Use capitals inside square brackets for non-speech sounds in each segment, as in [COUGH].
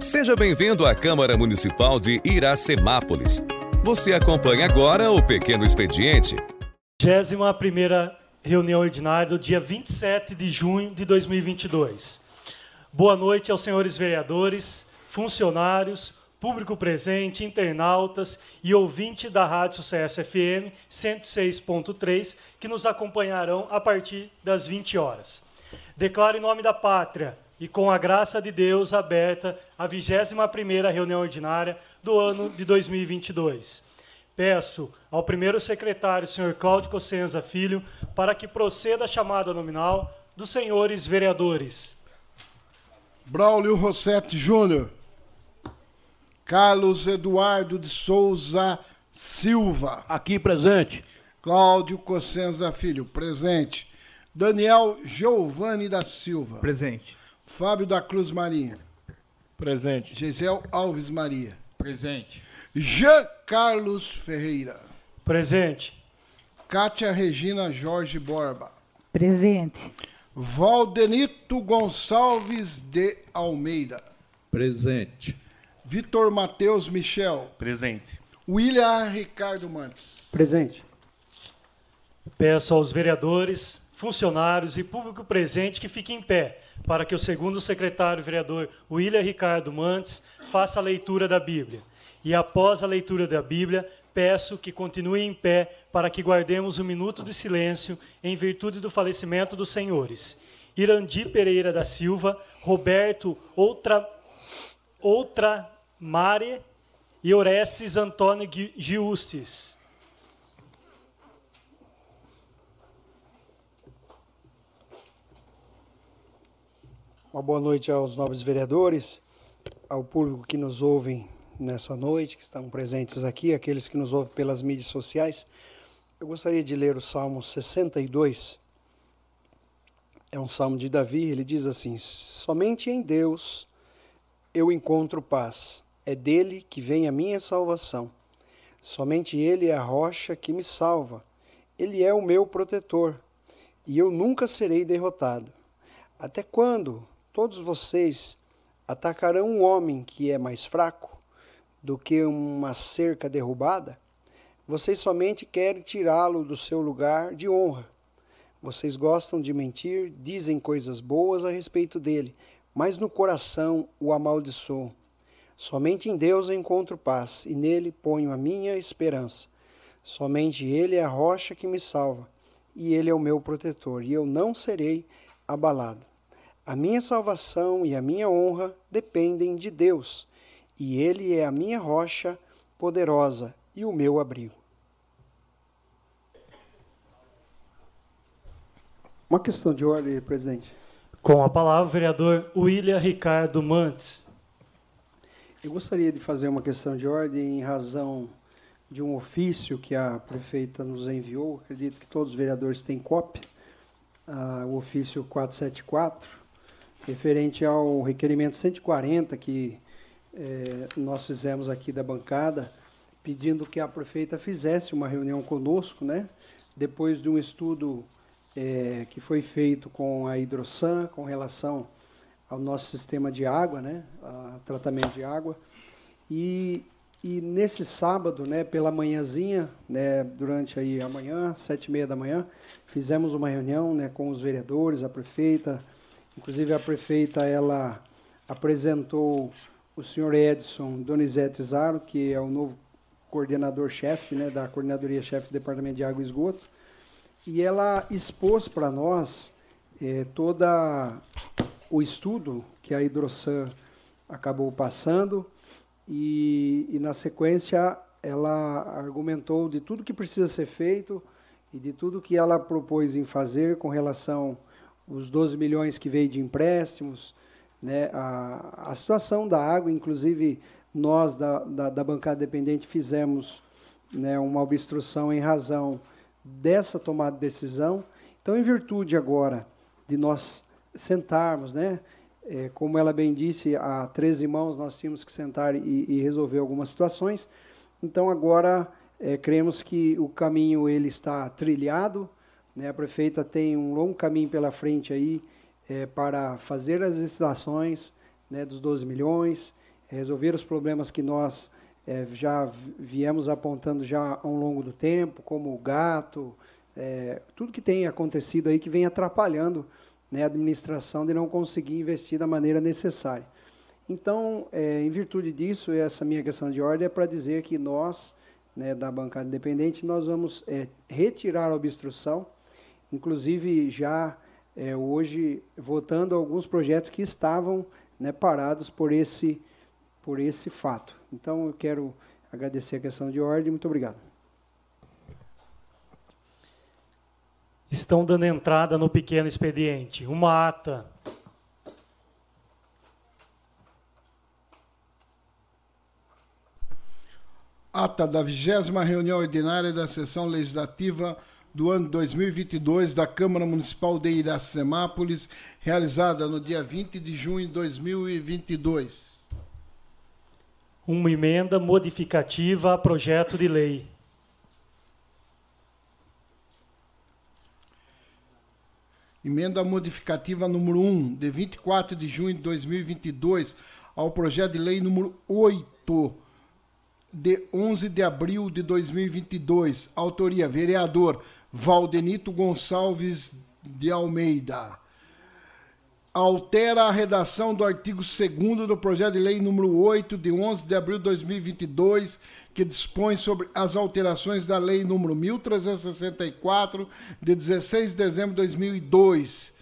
Seja bem-vindo à Câmara Municipal de Iracemápolis. Você acompanha agora o Pequeno Expediente. 21ª reunião ordinária do dia 27 de junho de 2022. Boa noite aos senhores vereadores, funcionários, público presente, internautas e ouvinte da Rádio Sucesso FM 106.3 que nos acompanharão a partir das 20 horas. Declaro em nome da pátria e com a graça de Deus aberta a 21ª reunião ordinária do ano de 2022. Peço ao primeiro secretário, senhor Cláudio Cossenza Filho, para que proceda a chamada nominal dos senhores vereadores. Braulio Rossetti Júnior. Carlos Eduardo de Souza Silva. Aqui presente. Cláudio Cossenza Filho, presente. Daniel Giovanni da Silva. Presente. Fábio da Cruz Marinha. Presente. Gisel Alves Maria. Presente. Jean Carlos Ferreira. Presente. Cátia Regina Jorge Borba. Presente. Valdenito Gonçalves de Almeida. Presente. Vitor Matheus Michel. Presente. William Ricardo Mantes. Presente. Peço aos vereadores, funcionários e público presente que fiquem em pé para que o segundo secretário vereador William Ricardo Mantes faça a leitura da Bíblia. E após a leitura da Bíblia, peço que continuem em pé para que guardemos um minuto de silêncio em virtude do falecimento dos senhores. Irandi Pereira da Silva, Roberto Outra, Outra Mare e Orestes Antônio Giustes. Uma boa noite aos nobres vereadores, ao público que nos ouve nessa noite, que estão presentes aqui, aqueles que nos ouvem pelas mídias sociais. Eu gostaria de ler o Salmo 62. É um salmo de Davi, ele diz assim: Somente em Deus eu encontro paz, é dele que vem a minha salvação. Somente ele é a rocha que me salva, ele é o meu protetor, e eu nunca serei derrotado. Até quando todos vocês atacarão um homem que é mais fraco do que uma cerca derrubada? Vocês somente querem tirá-lo do seu lugar de honra. Vocês gostam de mentir, dizem coisas boas a respeito dele, mas no coração o amaldiçoam. Somente em Deus encontro paz, e nele ponho a minha esperança. Somente Ele é a rocha que me salva, e Ele é o meu protetor, e eu não serei abalado. A minha salvação e a minha honra dependem de Deus, e Ele é a minha rocha poderosa e o meu abrigo. Uma questão de ordem, presidente. Com a palavra, o vereador William Ricardo Mantes. Eu gostaria de fazer uma questão de ordem em razão de um ofício que a prefeita nos enviou. Acredito que todos os vereadores têm cópia. Ah, o ofício 474, referente ao requerimento 140 que eh, nós fizemos aqui da bancada, pedindo que a prefeita fizesse uma reunião conosco, né? Depois de um estudo é, que foi feito com a Hidrosan com relação ao nosso sistema de água, né, a tratamento de água. E, e nesse sábado, né, pela manhãzinha, né, durante aí a manhã, sete e meia da manhã, fizemos uma reunião né, com os vereadores, a prefeita, inclusive a prefeita ela apresentou o senhor Edson Donizete Zaro, que é o novo coordenador-chefe né, da coordenadoria-chefe do Departamento de Água e Esgoto, e ela expôs para nós é, toda o estudo que a Hidrosan acabou passando e, e, na sequência ela argumentou de tudo que precisa ser feito e de tudo que ela propôs em fazer com relação os 12 milhões que veio de empréstimos, né, a, a situação da água, inclusive nós da, da, da bancada dependente fizemos né, uma obstrução em razão dessa tomada de decisão. Então, em virtude agora de nós sentarmos, né, é, como ela bem disse, há 13 mãos nós tínhamos que sentar e, e resolver algumas situações. Então, agora é, cremos que o caminho ele está trilhado. Né, a prefeita tem um longo caminho pela frente aí é, para fazer as licitações né, dos 12 milhões resolver os problemas que nós é, já viemos apontando já ao longo do tempo, como o gato, é, tudo que tem acontecido aí que vem atrapalhando né, a administração de não conseguir investir da maneira necessária. Então, é, em virtude disso, essa minha questão de ordem é para dizer que nós, né, da bancada independente, nós vamos é, retirar a obstrução, inclusive já é, hoje votando alguns projetos que estavam né, parados por esse, por esse fato. Então, eu quero agradecer a questão de ordem. Muito obrigado. Estão dando entrada no pequeno expediente. Uma ata. Ata da vigésima reunião ordinária da sessão legislativa do ano 2022 da Câmara Municipal de Iracemápolis, realizada no dia 20 de junho de 2022. Uma emenda modificativa a projeto de lei. Emenda modificativa número 1, de 24 de junho de 2022, ao projeto de lei número 8, de 11 de abril de 2022. Autoria: vereador Valdenito Gonçalves de Almeida. Altera a redação do artigo 2 do projeto de lei número 8, de 11 de abril de 2022, que dispõe sobre as alterações da lei número 1364, de 16 de dezembro de 2002.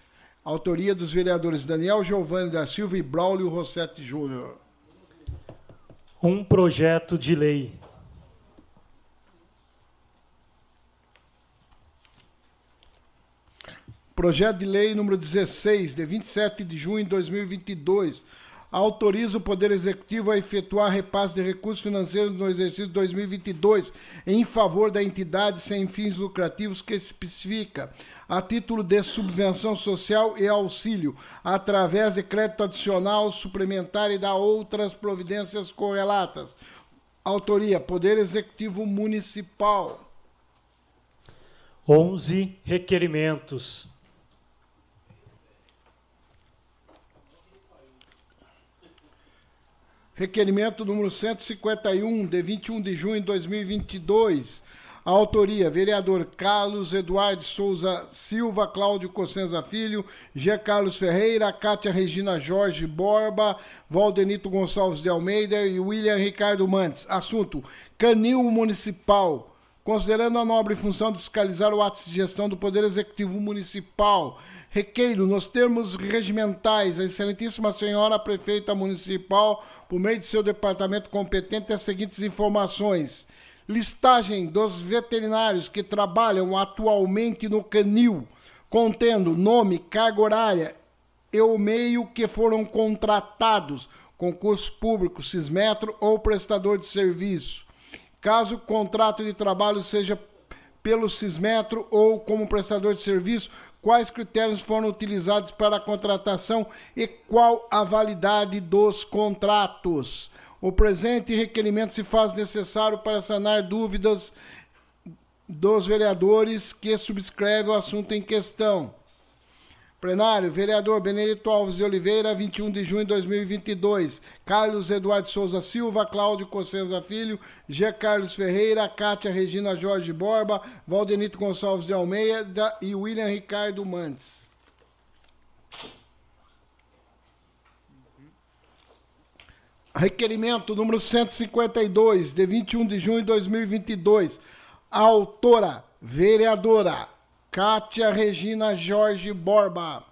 Autoria dos vereadores Daniel Giovanni da Silva e Braulio Rossetti Júnior. Um projeto de lei. Projeto de lei número 16, de 27 de junho de 2022, autoriza o Poder Executivo a efetuar repasse de recursos financeiros no exercício 2022 em favor da entidade sem fins lucrativos que especifica a título de subvenção social e auxílio, através de crédito adicional, suplementar e da outras providências correlatas. Autoria: Poder Executivo Municipal. 11 requerimentos. Requerimento número 151, de 21 de junho de 2022. A autoria, vereador Carlos Eduardo Souza Silva, Cláudio Cossenza Filho, G. Carlos Ferreira, Cátia Regina Jorge Borba, Valdenito Gonçalves de Almeida e William Ricardo Mantes. Assunto: Canil Municipal. Considerando a nobre função de fiscalizar o ato de gestão do Poder Executivo Municipal, requeiro, nos termos regimentais, a Excelentíssima Senhora Prefeita Municipal, por meio de seu departamento competente, as seguintes informações. Listagem dos veterinários que trabalham atualmente no canil, contendo nome, carga horária e o meio que foram contratados, concurso público, Cismetro ou prestador de serviço. Caso o contrato de trabalho seja pelo Cismetro ou como prestador de serviço, quais critérios foram utilizados para a contratação e qual a validade dos contratos. O presente requerimento se faz necessário para sanar dúvidas dos vereadores que subscrevem o assunto em questão. Plenário, vereador Benedito Alves de Oliveira, 21 de junho de 2022. Carlos Eduardo Souza Silva, Cláudio Cossenza Filho, G. Carlos Ferreira, Cátia Regina Jorge Borba, Valdenito Gonçalves de Almeida e William Ricardo Mantes. Requerimento número 152, de 21 de junho de 2022. A autora, vereadora Cátia Regina Jorge Borba.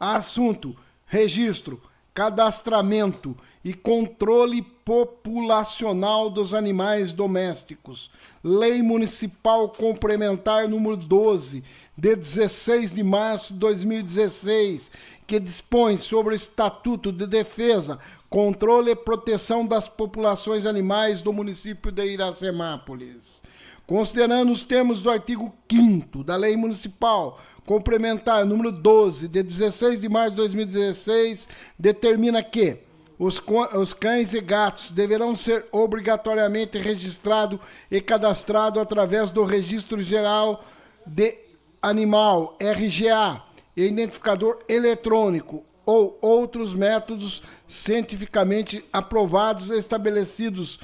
Assunto: registro, cadastramento e controle populacional dos animais domésticos. Lei Municipal Complementar número 12, de 16 de março de 2016, que dispõe sobre o Estatuto de Defesa, controle e proteção das populações animais do município de Iracemápolis. Considerando os termos do artigo 5 da Lei Municipal Complementar número 12, de 16 de março de 2016, determina que os, os cães e gatos deverão ser obrigatoriamente registrados e cadastrados através do Registro Geral de Animal, RGA, e identificador eletrônico ou outros métodos cientificamente aprovados e estabelecidos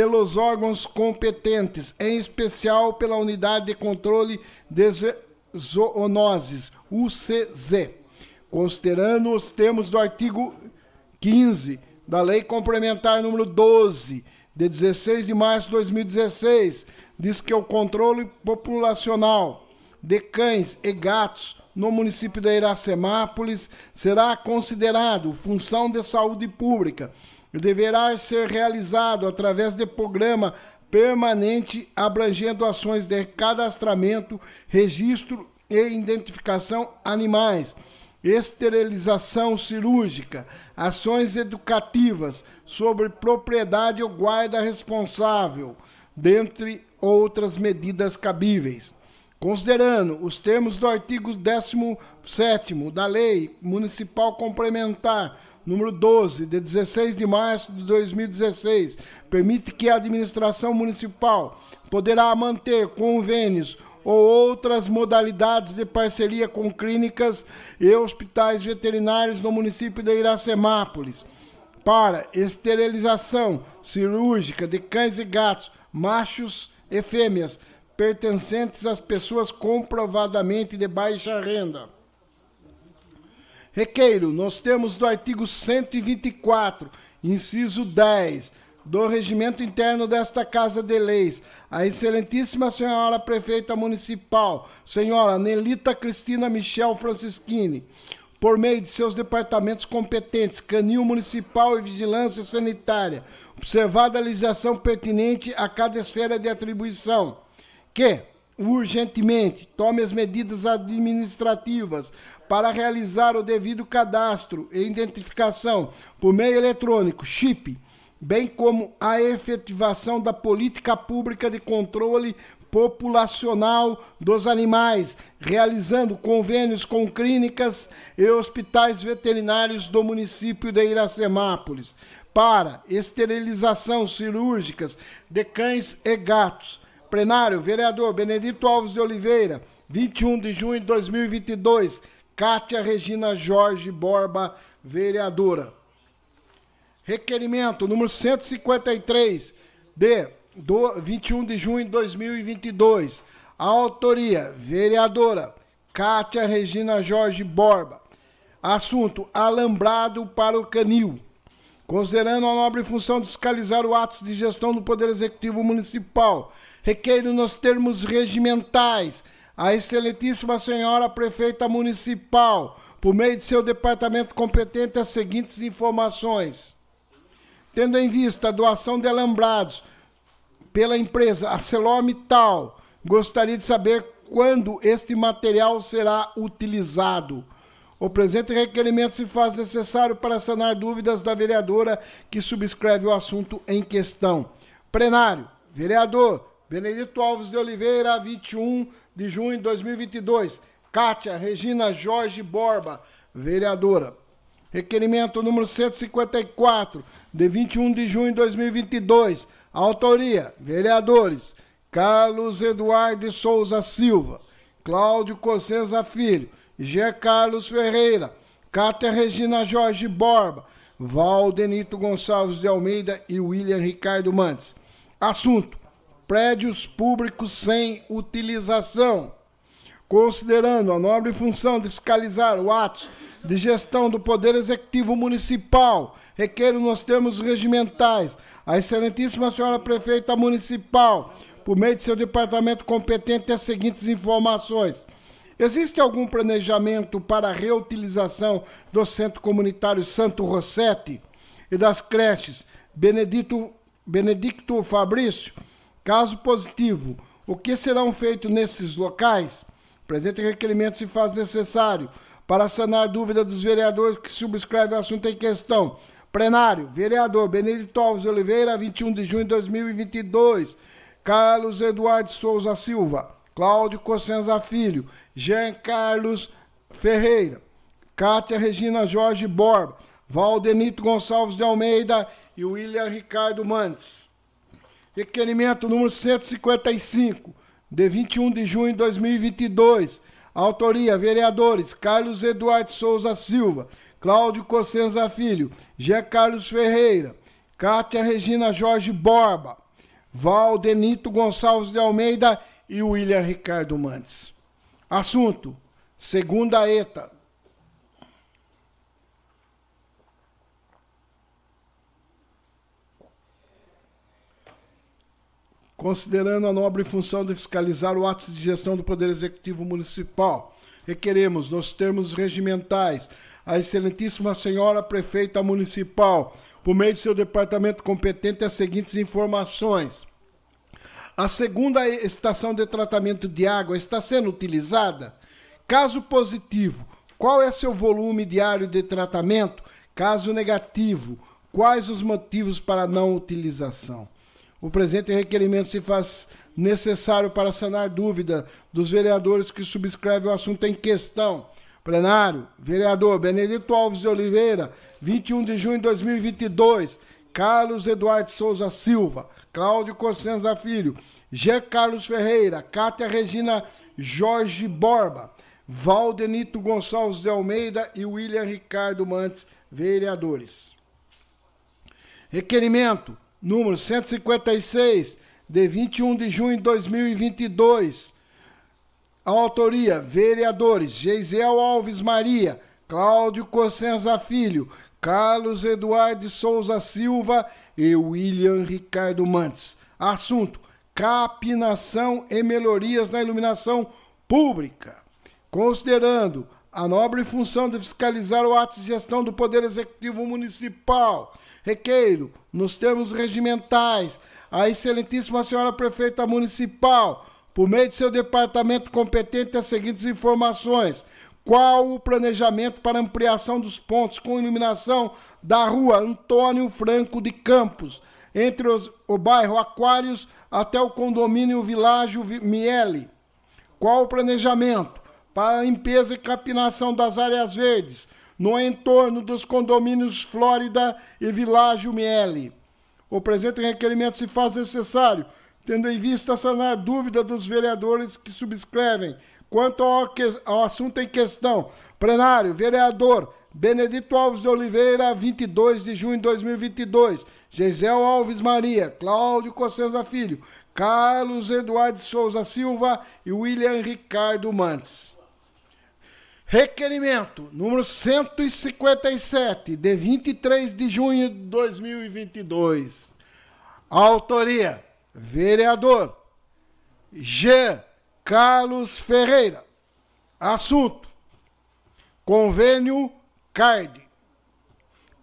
pelos órgãos competentes, em especial pela Unidade de Controle de Zoonoses, UCZ, considerando os termos do artigo 15 da Lei Complementar número 12, de 16 de março de 2016, diz que o controle populacional de cães e gatos no município de Iracemápolis será considerado função de saúde pública deverá ser realizado através de programa permanente abrangendo ações de cadastramento, registro e identificação animais, esterilização cirúrgica, ações educativas sobre propriedade ou guarda responsável, dentre outras medidas cabíveis. Considerando os termos do artigo 17 da Lei Municipal Complementar número 12, de 16 de março de 2016, permite que a administração municipal poderá manter convênios ou outras modalidades de parceria com clínicas e hospitais veterinários no município de Iracemápolis para esterilização cirúrgica de cães e gatos, machos e fêmeas, pertencentes às pessoas comprovadamente de baixa renda. Requeiro, nós temos do artigo 124, inciso 10, do regimento interno desta Casa de Leis, a excelentíssima senhora prefeita municipal, senhora Nelita Cristina Michel Francischini, por meio de seus departamentos competentes, Canil Municipal e Vigilância Sanitária, observada a legislação pertinente a cada esfera de atribuição que urgentemente tome as medidas administrativas para realizar o devido cadastro e identificação por meio eletrônico, chip, bem como a efetivação da política pública de controle populacional dos animais, realizando convênios com clínicas e hospitais veterinários do município de Iracemápolis para esterilização cirúrgicas de cães e gatos Plenário, vereador Benedito Alves de Oliveira, 21 de junho de 2022. Cátia Regina Jorge Borba, vereadora. Requerimento número 153, de do, 21 de junho de 2022. A autoria, vereadora Cátia Regina Jorge Borba. Assunto: alambrado para o canil. Considerando a nobre função de fiscalizar o atos de gestão do Poder Executivo Municipal requeiro nos termos regimentais a excelentíssima senhora prefeita municipal, por meio de seu departamento competente, as seguintes informações. Tendo em vista a doação de alambrados pela empresa ArcelorMittal, gostaria de saber quando este material será utilizado. O presente requerimento se faz necessário para sanar dúvidas da vereadora que subscreve o assunto em questão. Plenário, vereador Benedito Alves de Oliveira, 21 de junho de 2022. Kátia Regina Jorge Borba, vereadora. Requerimento número 154, de 21 de junho de 2022. Autoria: vereadores Carlos Eduardo de Souza Silva, Cláudio Cossenza Filho, G. Carlos Ferreira, Cátia Regina Jorge Borba, Valdenito Gonçalves de Almeida e William Ricardo Mantes. Assunto: prédios públicos sem utilização, considerando a nobre função de fiscalizar o ato de gestão do Poder Executivo Municipal, requer nos termos regimentais a excelentíssima senhora prefeita municipal, por meio de seu departamento competente, as seguintes informações. Existe algum planejamento para a reutilização do Centro Comunitário Santo Rossetti e das creches Benedito, Benedicto Fabrício, Caso positivo, o que serão feitos nesses locais? Presente requerimento se faz necessário para sanar dúvida dos vereadores que subscrevem o assunto em questão. Plenário, vereador Benedito Alves Oliveira, 21 de junho de 2022. Carlos Eduardo Souza Silva, Cláudio Cossenza Filho, Jean Carlos Ferreira, Cátia Regina Jorge Borba, Valdenito Gonçalves de Almeida e William Ricardo Mantes. Requerimento número 155, de 21 de junho de 2022. Autoria: vereadores Carlos Eduardo Souza Silva, Cláudio Cossenza Filho, G. Carlos Ferreira, Cátia Regina Jorge Borba, Valdenito Gonçalves de Almeida e William Ricardo Mantes. Assunto: Segunda ETA. Considerando a nobre função de fiscalizar o ato de gestão do Poder Executivo Municipal, requeremos, nos termos regimentais, a Excelentíssima Senhora Prefeita Municipal, por meio de seu departamento competente, as seguintes informações. A segunda estação de tratamento de água está sendo utilizada? Caso positivo, qual é seu volume diário de tratamento? Caso negativo, quais os motivos para não utilização? O presente requerimento se faz necessário para sanar dúvida dos vereadores que subscrevem o assunto em questão. Plenário, vereador Benedito Alves de Oliveira, 21 de junho de 2022. Carlos Eduardo Souza Silva, Cláudio Cossenza Filho, G. Carlos Ferreira, Cátia Regina Jorge Borba, Valdenito Gonçalves de Almeida e William Ricardo Mantes, vereadores. Requerimento número 156, de 21 de junho de 2022. A autoria, vereadores Geisel Alves Maria, Cláudio Cossenza Filho, Carlos Eduardo Souza Silva e William Ricardo Mantes. Assunto: capinação e melhorias na iluminação pública. Considerando a nobre função de fiscalizar o ato de gestão do Poder Executivo Municipal, requeiro, nos termos regimentais, a Excelentíssima Senhora Prefeita Municipal, por meio de seu departamento competente, as seguintes informações. Qual o planejamento para ampliação dos pontos com iluminação da rua Antônio Franco de Campos, entre os, o bairro Aquários até o condomínio Világio Miele? Qual o planejamento para a limpeza e capinação das áreas verdes no entorno dos condomínios Flórida e Világio Miele? O presente requerimento se faz necessário, tendo em vista sanar dúvida dos vereadores que subscrevem Quanto ao, que, ao assunto em questão, plenário, vereador Benedito Alves de Oliveira, 22 de junho de 2022. Gisel Alves Maria, Cláudio Cossenza Filho, Carlos Eduardo Souza Silva e William Ricardo Mantes. Requerimento número 157, de 23 de junho de 2022. Autoria: vereador G. Carlos Ferreira. Assunto: Convênio CARD.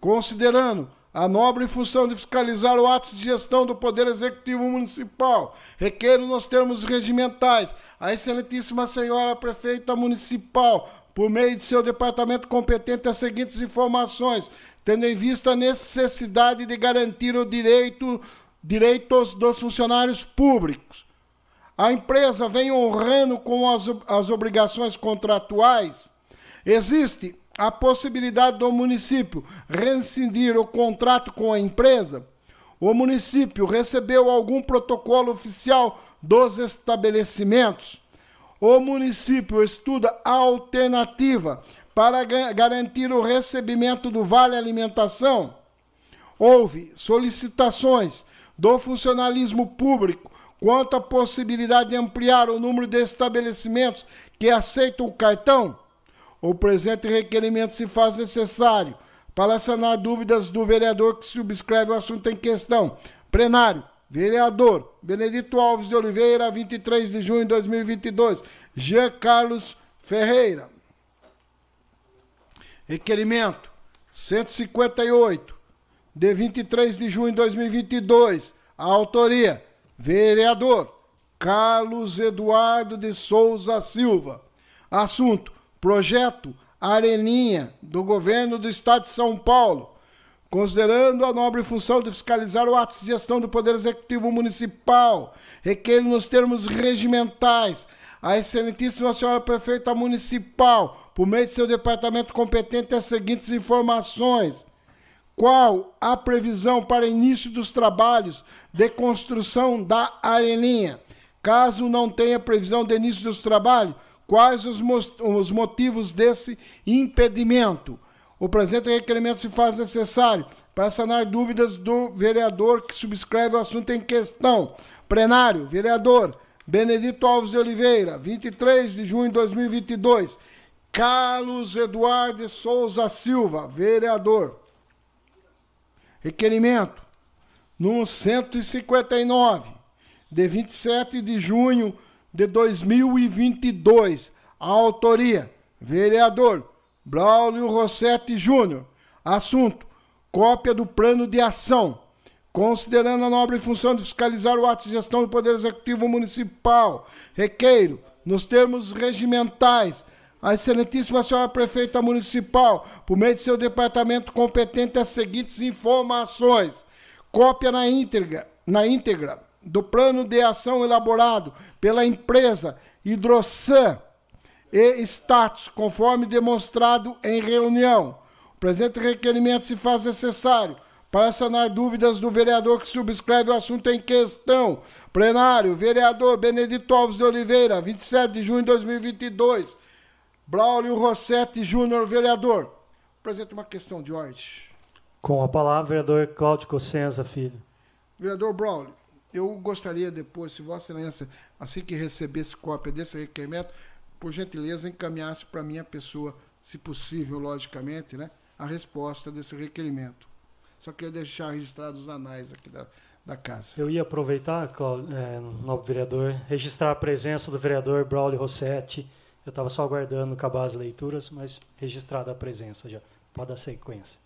Considerando a nobre função de fiscalizar o ato de gestão do Poder Executivo Municipal, requer nos termos regimentais a Excelentíssima Senhora Prefeita Municipal, por meio de seu departamento competente, as seguintes informações, tendo em vista a necessidade de garantir o direito, direitos dos funcionários públicos a empresa vem honrando com as, as obrigações contratuais, existe a possibilidade do município rescindir o contrato com a empresa? O município recebeu algum protocolo oficial dos estabelecimentos? O município estuda alternativa para garantir o recebimento do Vale Alimentação? Houve solicitações do funcionalismo público quanto à possibilidade de ampliar o número de estabelecimentos que aceitam o cartão, o presente requerimento se faz necessário para sanar dúvidas do vereador que subscreve o assunto em questão. Plenário, vereador Benedito Alves de Oliveira, 23 de junho de 2022. Jean Carlos Ferreira. Requerimento 158, de 23 de junho de 2022. A autoria Vereador Carlos Eduardo de Souza Silva. Assunto: Projeto Areninha do Governo do Estado de São Paulo. Considerando a nobre função de fiscalizar o ato de gestão do Poder Executivo Municipal, requer nos termos regimentais a Excelentíssima Senhora Prefeita Municipal, por meio de seu departamento competente, as seguintes informações qual a previsão para início dos trabalhos de construção da areninha? Caso não tenha previsão de início dos trabalhos, quais os, os motivos desse impedimento? O presente requerimento se faz necessário para sanar dúvidas do vereador que subscreve o assunto em questão. Plenário, vereador Benedito Alves de Oliveira, 23 de junho de 2022. Carlos Eduardo Souza Silva, vereador. Requerimento número 159, de 27 de junho de 2022. A autoria: vereador Braulio Rossetti Júnior. Assunto: cópia do plano de ação. Considerando a nobre função de fiscalizar o ato de gestão do Poder Executivo Municipal, requeiro, nos termos regimentais, a excelentíssima senhora prefeita municipal, por meio de seu departamento competente, as seguintes informações. Cópia na íntegra, na íntegra do plano de ação elaborado pela empresa Hidrosan e status, conforme demonstrado em reunião. O presente requerimento se faz necessário para sanar dúvidas do vereador que subscreve o assunto em questão. Plenário, vereador Benedito Alves de Oliveira, 27 de junho de 2022. Braulio Rossetti Júnior, vereador. Apresenta uma questão de ordem. Com a palavra, vereador Cláudio Cossenza, filho. Vereador Braulio, eu gostaria depois, se Vossa Excelência, assim que recebesse cópia desse requerimento, por gentileza, encaminhasse para minha pessoa, se possível, logicamente, né, a resposta desse requerimento. Só queria deixar registrados os anais aqui da, da casa. Eu ia aproveitar, Cláudio, é, novo vereador, registrar a presença do vereador Braulio Rossetti. Eu estava só aguardando acabar as leituras, mas registrada a presença já. Pode dar sequência.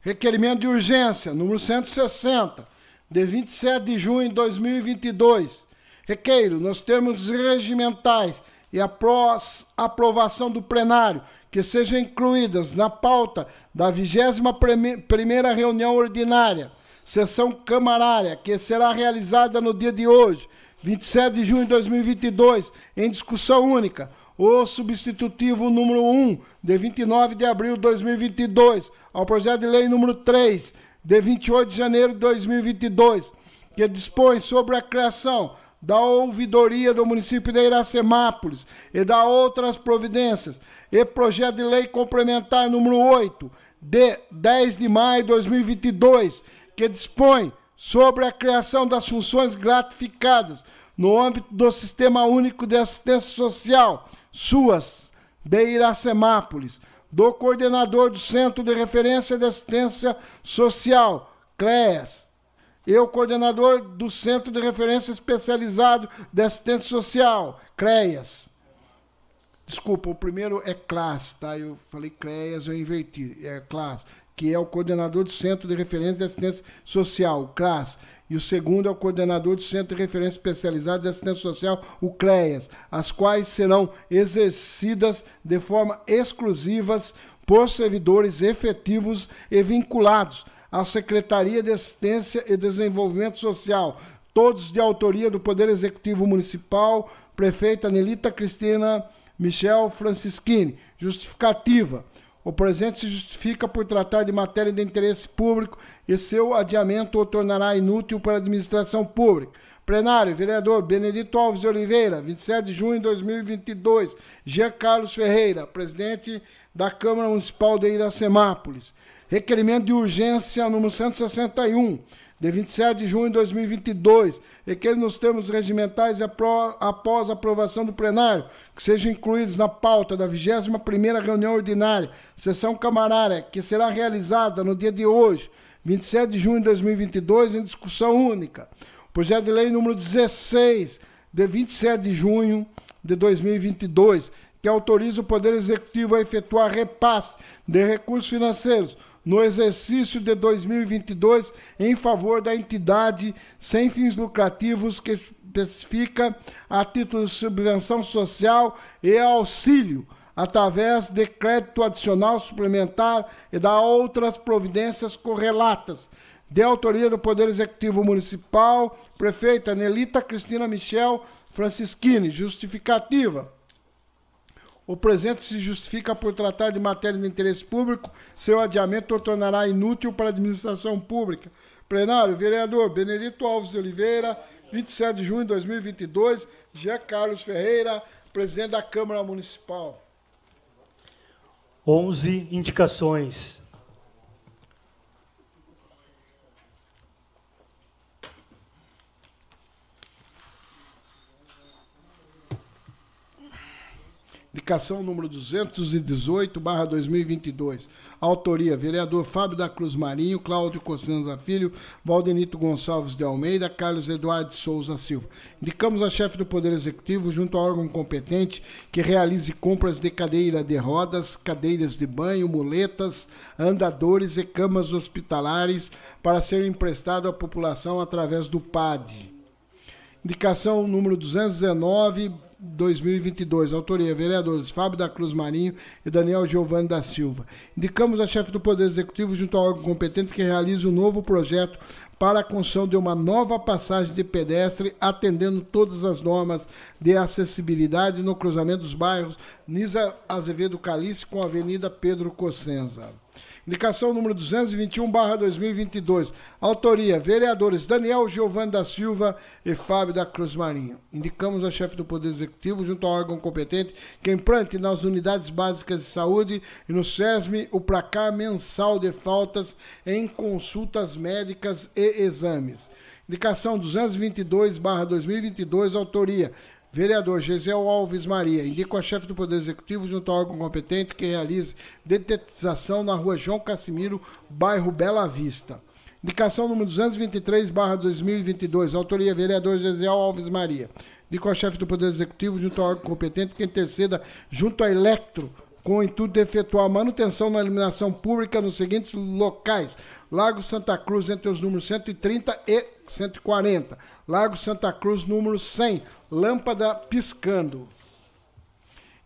Requerimento de urgência, número 160, de 27 de junho de 2022. Requeiro, nos termos regimentais e após aprovação do plenário, que sejam incluídas na pauta da 21ª reunião ordinária, sessão camarária, que será realizada no dia de hoje, 27 de junho de 2022, em discussão única, o substitutivo número 1, de 29 de abril de 2022, ao projeto de lei número 3, de 28 de janeiro de 2022, que dispõe sobre a criação da ouvidoria do município de Iracemápolis e da outras providências, e projeto de lei complementar número 8, de 10 de maio de 2022, que dispõe sobre a criação das funções gratificadas no âmbito do Sistema Único de Assistência Social, SUAS, de Iracemápolis, do coordenador do Centro de Referência de Assistência Social, CREAS, e o coordenador do Centro de Referência Especializado de Assistência Social, CREAS. Desculpa, o primeiro é CLAS, tá? Eu falei CREAS, eu inverti. É CLAS, que é o coordenador do Centro de Referência de Assistência Social, o CRAS. E o segundo é o coordenador do Centro de Referência Especializado de Assistência Social, o CREAS, as quais serão exercidas de forma exclusiva por servidores efetivos e vinculados à Secretaria de Assistência e Desenvolvimento Social, todos de autoria do Poder Executivo Municipal, prefeita Nelita Cristina Michel Francischini. Justificativa. O presente se justifica por tratar de matéria de interesse público e seu adiamento o tornará inútil para a administração pública. Plenário, vereador Benedito Alves de Oliveira, 27 de junho de 2022. Jean Carlos Ferreira, presidente da Câmara Municipal de Iracemápolis. Requerimento de urgência número 161, de 27 de junho de 2022, requer nos termos regimentais após aprovação do plenário, que sejam incluídos na pauta da 21ª reunião ordinária, sessão camarária, que será realizada no dia de hoje, 27 de junho de 2022, em discussão única. Projeto de lei número 16, de 27 de junho de 2022, que autoriza o Poder Executivo a efetuar repasse de recursos financeiros no exercício de 2022 em favor da entidade sem fins lucrativos que especifica a título de subvenção social e auxílio através de crédito adicional suplementar e da outras providências correlatas, de autoria do Poder Executivo Municipal, prefeita Nelita Cristina Michel Francischini, justificativa o presente se justifica por tratar de matéria de interesse público, seu adiamento o tornará inútil para a administração pública. Plenário, vereador Benedito Alves de Oliveira, 27 de junho de 2022, Jean Carlos Ferreira, presidente da Câmara Municipal. 11 indicações. Indicação número 218, barra 2022. Autoria, vereador Fábio da Cruz Marinho, Cláudio Cossenza Filho, Valdenito Gonçalves de Almeida, Carlos Eduardo Souza Silva. Indicamos a chefe do Poder Executivo, junto ao órgão competente, que realize compras de cadeira de rodas, cadeiras de banho, muletas, andadores e camas hospitalares para ser emprestado à população através do PAD. Indicação número 219, 2022. Autoria: vereadores Fábio da Cruz Marinho e Daniel Giovanni da Silva. Indicamos a chefe do Poder Executivo, junto ao órgão competente, que realize um novo projeto para a construção de uma nova passagem de pedestre, atendendo todas as normas de acessibilidade no cruzamento dos bairros Nisa Azevedo Calice com a Avenida Pedro Cossenza. Indicação número 221, barra 2022. Autoria, vereadores Daniel Giovanni da Silva e Fábio da Cruz Marinho. Indicamos a chefe do Poder Executivo, junto ao órgão competente, que implante nas unidades básicas de saúde e no SESM o placar mensal de faltas em consultas médicas e exames. Indicação 222, barra 2022, autoria Vereador Gisel Alves Maria, indico a chefe do Poder Executivo junto ao órgão competente que realize detetização na rua João Cassimiro, bairro Bela Vista. Indicação número 223, barra 2022, autoria vereador Gisel Alves Maria. Indico a chefe do Poder Executivo junto ao órgão competente que interceda junto à Electro com o intuito de efetuar manutenção na iluminação pública nos seguintes locais: Lago Santa Cruz, entre os números 130 e 140. Lago Santa Cruz, número 100. Lâmpada piscando.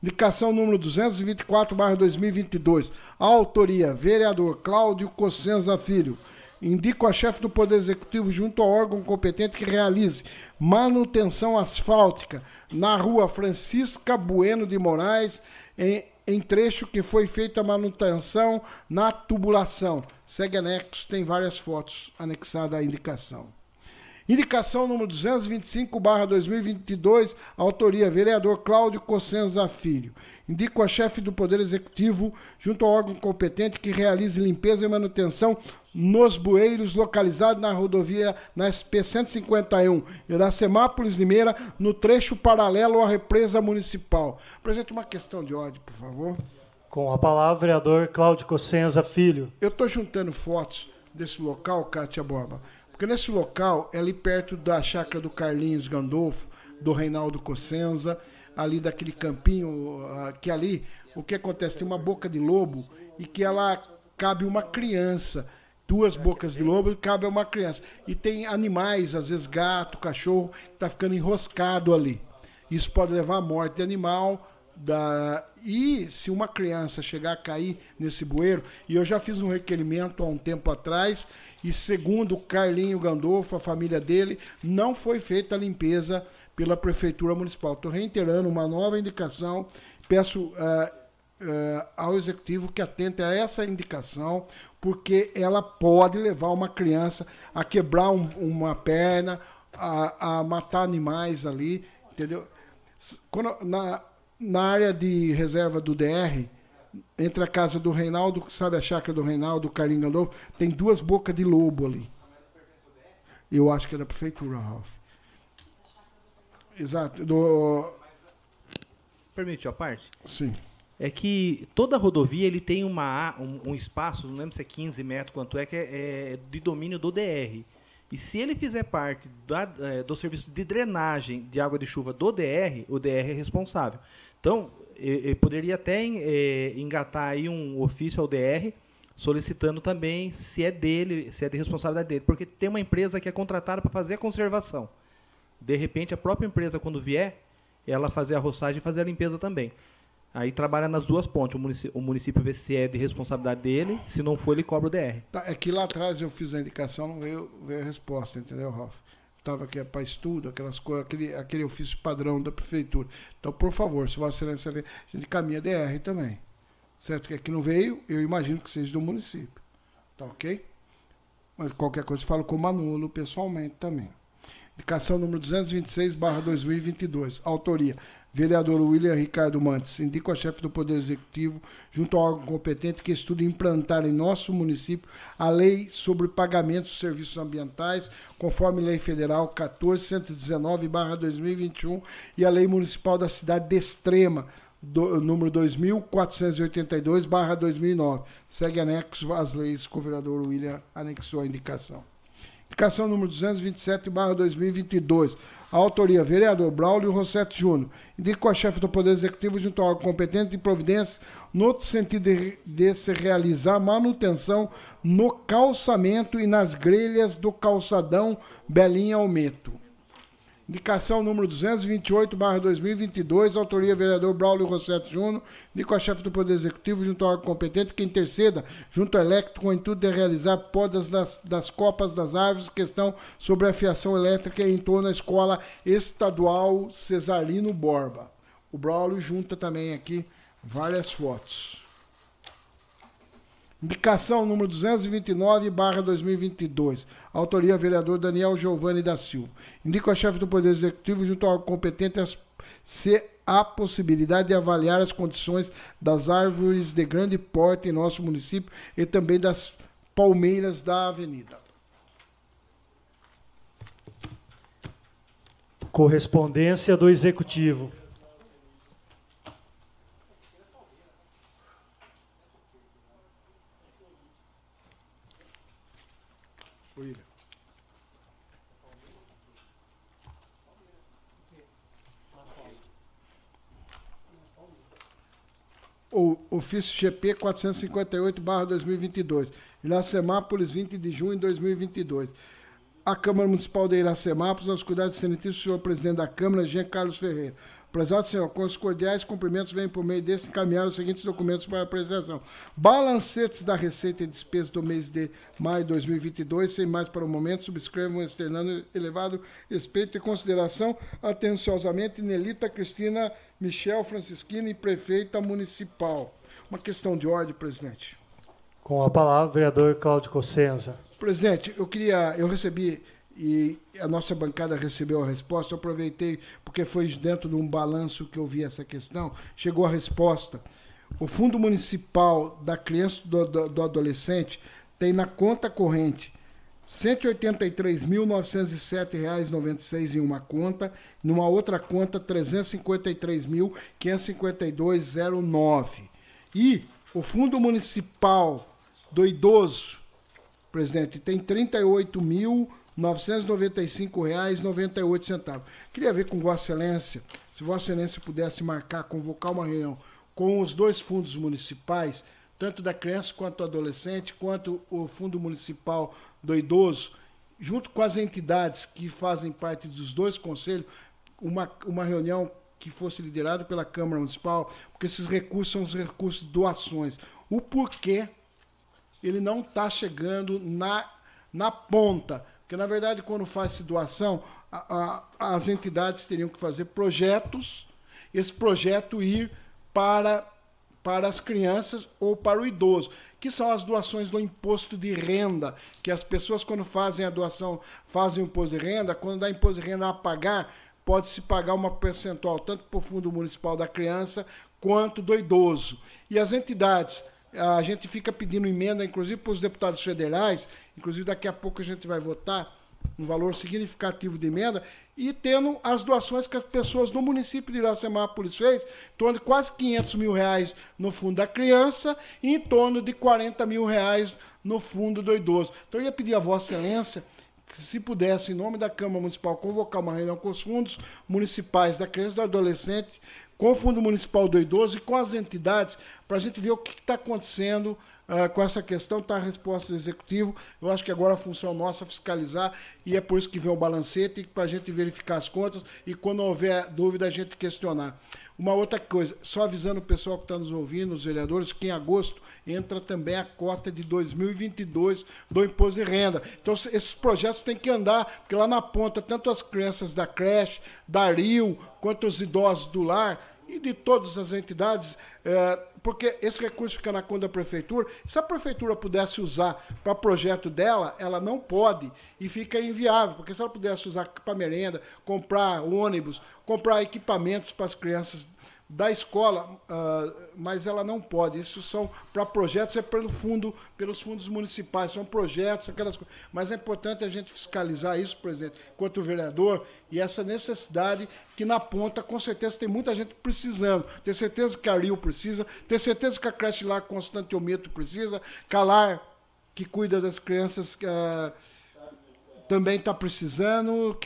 Indicação número 224, barra 2022. Autoria, vereador Cláudio Cossenza Filho. Indico a chefe do Poder Executivo junto ao órgão competente que realize manutenção asfáltica na rua Francisca Bueno de Moraes, em em trecho que foi feita manutenção na tubulação. Segue anexo, tem várias fotos anexadas à indicação. Indicação número 225, barra 2022, autoria vereador Cláudio Cossenza Filho. Indico a chefe do Poder Executivo, junto ao órgão competente, que realize limpeza e manutenção nos bueiros localizados na rodovia na SP 151, Iracemápolis Limeira, no trecho paralelo à represa municipal. Apresente uma questão de ordem, por favor. Com a palavra, vereador Cláudio Cossenza Filho. Eu estou juntando fotos desse local, Kátia Borba porque nesse local é ali perto da chácara do Carlinhos Gandolfo, do Reinaldo Cossenza, ali daquele campinho, ah, que ali, o que acontece? Tem uma boca de lobo e que ela cabe uma criança. Duas bocas de lobo e cabe uma criança. E tem animais, às vezes gato, cachorro, que está ficando enroscado ali. Isso pode levar à morte de animal, da... E se uma criança chegar a cair nesse bueiro, e eu já fiz um requerimento há um tempo atrás, e segundo Carlinho Gandolfo, a família dele, não foi feita a limpeza pela Prefeitura Municipal. Estou reiterando uma nova indicação, peço uh, uh, ao Executivo que atente a essa indicação, porque ela pode levar uma criança a quebrar um, uma perna, a, a matar animais ali, entendeu? Quando, na, na área de reserva do DR, entre a casa do Reinaldo, sabe a chácara do Reinaldo, Carlinhos Gandolfo, tem duas bocas de lobo ali. Eu acho que é da prefeitura, Ralph. Exato. Do... Permite a parte? Sim. É que toda rodovia ele tem uma, um, um, espaço, não lembro se é 15 metros, quanto é, que é, é de domínio do DR. E se ele fizer parte da, é, do serviço de drenagem de água de chuva do DR, o DR é responsável. Então, eu, poderia até é, engatar aí um ofício ao DR solicitando também se é dele, se é de responsabilidade dele, porque tem uma empresa que é contratada para fazer a conservação. De repente, a própria empresa, quando vier, ela fazer a roçagem e fazer a limpeza também. Aí trabalha nas duas pontes. O município, o município vê se é de responsabilidade dele, se não for, ele cobra o DR. Tá, é que lá atrás eu fiz a indicação, não veio, veio a resposta, entendeu, Ralf? Estava aqui para estudo, aquelas coisas, aquele, aquele ofício padrão da prefeitura. Então, por favor, se Vossa Excelência ver, a gente caminha DR também. Certo? Que aqui não veio, eu imagino que seja do município. Tá ok? Mas qualquer coisa, falo com o Manolo pessoalmente também. Indicação número 226, barra 2022. Autoria: vereador William Ricardo Mantes. Indico a chefe do Poder Executivo, junto ao órgão competente, que estude implantar em nosso município a lei sobre pagamento de serviços ambientais, conforme Lei Federal 14.119-2021 e a Lei Municipal da Cidade de Extrema, do, número 2482-2009. Segue anexo às leis que o vereador William anexou a indicação. Indicação número 227-2022. Autoria, vereador Braulio Rossetti Júnior. Indico a chefe do Poder Executivo junto ao competente de providência no sentido de, de se realizar manutenção no calçamento e nas grelhas do calçadão Belinha Almeto. Indicação número 228, barra 2022, autoria vereador Braulio Rossetti Júnior, indico a chefe do Poder Executivo junto ao competente que interceda junto ao electo com o intuito de realizar podas das, das copas das árvores, questão sobre a fiação elétrica em torno da escola estadual Cesarino Borba. O Braulio junta também aqui várias fotos. Indicação número 229, barra 2022. Autoria, vereador Daniel Giovanni da Silva. Indico a chefe do Poder Executivo, junto ao competente, se há possibilidade de avaliar as condições das árvores de grande porte em nosso município e também das palmeiras da avenida. Correspondência do Executivo. William. O ofício GP 458, barra 2022. Iracemápolis, 20 de junho de 2022. A Câmara Municipal de Iracemápolis, aos cuidados sanitícios, senhor presidente da Câmara, Jean Carlos Ferreira. Prezado senhor, com os cordiais cumprimentos, vem por meio desse encaminhar os seguintes documentos para apreciação. Balancetes da receita e despesa do mês de maio de 2022, sem mais para o momento, subscrevam externando elevado respeito e consideração, atenciosamente, Nelita Cristina Michel Francisquini, prefeita municipal. Uma questão de ordem, presidente. Com a palavra, vereador Cláudio Cossenza. Presidente, eu queria, eu recebi e a nossa bancada recebeu a resposta. Eu aproveitei, porque foi dentro de um balanço que eu vi essa questão, chegou a resposta. O Fundo Municipal da Criança do, do, do Adolescente tem na conta corrente R$ 183.907,96 em uma conta, numa outra conta R$ 353.552,09. E o Fundo Municipal do Idoso, presidente, tem R$ 38 mil R$ 995,98. Queria ver com Vossa Excelência, se Vossa Excelência pudesse marcar, convocar uma reunião com os dois fundos municipais, tanto da criança quanto do adolescente, quanto o Fundo Municipal do Idoso, junto com as entidades que fazem parte dos dois conselhos, uma, uma reunião que fosse liderada pela Câmara Municipal, porque esses recursos são os recursos doações. O porquê ele não está chegando na, na ponta porque, na verdade, quando faz doação, a, a, as entidades teriam que fazer projetos, esse projeto ir para, para as crianças ou para o idoso, que são as doações do imposto de renda, que as pessoas, quando fazem a doação, fazem o imposto de renda, quando dá imposto de renda a pagar, pode-se pagar uma percentual tanto para o Fundo Municipal da Criança quanto do idoso. E as entidades a gente fica pedindo emenda, inclusive para os deputados federais, inclusive daqui a pouco a gente vai votar um valor significativo de emenda, e tendo as doações que as pessoas no município de Iracemápolis fez, em torno de quase 500 mil reais no fundo da criança e em torno de 40 mil reais no fundo do idoso. Então eu ia pedir a Vossa Excelência que se pudesse, em nome da Câmara Municipal, convocar uma reunião com os fundos municipais da criança e do adolescente, com o Fundo Municipal do Idoso e com as entidades, para a gente ver o que está acontecendo uh, com essa questão. Está a resposta do Executivo. Eu acho que agora a função nossa é fiscalizar e é por isso que vem o balancete, para a gente verificar as contas e quando houver dúvida a gente questionar. Uma outra coisa, só avisando o pessoal que está nos ouvindo, os vereadores, que em agosto entra também a cota de 2022 do imposto de renda. Então, esses projetos têm que andar, porque lá na ponta, tanto as crianças da creche, da RIO, quanto os idosos do lar e de todas as entidades, é, porque esse recurso fica na conta da prefeitura. Se a prefeitura pudesse usar para projeto dela, ela não pode e fica inviável, porque se ela pudesse usar para merenda, comprar ônibus, comprar equipamentos para as crianças da escola, uh, mas ela não pode. Isso são para projetos, é pelo fundo, pelos fundos municipais, são projetos, aquelas coisas. Mas é importante a gente fiscalizar isso, presidente, enquanto vereador, e essa necessidade que na ponta, com certeza, tem muita gente precisando. Tenho certeza que a Rio precisa, tenho certeza que a creche lá Constantiometro precisa, Calar, que cuida das crianças, uh, também está precisando,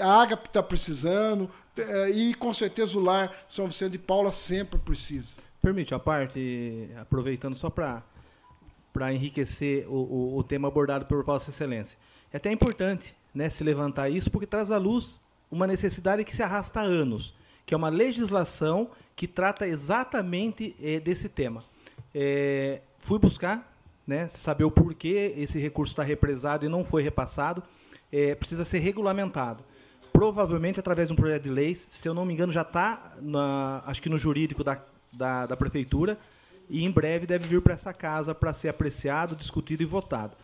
a Ágape está precisando, é, e com certeza o lar São Vicente de Paula sempre precisa. Permite a parte, aproveitando só para para enriquecer o, o, o, tema abordado por Vossa Excelência. É até importante né, se levantar isso, porque traz à luz uma necessidade que se arrasta há anos, que é uma legislação que trata exatamente é, desse tema. É, fui buscar né, saber o porquê esse recurso está represado e não foi repassado, é, precisa ser regulamentado provavelmente através de um projeto de lei, se eu não me engano, já está, acho que no jurídico da, da, da, prefeitura, e em breve deve vir para essa casa para ser apreciado, discutido e votado.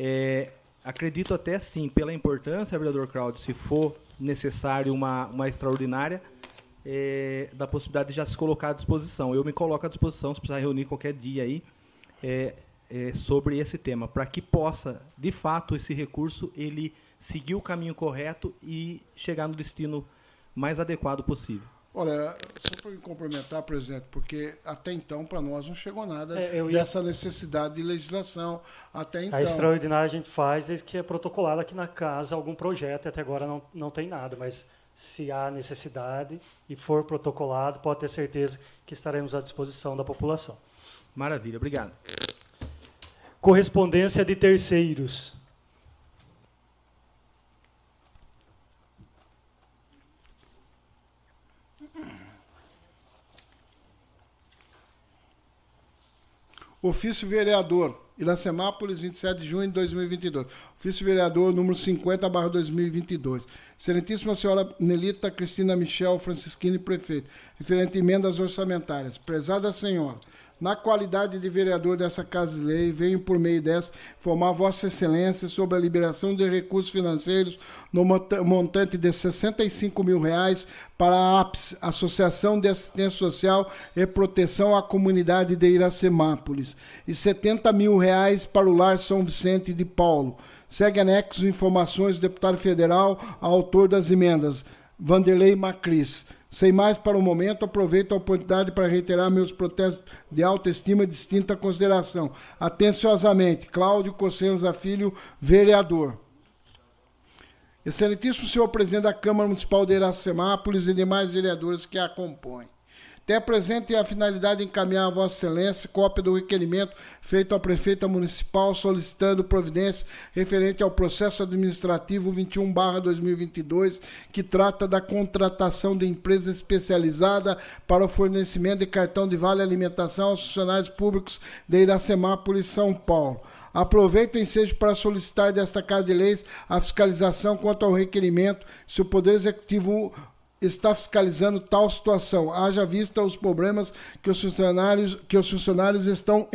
É, acredito até sim, pela importância, vereador Claudio, se for necessário uma, uma extraordinária, é, da possibilidade de já se colocar à disposição. Eu me coloco à disposição, se precisar reunir qualquer dia aí, é, é, sobre esse tema, para que possa, de fato, esse recurso ele seguir o caminho correto e chegar no destino mais adequado possível. Olha, só para me complementar, presidente, porque até então para nós não chegou nada é, ia... dessa necessidade de legislação. Até então. A extraordinária a gente faz desde que é protocolado aqui na casa algum projeto, e até agora não, não tem nada, mas se há necessidade e for protocolado, pode ter certeza que estaremos à disposição da população. Maravilha, obrigado. Correspondência de terceiros. Ofício vereador, Iracemápolis, 27 de junho de 2022. Ofício vereador número 50, barra 2022. Excelentíssima senhora Nelita Cristina Michel Francisquini, prefeito. Referente a emendas orçamentárias. Prezada senhora, na qualidade de vereador dessa Casa de Lei, venho por meio dessa informar Vossa Excelência sobre a liberação de recursos financeiros no montante de 65 mil reais para a APS, Associação de Assistência Social e Proteção à Comunidade de Iracemápolis, e 70 mil reais para o Lar São Vicente de Paulo. Segue anexo informações do deputado federal, autor das emendas, Vanderlei Macris. Sem mais para o momento, aproveito a oportunidade para reiterar meus protestos de autoestima e distinta consideração. Atenciosamente, Cláudio Cossenza Filho, vereador. Excelentíssimo senhor presidente da Câmara Municipal de Iracemápolis e demais vereadores que a compõem. Tem presente a finalidade de encaminhar a Vossa Excelência cópia do requerimento feito à prefeita municipal solicitando providências referente ao processo administrativo 21/2022, que trata da contratação de empresa especializada para o fornecimento de cartão de vale alimentação aos funcionários públicos de Iracemápolis, São Paulo. Aproveito o ensejo para solicitar desta Casa de Leis a fiscalização quanto ao requerimento, se o Poder Executivo está fiscalizando tal situação, haja vista os problemas que os funcionários, que os funcionários estão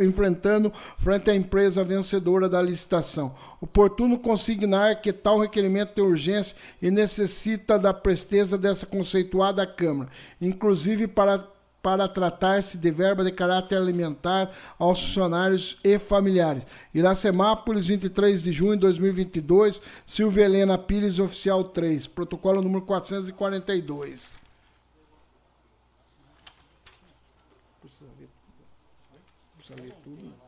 enfrentando frente à empresa vencedora da licitação. Oportuno consignar que tal requerimento tem urgência e necessita da presteza dessa conceituada Câmara, inclusive para para tratar-se de verba de caráter alimentar aos funcionários e familiares. Iracemápolis, 23 de junho de 2022, Silvia Helena Pires, oficial 3, protocolo número 442. Precisa ler, precisa ler tudo.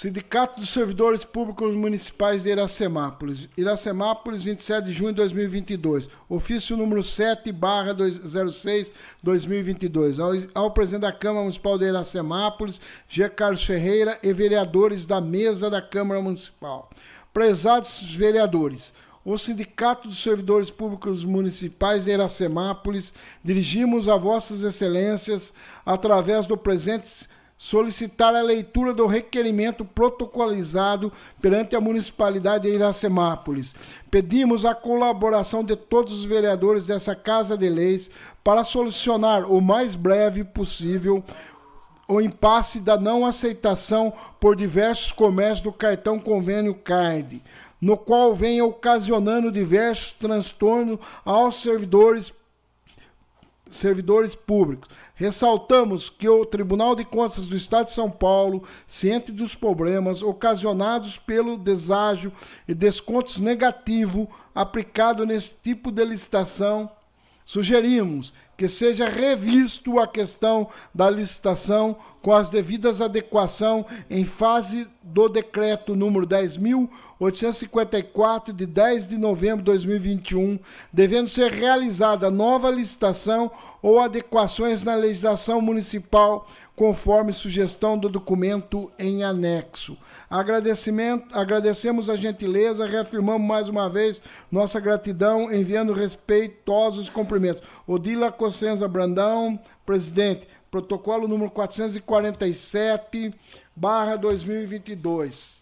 Sindicato dos Servidores Públicos Municipais de Iracemápolis. Iracemápolis, 27 de junho de 2022. Ofício número 7, barra 06, 2022. Ao, ao presidente da Câmara Municipal de Iracemápolis, G. Carlos Ferreira e vereadores da mesa da Câmara Municipal. Prezados vereadores, o Sindicato dos Servidores Públicos Municipais de Iracemápolis dirigimos a vossas excelências através do presente solicitar a leitura do requerimento protocolizado perante a municipalidade de Iracemápolis. Pedimos a colaboração de todos os vereadores dessa Casa de Leis para solucionar o mais breve possível o impasse da não aceitação por diversos comércios do cartão convênio CARD, no qual vem ocasionando diversos transtornos aos servidores servidores públicos. Ressaltamos que o Tribunal de Contas do Estado de São Paulo, ciente dos problemas ocasionados pelo deságio e descontos negativos aplicado nesse tipo de licitação, sugerimos que seja revisto a questão da licitação com as devidas adequação em fase do decreto número 10.854 de 10 de novembro de 2021, devendo ser realizada nova licitação ou adequações na legislação municipal conforme sugestão do documento em anexo. Agradecimento, agradecemos a gentileza, reafirmamos mais uma vez nossa gratidão, enviando respeitosos cumprimentos. Odila Cossenza Brandão, presidente, protocolo número 447, barra 2022.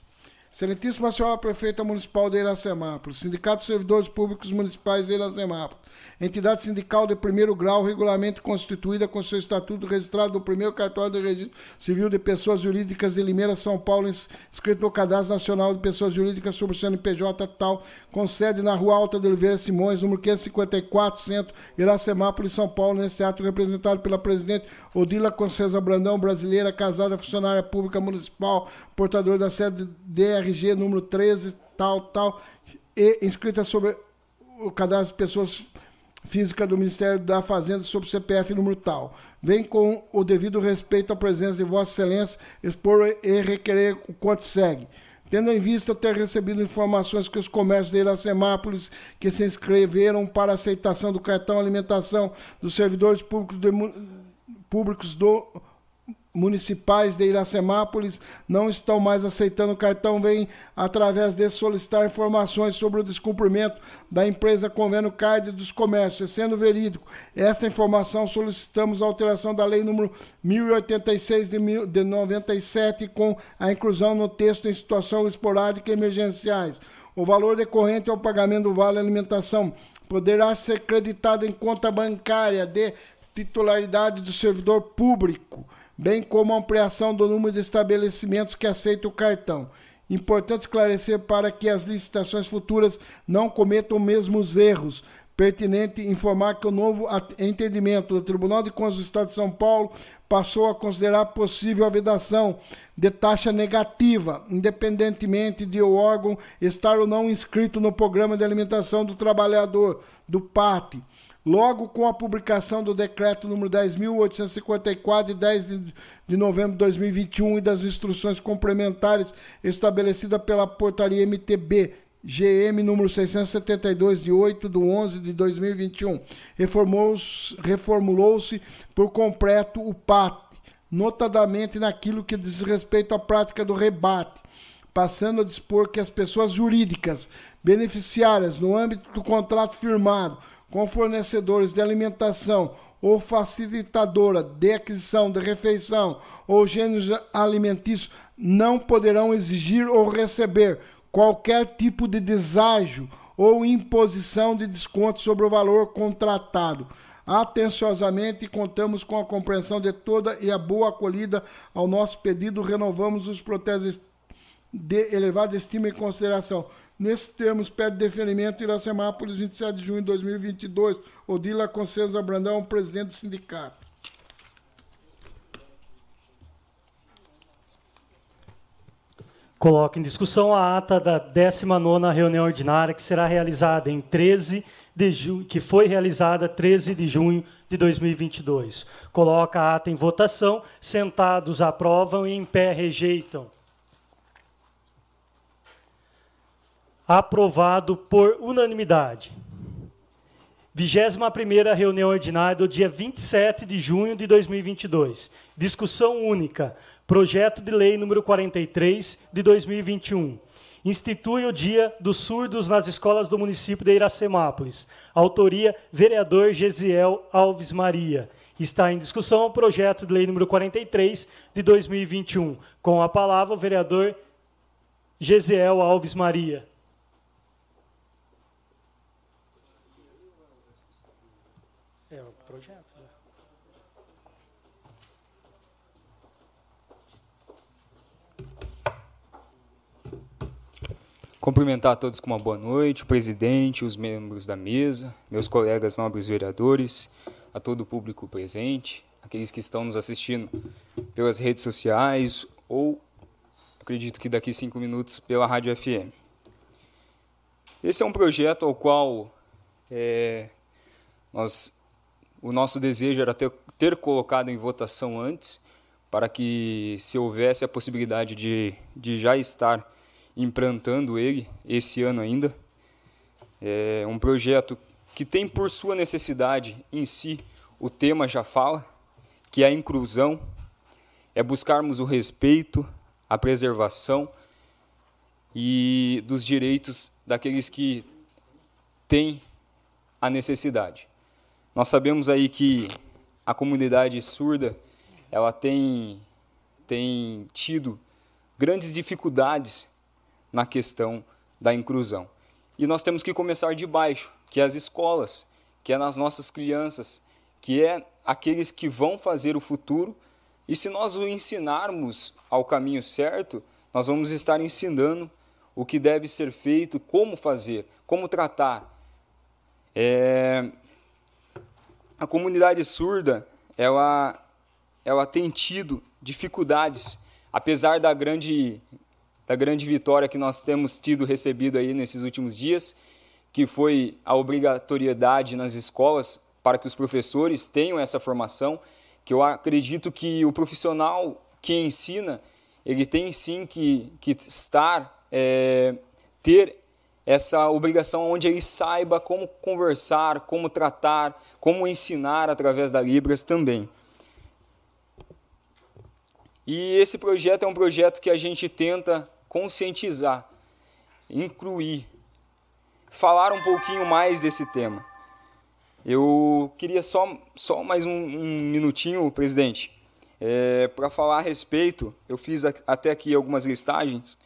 Excelentíssima senhora prefeita municipal de Iracemápolis, Sindicato de Servidores Públicos Municipais de Iracemápolis, entidade sindical de primeiro grau, regularmente constituída com seu estatuto registrado no primeiro cartório de registro civil de pessoas jurídicas de Limeira, São Paulo, inscrito no Cadastro Nacional de Pessoas Jurídicas sobre o CNPJ tal, com sede na Rua Alta de Oliveira Simões, número 554, Centro, Iracemápolis, São Paulo, neste ato representado pela presidente Odila Concesa Brandão, brasileira, casada, funcionária pública municipal, portador da sede DRG número 13, tal, tal, e inscrita sobre o cadastro de pessoas física do Ministério da Fazenda sobre CPF número tal. Vem com o devido respeito à presença de Vossa Excelência, expor e requerer o quanto segue. Tendo em vista ter recebido informações que os comércios de Iracemápolis que se inscreveram para aceitação do cartão alimentação dos servidores públicos, públicos do municipais de Iracemápolis não estão mais aceitando o cartão, vem através de solicitar informações sobre o descumprimento da empresa Convênio Card dos Comércios. Sendo verídico esta informação, solicitamos a alteração da lei número 1086 de, de 97 com a inclusão no texto em situação esporádica e emergenciais. O valor decorrente ao pagamento do vale alimentação poderá ser creditado em conta bancária de titularidade do servidor público bem como a ampliação do número de estabelecimentos que aceitam o cartão. Importante esclarecer para que as licitações futuras não cometam os mesmos erros. Pertinente informar que o novo entendimento do Tribunal de Contas do Estado de São Paulo passou a considerar possível a vedação de taxa negativa, independentemente de o órgão estar ou não inscrito no Programa de Alimentação do Trabalhador, do PAT logo com a publicação do decreto número 10.854, de 10 de novembro de 2021 e das instruções complementares estabelecidas pela portaria MTB GM número 672 de 8 de 11 de 2021. Reformulou-se reformulou por completo o PAT, notadamente naquilo que diz respeito à prática do rebate, passando a dispor que as pessoas jurídicas beneficiárias no âmbito do contrato firmado com fornecedores de alimentação ou facilitadora de aquisição de refeição ou gêneros alimentícios não poderão exigir ou receber qualquer tipo de deságio ou imposição de desconto sobre o valor contratado. Atenciosamente contamos com a compreensão de toda e a boa acolhida ao nosso pedido. Renovamos os protestos de elevada estima e consideração. Nesses termos, pede deferimento Iracemápolis, 27 de junho de 2022. Odila Concesa Brandão, presidente do sindicato. Coloca em discussão a ata da 19ª reunião ordinária que será realizada em 13 de junho, que foi realizada 13 de junho de 2022. Coloca a ata em votação, sentados aprovam e em pé rejeitam. Aprovado por unanimidade. 21ª reunião ordinária do dia 27 de junho de 2022. Discussão única. Projeto de lei número 43 de 2021. Institui o Dia dos Surdos nas escolas do município de Iracemápolis. Autoria: vereador Gesiel Alves Maria. Está em discussão o projeto de lei número 43 de 2021. Com a palavra, o vereador Gesiel Alves Maria. É o projeto. né? Cumprimentar a todos com uma boa noite, o presidente, os membros da mesa, meus colegas nobres vereadores, a todo o público presente, aqueles que estão nos assistindo pelas redes sociais ou, acredito que daqui cinco minutos, pela Rádio FM. Esse é um projeto ao qual é, nós, o nosso desejo era ter, ter colocado em votação antes, para que, se houvesse a possibilidade de, de já estar implantando ele esse ano ainda. É um projeto que tem por sua necessidade em si, o tema já fala, que é a inclusão, é buscarmos o respeito, a preservação e dos direitos daqueles que têm a necessidade. Nós sabemos aí que a comunidade surda, ela tem tem tido grandes dificuldades na questão da inclusão. E nós temos que começar de baixo, que é as escolas, que é nas nossas crianças, que é aqueles que vão fazer o futuro. E se nós o ensinarmos ao caminho certo, nós vamos estar ensinando o que deve ser feito, como fazer, como tratar. É... A comunidade surda, ela, ela tem tido dificuldades, apesar da grande da grande vitória que nós temos tido recebido aí nesses últimos dias, que foi a obrigatoriedade nas escolas para que os professores tenham essa formação, que eu acredito que o profissional que ensina, ele tem sim que, que estar, é, ter essa obrigação onde ele saiba como conversar, como tratar, como ensinar através da Libras também. E esse projeto é um projeto que a gente tenta conscientizar, incluir, falar um pouquinho mais desse tema. Eu queria só, só mais um, um minutinho, presidente, é, para falar a respeito. Eu fiz a, até aqui algumas listagens.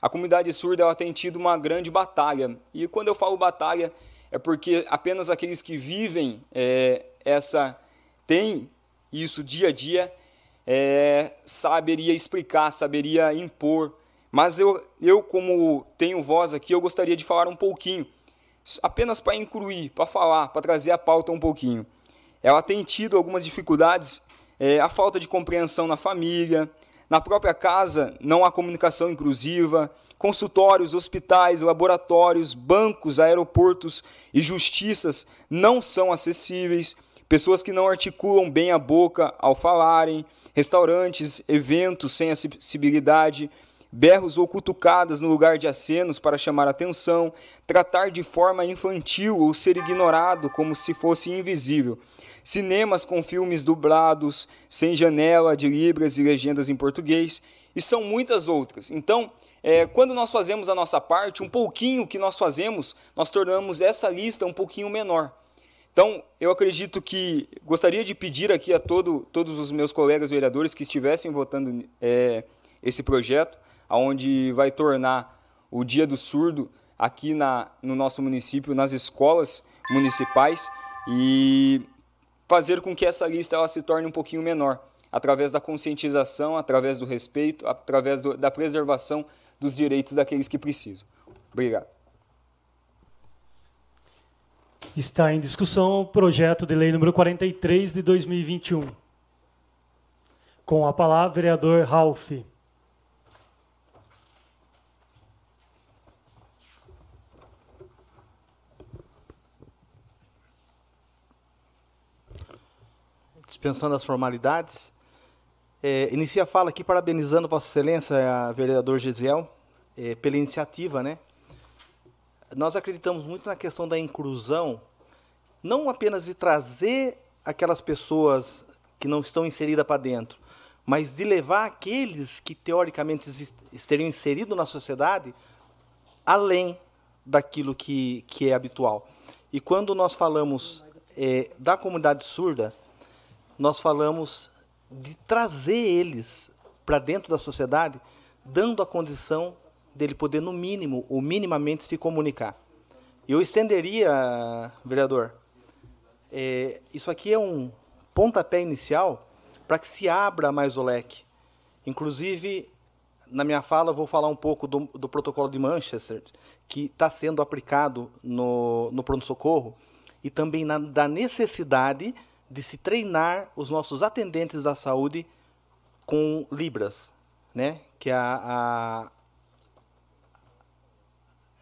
A comunidade surda ela tem tido uma grande batalha. E quando eu falo batalha, é porque apenas aqueles que vivem é, essa, têm isso dia a dia, é, saberia explicar, saberia impor, mas eu, eu, como tenho voz aqui, eu gostaria de falar um pouquinho, apenas para incluir, para falar, para trazer a pauta um pouquinho. Ela tem tido algumas dificuldades, é, a falta de compreensão na família, na própria casa não há comunicação inclusiva, consultórios, hospitais, laboratórios, bancos, aeroportos e justiças não são acessíveis, pessoas que não articulam bem a boca ao falarem, restaurantes, eventos sem acessibilidade, berros ou cutucadas no lugar de acenos para chamar atenção, tratar de forma infantil ou ser ignorado como se fosse invisível. Cinemas com filmes dublados, sem janela de libras e legendas em português, e são muitas outras. Então, é, quando nós fazemos a nossa parte, um pouquinho que nós fazemos, nós tornamos essa lista um pouquinho menor. Então, eu acredito que gostaria de pedir aqui a todo, todos os meus colegas vereadores que estivessem votando é, esse projeto, onde vai tornar o Dia do Surdo aqui na, no nosso município, nas escolas municipais e fazer com que essa lista ela se torne um pouquinho menor, através da conscientização, através do respeito, através do, da preservação dos direitos daqueles que precisam. Obrigado. Está em discussão o projeto de lei número 43 de 2021. Com a palavra, vereador Ralph. Dispensando as formalidades. É, inicia a fala aqui parabenizando Vossa Excelência, a vereador Gisiel, é, pela iniciativa. Né? Nós acreditamos muito na questão da inclusão, não apenas de trazer aquelas pessoas que não estão inseridas para dentro, mas de levar aqueles que teoricamente estariam inseridos na sociedade além daquilo que, que é habitual. E quando nós falamos é, da comunidade surda, nós falamos de trazer eles para dentro da sociedade, dando a condição dele poder, no mínimo ou minimamente, se comunicar. Eu estenderia, vereador, é, isso aqui é um pontapé inicial para que se abra mais o leque. Inclusive, na minha fala, vou falar um pouco do, do protocolo de Manchester, que está sendo aplicado no, no pronto-socorro, e também na, da necessidade de se treinar os nossos atendentes da saúde com Libras, né? que é a, a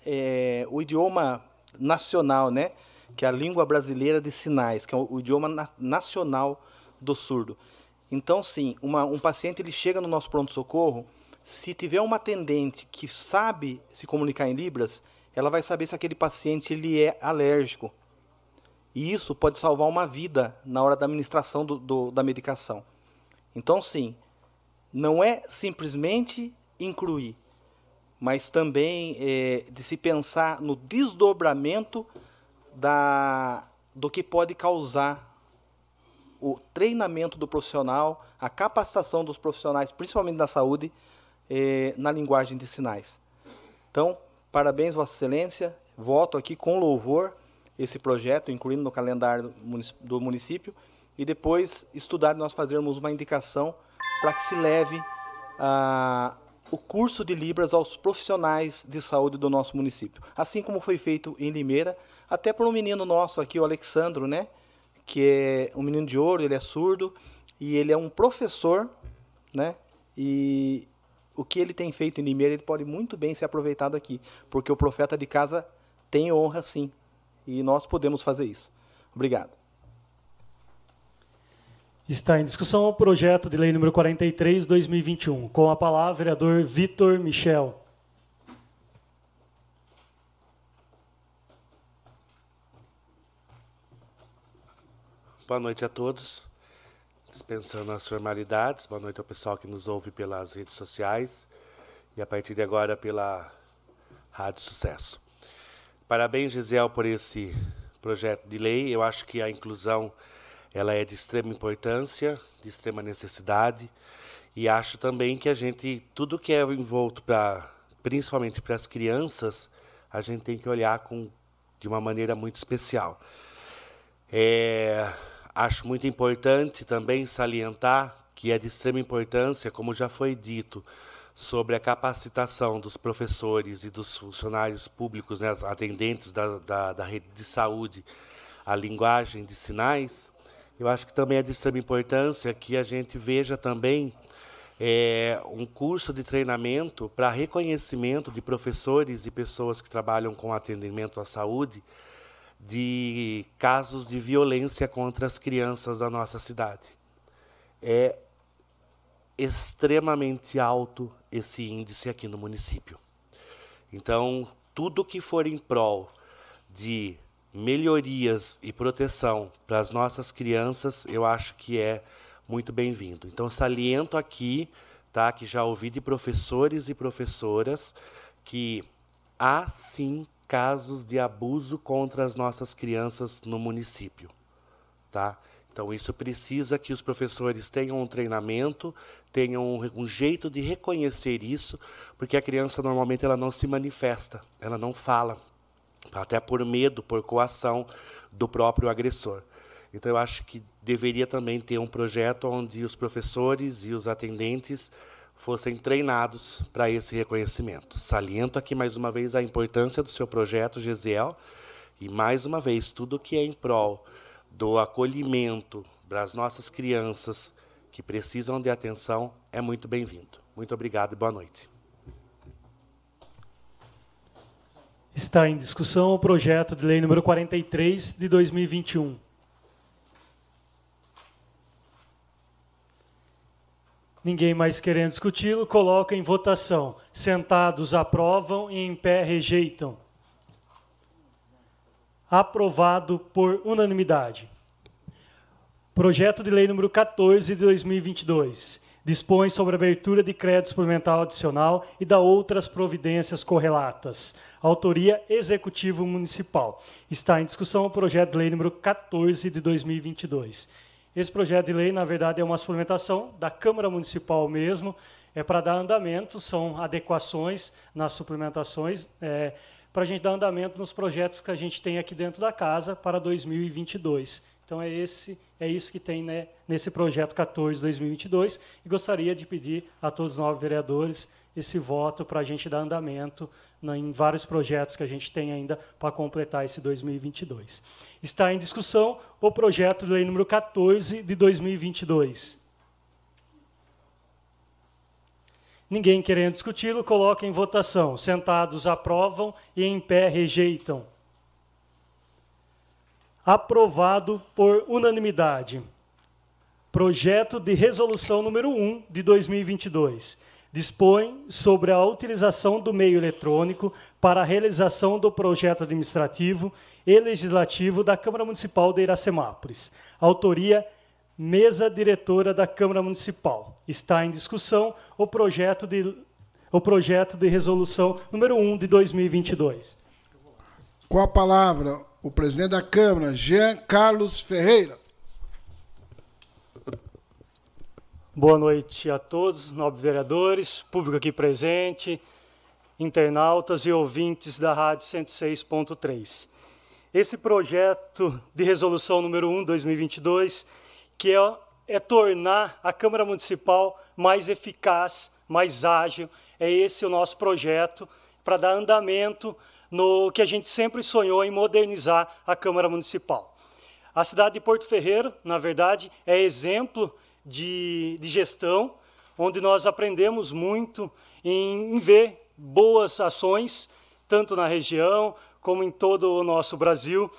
é, o idioma nacional, né? que é a língua brasileira de sinais, que é o, o idioma na, nacional do surdo. Então, sim, uma, um paciente ele chega no nosso pronto-socorro, se tiver uma atendente que sabe se comunicar em Libras, ela vai saber se aquele paciente ele é alérgico. E isso pode salvar uma vida na hora da administração do, do, da medicação. Então, sim, não é simplesmente incluir, mas também é, de se pensar no desdobramento da, do que pode causar o treinamento do profissional, a capacitação dos profissionais, principalmente da saúde, eh, na linguagem de sinais. Então, parabéns, Vossa Excelência. Voto aqui com louvor esse projeto, incluindo no calendário do município, e depois estudar nós fazermos uma indicação para que se leve ah, o curso de Libras aos profissionais de saúde do nosso município. Assim como foi feito em Limeira, até por um menino nosso aqui, o Alexandro, né? que é um menino de ouro, ele é surdo e ele é um professor, né? E o que ele tem feito em Limeira, ele pode muito bem ser aproveitado aqui, porque o profeta de casa tem honra sim, e nós podemos fazer isso. Obrigado. Está em discussão o projeto de lei número 43, 2021. Com a palavra, vereador Vitor Michel. Boa noite a todos. Dispensando as formalidades, boa noite ao pessoal que nos ouve pelas redes sociais e a partir de agora pela Rádio Sucesso. Parabéns, Gisele, por esse projeto de lei. Eu acho que a inclusão ela é de extrema importância, de extrema necessidade e acho também que a gente tudo que é envolto principalmente para as crianças, a gente tem que olhar com de uma maneira muito especial. É, Acho muito importante também salientar que é de extrema importância, como já foi dito, sobre a capacitação dos professores e dos funcionários públicos, né, atendentes da, da, da rede de saúde, a linguagem de sinais. Eu acho que também é de extrema importância que a gente veja também é, um curso de treinamento para reconhecimento de professores e pessoas que trabalham com atendimento à saúde de casos de violência contra as crianças da nossa cidade. É extremamente alto esse índice aqui no município. Então, tudo que for em prol de melhorias e proteção para as nossas crianças, eu acho que é muito bem-vindo. Então, saliento aqui, tá, que já ouvi de professores e professoras que há sim casos de abuso contra as nossas crianças no município, tá? Então isso precisa que os professores tenham um treinamento, tenham um, um, jeito de reconhecer isso, porque a criança normalmente ela não se manifesta, ela não fala, até por medo, por coação do próprio agressor. Então eu acho que deveria também ter um projeto onde os professores e os atendentes fossem treinados para esse reconhecimento. Saliento aqui mais uma vez a importância do seu projeto, Gesiel, e mais uma vez, tudo que é em prol do acolhimento das nossas crianças que precisam de atenção é muito bem-vindo. Muito obrigado e boa noite. Está em discussão o projeto de lei número 43 de 2021. Ninguém mais querendo discuti-lo, coloca em votação. Sentados aprovam e em pé rejeitam. Aprovado por unanimidade. Projeto de Lei número 14 de 2022 dispõe sobre a abertura de crédito suplementar adicional e da outras providências correlatas. Autoria Executivo Municipal. Está em discussão o projeto de lei número 14 de 2022. Esse projeto de lei, na verdade, é uma suplementação da Câmara Municipal mesmo, é para dar andamento, são adequações nas suplementações, é, para a gente dar andamento nos projetos que a gente tem aqui dentro da casa para 2022. Então é esse é isso que tem né, nesse projeto 14 2022 e gostaria de pedir a todos os nove vereadores esse voto para a gente dar andamento em vários projetos que a gente tem ainda para completar esse 2022. Está em discussão o projeto de lei número 14 de 2022. Ninguém querendo discuti-lo, coloca em votação. Sentados aprovam e em pé rejeitam. Aprovado por unanimidade. Projeto de resolução número 1 de 2022 dispõe sobre a utilização do meio eletrônico para a realização do projeto administrativo e legislativo da Câmara Municipal de Iracemápolis. Autoria Mesa Diretora da Câmara Municipal. Está em discussão o projeto de, o projeto de resolução número 1 de 2022. Com a palavra, o presidente da Câmara, Jean Carlos Ferreira. Boa noite a todos, nobres vereadores, público aqui presente, internautas e ouvintes da Rádio 106.3. Esse projeto de resolução número 1 2022 que é, é tornar a Câmara Municipal mais eficaz, mais ágil. É esse o nosso projeto para dar andamento no que a gente sempre sonhou em modernizar a Câmara Municipal. A cidade de Porto Ferreiro, na verdade, é exemplo de, de gestão, onde nós aprendemos muito em, em ver boas ações, tanto na região como em todo o nosso Brasil.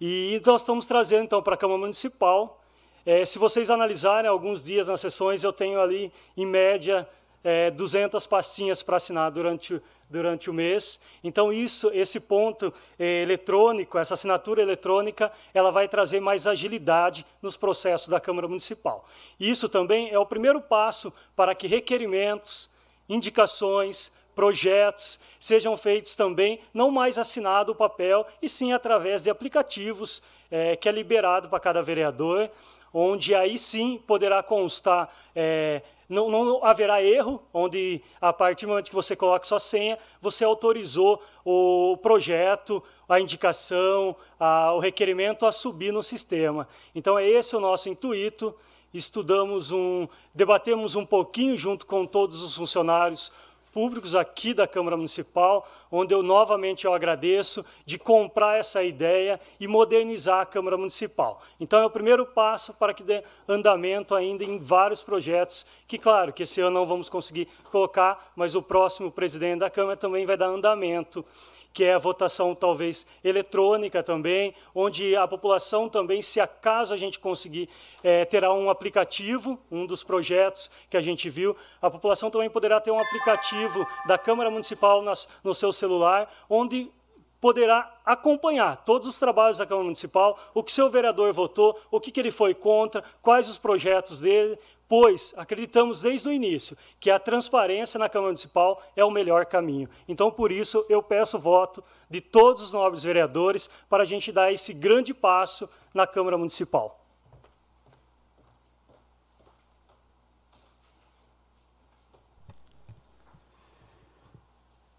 E nós estamos trazendo, então, para a Câmara Municipal é, se vocês analisarem alguns dias nas sessões, eu tenho ali, em média, é, 200 pastinhas para assinar durante, durante o mês. Então, isso, esse ponto é, eletrônico, essa assinatura eletrônica, ela vai trazer mais agilidade nos processos da Câmara Municipal. Isso também é o primeiro passo para que requerimentos, indicações, projetos sejam feitos também, não mais assinado o papel, e sim através de aplicativos é, que é liberado para cada vereador, onde aí sim poderá constar, é, não, não, haverá erro, onde a partir do momento que você coloca sua senha, você autorizou o projeto, a indicação, a, o requerimento a subir no sistema. Então, é esse o nosso intuito. Estudamos um, debatemos um pouquinho junto com todos os funcionários públicos aqui da Câmara Municipal, onde eu novamente eu agradeço de comprar essa ideia e modernizar a Câmara Municipal. Então é o primeiro passo para que dê andamento ainda em vários projetos, que claro, que esse ano não vamos conseguir colocar, mas o próximo presidente da Câmara também vai dar andamento que é a votação talvez eletrônica também, onde a população também, se acaso a gente conseguir, é, terá um aplicativo, um dos projetos que a gente viu, a população também poderá ter um aplicativo da Câmara Municipal nas, no seu celular, onde poderá acompanhar todos os trabalhos da Câmara Municipal, o que seu vereador votou, o que, que ele foi contra, quais os projetos dele, pois acreditamos desde o início que a transparência na Câmara Municipal é o melhor caminho. Então, por isso, eu peço voto de todos os nobres vereadores para a gente dar esse grande passo na Câmara Municipal.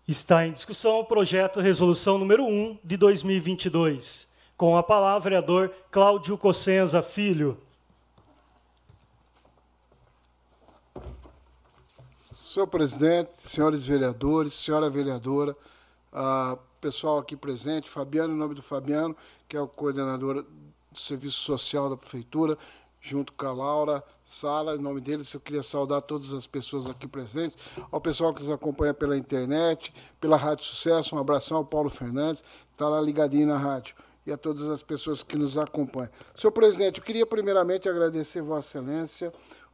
Está em discussão o projeto de resolução número 1 de 2022. Com a palavra, vereador Cláudio Cossenza Filho. Senhor presidente, senhores vereadores, senhora vereadora, uh, pessoal aqui presente, Fabiano, em nome do Fabiano, que é o coordenador do Serviço Social da Prefeitura, junto com a Laura Sala, em nome deles, eu queria saudar todas as pessoas aqui presentes, ao pessoal que nos acompanha pela internet, pela Rádio Sucesso, um abração ao Paulo Fernandes, está lá ligadinho na rádio, e a todas as pessoas que nos acompanham. Senhor presidente, eu queria primeiramente agradecer Vossa Excelência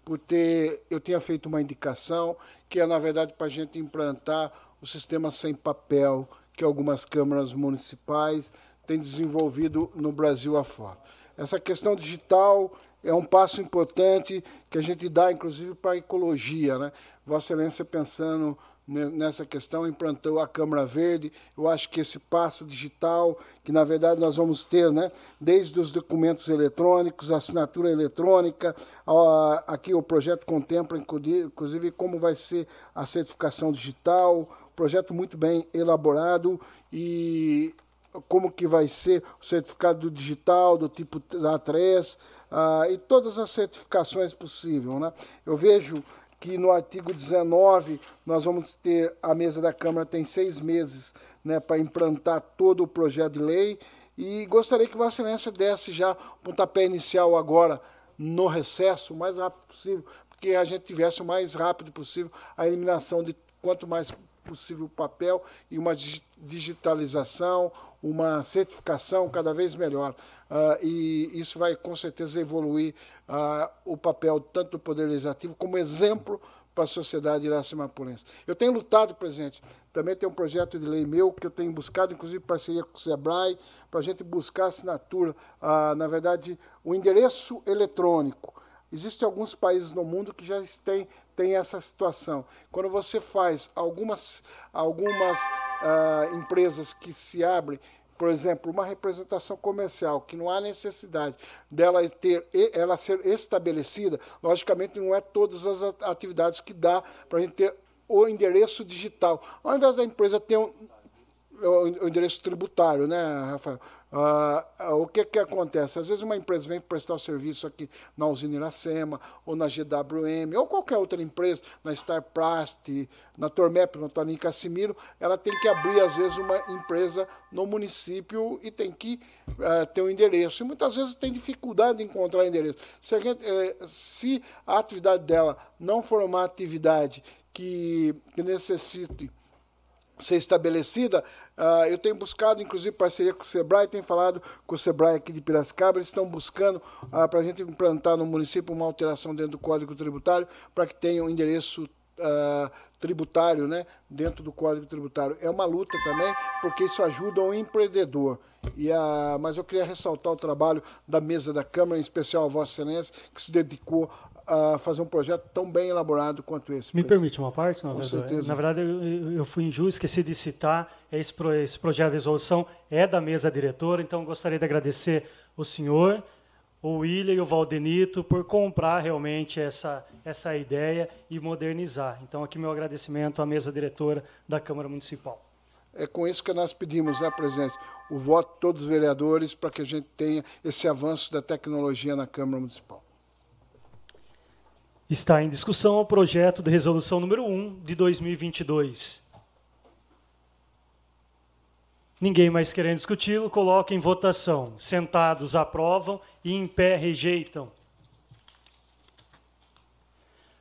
por ter, eu tinha feito uma indicação, que é, na verdade, para a gente implantar o sistema sem papel, que algumas câmaras municipais têm desenvolvido no Brasil afora. Essa questão digital é um passo importante que a gente dá, inclusive, para a ecologia. Né? Vossa Excelência pensando nessa questão, implantou a Câmara Verde. Eu acho que esse passo digital, que na verdade nós vamos ter, né, desde os documentos eletrônicos, a assinatura eletrônica, aqui o projeto contempla, inclusive, como vai ser a certificação digital, projeto muito bem elaborado e como que vai ser o certificado digital do tipo A3 ah, e todas as certificações possíveis. Né? Eu vejo que no artigo 19 nós vamos ter, a mesa da Câmara tem seis meses né, para implantar todo o projeto de lei. E gostaria que Vossa Excelência desse já o pontapé inicial agora no recesso, o mais rápido possível, porque a gente tivesse o mais rápido possível a eliminação de quanto mais possível papel e uma digitalização, uma certificação cada vez melhor. Uh, e isso vai com certeza evoluir uh, o papel tanto do Poder Legislativo como exemplo para a sociedade iracemapulense. Eu tenho lutado, presidente, também tem um projeto de lei meu que eu tenho buscado, inclusive parceria com o SEBRAE, para a gente buscar assinatura, uh, na verdade, o endereço eletrônico. Existem alguns países no mundo que já têm, têm essa situação. Quando você faz algumas, algumas uh, empresas que se abrem, por exemplo, uma representação comercial, que não há necessidade dela ter, ela ser estabelecida, logicamente não é todas as atividades que dá para a gente ter o endereço digital. Ao invés da empresa ter um, o endereço tributário, né, Rafael? Uh, o que, que acontece? Às vezes uma empresa vem prestar o serviço aqui na usina Iracema, ou na GWM, ou qualquer outra empresa, na Starplast, na Tormep, no Toninho Cassimiro, ela tem que abrir, às vezes, uma empresa no município e tem que uh, ter um endereço. E muitas vezes tem dificuldade de encontrar endereço. Se a, gente, eh, se a atividade dela não for uma atividade que, que necessite ser estabelecida. Uh, eu tenho buscado, inclusive, parceria com o Sebrae, tenho falado com o Sebrae aqui de Piracicaba, eles estão buscando uh, para a gente implantar no município uma alteração dentro do Código Tributário para que tenha um endereço uh, tributário né, dentro do Código Tributário. É uma luta também, porque isso ajuda o empreendedor. E a, mas eu queria ressaltar o trabalho da mesa da Câmara, em especial a Vossa Excelência, que se dedicou a fazer um projeto tão bem elaborado quanto esse. Me permite uma parte? Não, Com certeza. Na verdade, eu, eu fui injusto, esqueci de citar, esse, esse projeto de resolução é da mesa diretora, então gostaria de agradecer o senhor, o William e o Valdenito por comprar realmente essa, essa ideia e modernizar. Então, aqui meu agradecimento à mesa diretora da Câmara Municipal. É com isso que nós pedimos, né, presidente, o voto de todos os vereadores para que a gente tenha esse avanço da tecnologia na Câmara Municipal. Está em discussão o projeto de resolução número 1 de 2022. Ninguém mais querendo discuti-lo, coloca em votação. Sentados aprovam e em pé rejeitam.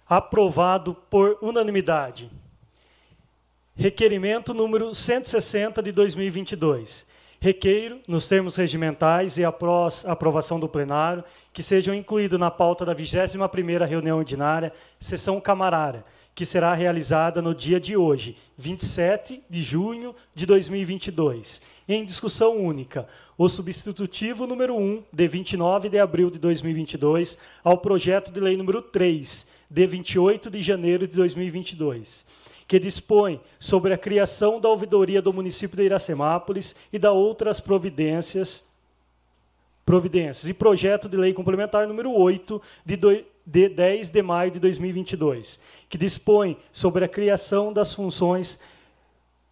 Aprovado por unanimidade. Requerimento número 160 de 2022 Requeiro, nos termos regimentais e após aprovação do plenário, que sejam incluídos na pauta da 21ª reunião ordinária, sessão camarária, que será realizada no dia de hoje, 27 de junho de 2022, em discussão única, o substitutivo número 1, de 29 de abril de 2022, ao projeto de lei número 3, de 28 de janeiro de 2022 que dispõe sobre a criação da ouvidoria do município de Iracemápolis e da outras providências providências e projeto de lei complementar número 8 de, do, de 10 de maio de 2022, que dispõe sobre a criação das funções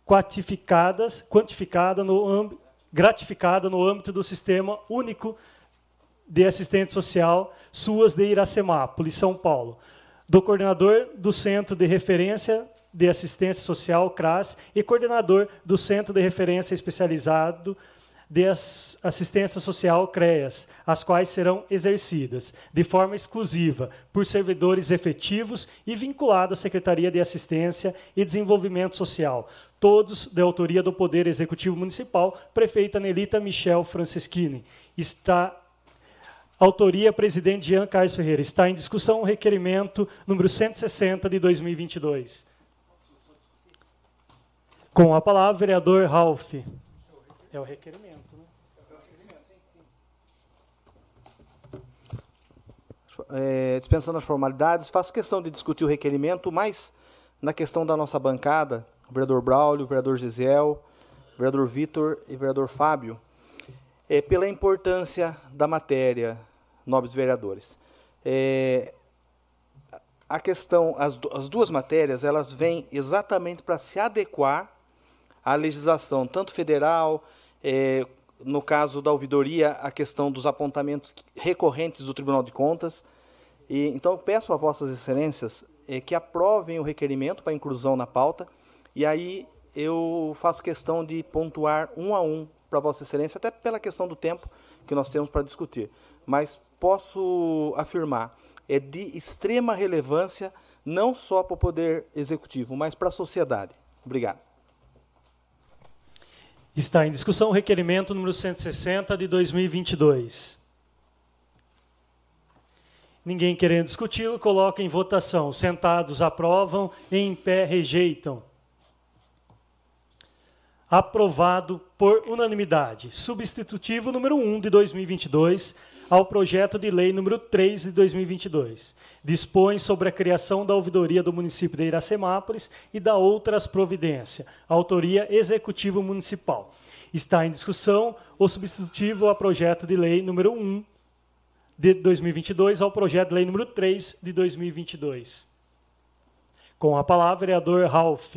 quantificadas, quantificada no gratificada no âmbito do Sistema Único de Assistente Social SUAS de Iracemápolis, São Paulo, do coordenador do Centro de Referência de Assistência Social, CRAS, e coordenador do Centro de Referência Especializado de Assistência Social, CREAS, as quais serão exercidas de forma exclusiva por servidores efetivos e vinculados à Secretaria de Assistência e Desenvolvimento Social, todos de autoria do Poder Executivo Municipal, prefeita Nelita Michel Franceschini. Está Autoria, presidente Jean Carlos Ferreira. Está em discussão o requerimento número 160 de 2022. Com a palavra, vereador Ralph. É o requerimento, né? É, dispensando as formalidades, faço questão de discutir o requerimento o mais na questão da nossa bancada, o vereador Braulio, o vereador Gisel, o vereador Vitor e o vereador Fábio, é, pela importância da matéria, nobres vereadores. É, a questão, as, as duas matérias, elas vêm exatamente para se adequar à legislação, tanto federal, é, no caso da ouvidoria, a questão dos apontamentos recorrentes do Tribunal de Contas. E, então, peço a Vossas Excelências é, que aprovem o requerimento para inclusão na pauta, e aí eu faço questão de pontuar um a um para Vossa Excelência, até pela questão do tempo que nós temos para discutir. Mas posso afirmar, é de extrema relevância, não só para o Poder Executivo, mas para a sociedade. Obrigado. Está em discussão o requerimento número 160 de 2022. Ninguém querendo discuti-lo, coloca em votação. Sentados aprovam, em pé rejeitam. Aprovado por unanimidade. Substitutivo número 1 de 2022 ao projeto de lei número 3 de 2022. Dispõe sobre a criação da ouvidoria do município de Iracemápolis e da outras providências. Autoria Executivo Municipal. Está em discussão o substitutivo ao projeto de lei número 1 de 2022 ao projeto de lei número 3 de 2022. Com a palavra, vereador Ralph.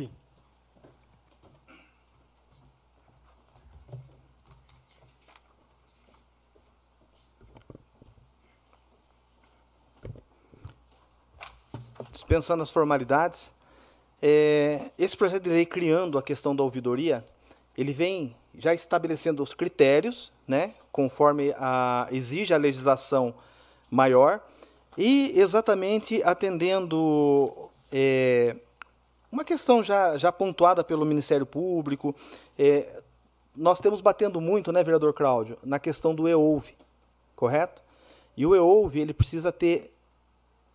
Dispensando as formalidades, é, esse projeto de lei criando a questão da ouvidoria, ele vem já estabelecendo os critérios, né, conforme a, exige a legislação maior, e exatamente atendendo é, uma questão já, já pontuada pelo Ministério Público. É, nós temos batendo muito, né, vereador Cláudio, na questão do EOUVE, correto? E o EOUVE ele precisa ter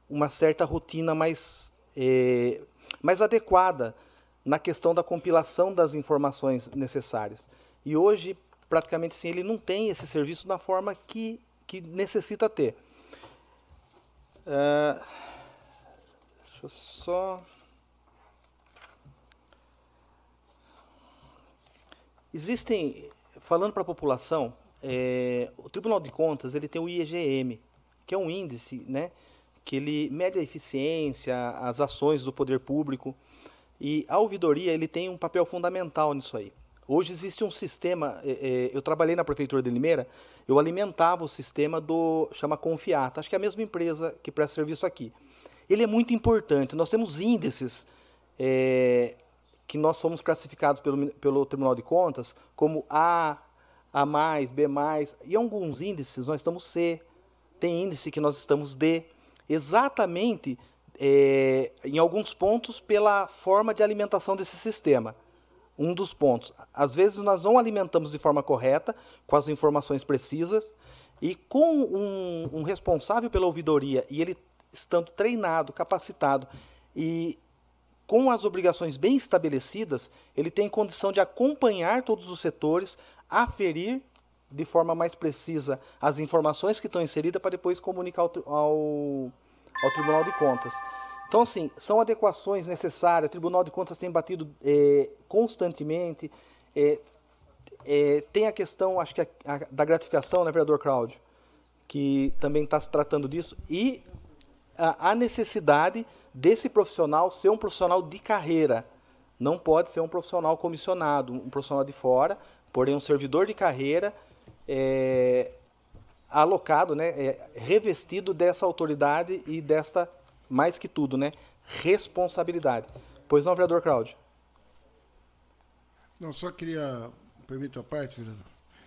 uma certa rotina mais, é, mais adequada na questão da compilação das informações necessárias. E hoje, praticamente sim, ele não tem esse serviço na forma que, que necessita ter. Uh, deixa eu só. Existem, falando para a população, é, o Tribunal de Contas ele tem o IEGM, que é um índice né, que ele mede a eficiência, as ações do poder público. E a ouvidoria ele tem um papel fundamental nisso aí. Hoje existe um sistema, é, é, eu trabalhei na prefeitura de Limeira, eu alimentava o sistema do, chama Confiata, acho que é a mesma empresa que presta serviço aqui. Ele é muito importante, nós temos índices é, que nós somos classificados pelo, pelo Tribunal de Contas como A, A+, B+, e alguns índices nós estamos C, tem índice que nós estamos D, exatamente é, em alguns pontos pela forma de alimentação desse sistema. Um dos pontos. Às vezes nós não alimentamos de forma correta, com as informações precisas, e com um, um responsável pela ouvidoria, e ele estando treinado, capacitado e com as obrigações bem estabelecidas, ele tem condição de acompanhar todos os setores, aferir de forma mais precisa as informações que estão inseridas para depois comunicar ao, ao, ao, Tribunal de Contas. Então, assim, são adequações necessárias. O Tribunal de Contas tem batido é, constantemente. É, é, tem a questão, acho que a, a, da gratificação, né, vereador Cláudio, que também está se tratando disso, e a, a necessidade desse profissional ser um profissional de carreira. Não pode ser um profissional comissionado, um profissional de fora, porém um servidor de carreira é, alocado, né, é, revestido dessa autoridade e desta, mais que tudo, né, responsabilidade. Pois não, vereador Cláudio? Não, só queria, permite a parte, vereador?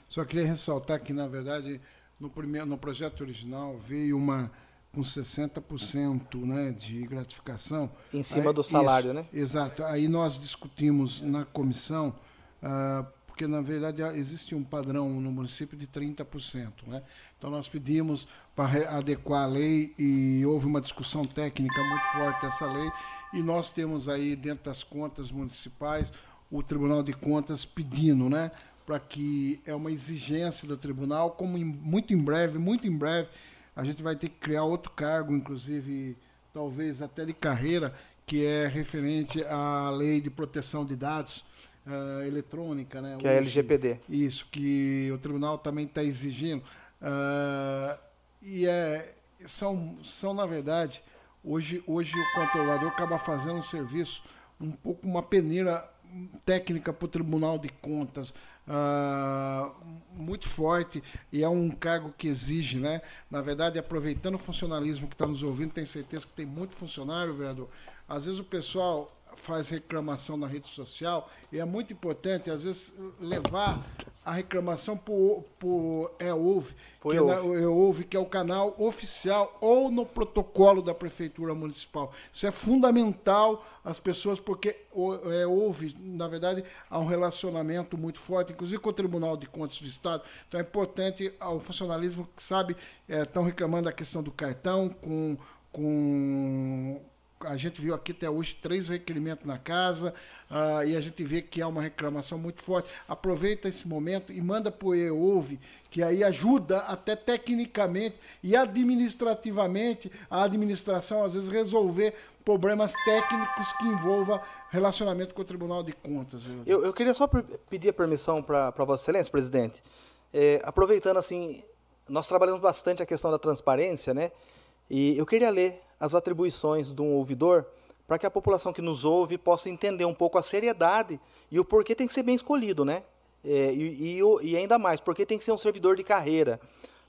Só queria ressaltar que, na verdade, no, primeiro, no projeto original veio uma com 60% né, de gratificação. Em cima Aí, do salário, isso, né? Exato. Aí nós discutimos na comissão uh, porque na verdade existe um padrão no município de 30%. Né? Então nós pedimos para adequar a lei e houve uma discussão técnica muito forte dessa lei e nós temos aí dentro das contas municipais o Tribunal de Contas pedindo, né, para que é uma exigência do tribunal, como em, muito em breve, muito em breve, a gente vai ter que criar outro cargo, inclusive talvez até de carreira, que é referente à lei de proteção de dados uh, eletrônica, né? Que é a LGPD. Isso, que o tribunal também está exigindo. Uh, e é, são, são, na verdade, hoje, hoje o controlador acaba fazendo um serviço um pouco uma peneira técnica para o Tribunal de Contas uh, muito forte e é um cargo que exige, né? Na verdade, aproveitando o funcionalismo que está nos ouvindo, tenho certeza que tem muito funcionário, vereador. Às vezes o pessoal faz reclamação na rede social e é muito importante, às vezes, levar a reclamação para o EOV, que, é EOV, que é o canal oficial ou no protocolo da Prefeitura Municipal. Isso é fundamental às pessoas, porque o EOV, na verdade, há um relacionamento muito forte, inclusive com o Tribunal de Contas do Estado. Então é importante ao funcionalismo que sabe, estão é, reclamando da questão do cartão, com, com a gente viu aqui até hoje três requerimentos na casa uh, e a gente vê que há uma reclamação muito forte. Aproveita esse momento e manda para o EOV, que aí ajuda até tecnicamente e administrativamente a administração, às vezes, resolver problemas técnicos que envolvam relacionamento com o Tribunal de Contas. Eu, eu queria só pedir a permissão para Vossa Excelência, presidente. É, aproveitando assim, nós trabalhamos bastante a questão da transparência, né? E eu queria ler as atribuições de um ouvidor para que a população que nos ouve possa entender um pouco a seriedade e o porquê tem que ser bem escolhido, né? É, e, e, e, ainda mais, porque tem que ser um servidor de carreira,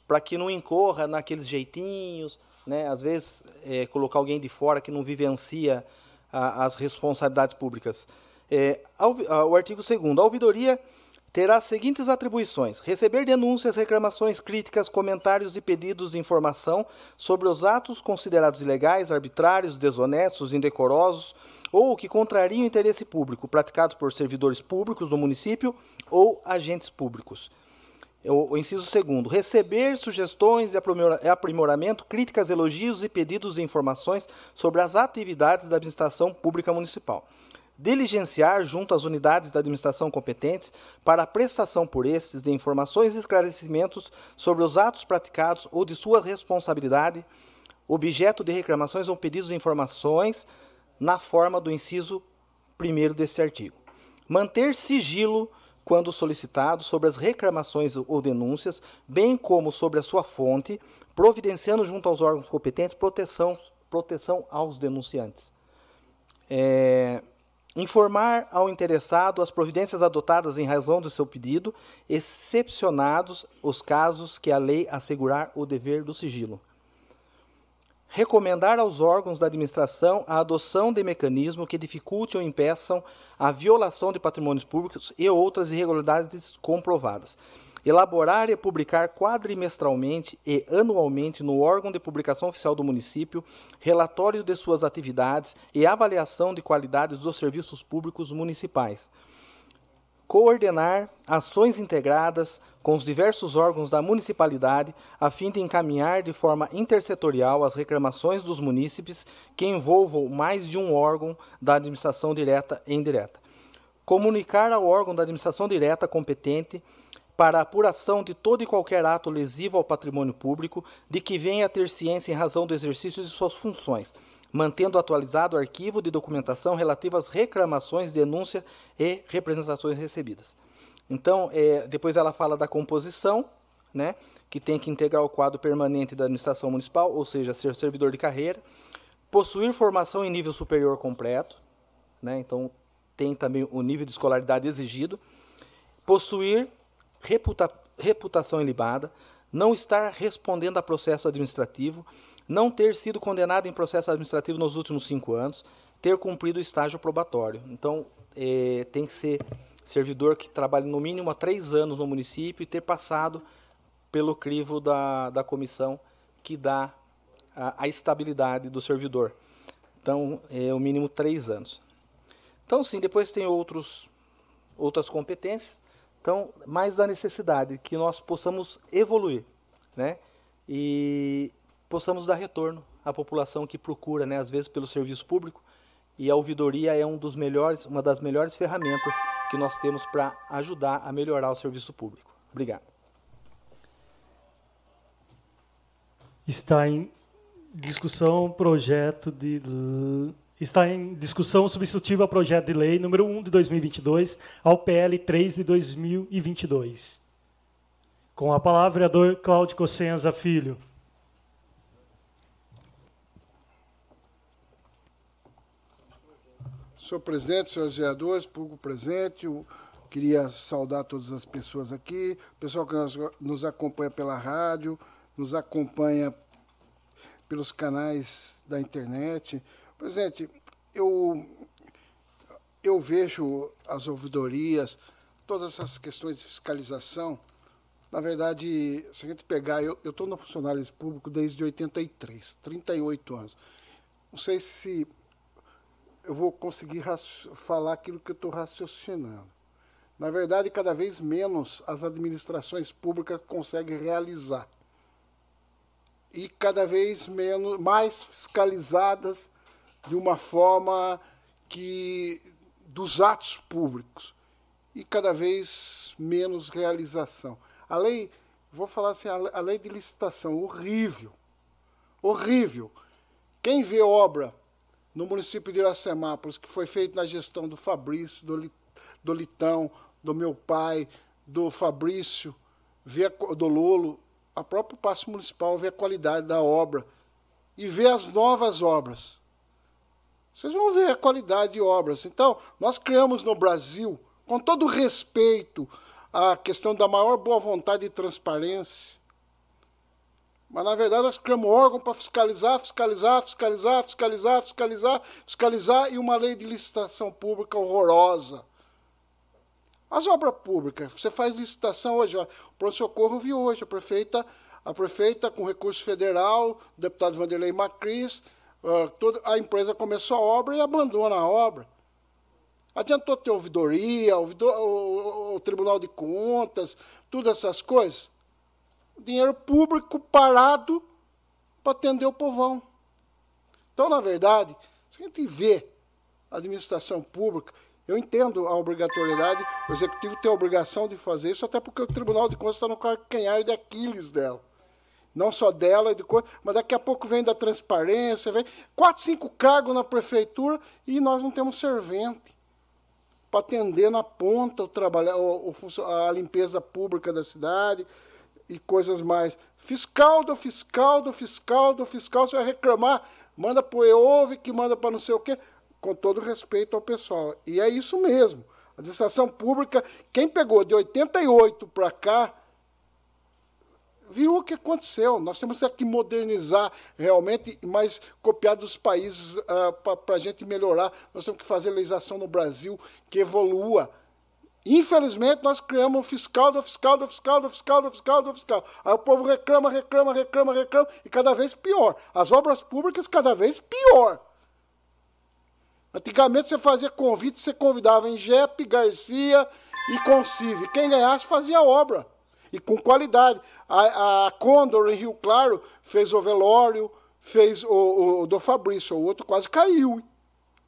para que não incorra naqueles jeitinhos, né? às vezes é, colocar alguém de fora que não vivencia a, as responsabilidades públicas. É, ao, o artigo 2 a ouvidoria terá as seguintes atribuições: receber denúncias, reclamações, críticas, comentários e pedidos de informação sobre os atos considerados ilegais, arbitrários, desonestos, indecorosos ou que contrariam o interesse público praticados por servidores públicos do município ou agentes públicos. O, inciso segundo, receber sugestões de aprimoramento, críticas, elogios e pedidos de informações sobre as atividades da administração pública municipal diligenciar junto às unidades da administração competentes para a prestação por estes de informações e esclarecimentos sobre os atos praticados ou de sua responsabilidade, objeto de reclamações ou pedidos de informações na forma do inciso 1 deste artigo. Manter sigilo quando solicitado sobre as reclamações ou denúncias, bem como sobre a sua fonte, providenciando junto aos órgãos competentes proteção, proteção aos denunciantes. É, informar ao interessado as providências adotadas em razão do seu pedido, excepcionados os casos que a lei assegurar o dever do sigilo. Recomendar aos órgãos da administração a adoção de mecanismos que dificulte ou impeçam a violação de patrimônios públicos e outras irregularidades comprovadas elaborar e publicar quadrimestralmente e anualmente no órgão de publicação oficial do município relatório de suas atividades e avaliação de qualidades dos serviços públicos municipais. Coordenar ações integradas com os diversos órgãos da municipalidade a fim de encaminhar de forma intersetorial as reclamações dos munícipes que envolvam mais de um órgão da administração direta e indireta. Comunicar ao órgão da administração direta competente para a apuração de todo e qualquer ato lesivo ao patrimônio público de que venha a ter ciência em razão do exercício de suas funções, mantendo atualizado o arquivo de documentação relativo às reclamações, denúncias e representações recebidas. Então, é, depois ela fala da composição, né, que tem que integrar o quadro permanente da administração municipal, ou seja, ser servidor de carreira, possuir formação em nível superior completo, né, então tem também o nível de escolaridade exigido, possuir reputa, reputação ilibada, não estar respondendo a processo administrativo, não ter sido condenado em processo administrativo nos últimos cinco anos, ter cumprido o estágio probatório. Então, é, tem que ser servidor que trabalhe no mínimo há três anos no município e ter passado pelo crivo da, da comissão que dá a, a estabilidade do servidor. Então, é o mínimo três anos. Então, sim, depois tem outros, outras competências. Então, mais da necessidade que nós possamos evoluir, né? E possamos dar retorno à população que procura, né, às vezes pelo serviço público, e a ouvidoria é um dos melhores, uma das melhores ferramentas que nós temos para ajudar a melhorar o serviço público. Obrigado. Está em discussão o projeto de Está em discussão substitutiva ao projeto de lei número 1 de 2022 ao PL 3 de 2022. Com a palavra, vereador Cláudio Cossenza Filho. Senhor presidente, senhores vereadores, público presente, eu queria saudar todas as pessoas aqui, pessoal que nos, nos acompanha pela rádio, nos acompanha pelos canais da internet. Presidente, eu, eu vejo as ouvidorias, todas essas questões de fiscalização. Na verdade, se a gente pegar, eu estou no funcionário público desde 83, 38 anos. Não sei se eu vou conseguir falar aquilo que eu estou raciocinando. Na verdade, cada vez menos as administrações públicas conseguem realizar. E cada vez menos, mais fiscalizadas de uma forma que dos atos públicos e cada vez menos realização. A lei, vou falar assim, a lei de licitação, horrível. Horrível. Quem vê obra no município de Iracemápolis, que foi feito na gestão do Fabrício, do, do Litão, do meu pai, do Fabrício, vê do Lolo, a própria Passo Municipal vê a qualidade da obra e vê as novas obras. Vocês vão ver a qualidade de obras. Então, nós criamos no Brasil, com todo respeito à questão da maior boa vontade e transparência, mas, na verdade, nós criamos um órgão para fiscalizar, fiscalizar, fiscalizar, fiscalizar, fiscalizar, fiscalizar e uma lei de licitação pública horrorosa. As obras públicas, você faz licitação hoje, ó, o pronto-socorro viu hoje, a prefeita, a prefeita com recurso federal, o deputado Vanderlei Macris, toda, a empresa começou a obra e abandona a obra. Adiantou ter ouvidoria, ouvidor, o, o, o Tribunal de Contas, todas essas coisas dinheiro público parado para atender o povão. Então, na verdade, se a gente vê a administração pública, eu entendo a obrigatoriedade, o executivo tem a obrigação de fazer isso, até porque o Tribunal de Contas está no calcanhar de Aquiles dela. Não só dela, de coisa, mas daqui a pouco vem da transparência, vem quatro, cinco cargos na prefeitura e nós não temos servente para atender na ponta o trabalho, o, o, a limpeza pública da cidade, e coisas mais. Fiscal do fiscal do fiscal do fiscal, você vai reclamar, manda para o EOV, que manda para não sei o quê, com todo respeito ao pessoal. E é isso mesmo. A administração pública, quem pegou de 88 para cá, viu o que aconteceu. Nós temos que modernizar realmente, mas copiar dos países uh, ah, para a gente melhorar. Nós temos que fazer legislação no Brasil que evolua. Infelizmente, nós criamos um fiscal do fiscal do fiscal do fiscal do fiscal do fiscal. Aí o povo reclama, reclama, reclama, reclama, e cada vez pior. As obras públicas cada vez pior. Antigamente você fazia convite, você convidava em Jep, Garcia e Concive. Quem ganhasse fazia obra. E com qualidade. A, a Condor em Rio Claro fez o velório, fez o, o, o do Fabrício, o outro quase caiu. Hein?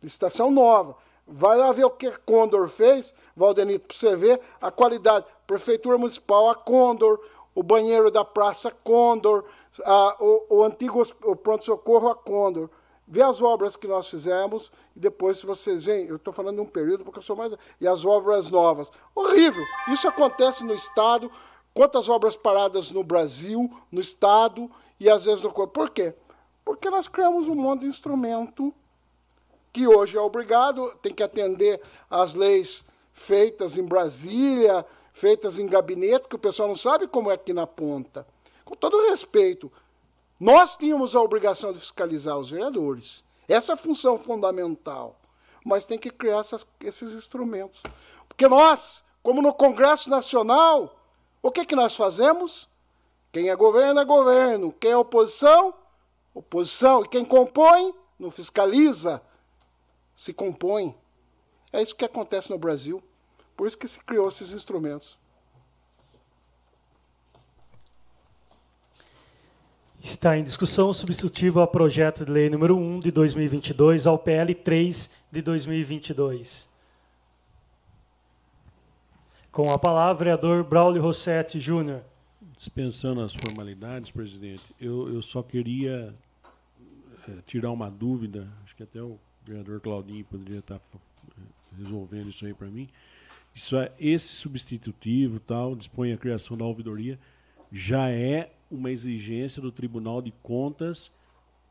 Licitação nova. Vai lá ver o que a Condor fez, Valdenito, para você ver a qualidade. Prefeitura Municipal, a Condor, o banheiro da Praça Condor, a, o, o antigo pronto-socorro, a Condor. Vê as obras que nós fizemos e depois, se vocês veem, eu estou falando de um período porque eu sou mais. E as obras novas. Horrível! Isso acontece no Estado. Quantas obras paradas no Brasil, no Estado e às vezes no. Por quê? Porque nós criamos um monte de instrumento que hoje é obrigado, tem que atender às leis feitas em Brasília, feitas em gabinete, que o pessoal não sabe como é aqui na ponta. Com todo respeito, nós tínhamos a obrigação de fiscalizar os vereadores. Essa é a função fundamental. Mas tem que criar essas, esses instrumentos. Porque nós, como no Congresso Nacional, o que, que nós fazemos? Quem é governo é governo. Quem é oposição? Oposição. E quem compõe? Não fiscaliza se compõem. É isso que acontece no Brasil. Por isso que se criou esses instrumentos. Está em discussão substitutivo ao projeto de lei número 1 de 2022 ao PL 3 de 2022. Com a palavra, vereador Braulio Rossetti Júnior. Dispensando as formalidades, presidente, eu, eu só queria é, tirar uma dúvida, acho que até o vereador Claudinho poderia estar fa- resolvendo isso aí para mim. Isso é esse substitutivo tal dispõe a criação da ouvidoria já é uma exigência do Tribunal de Contas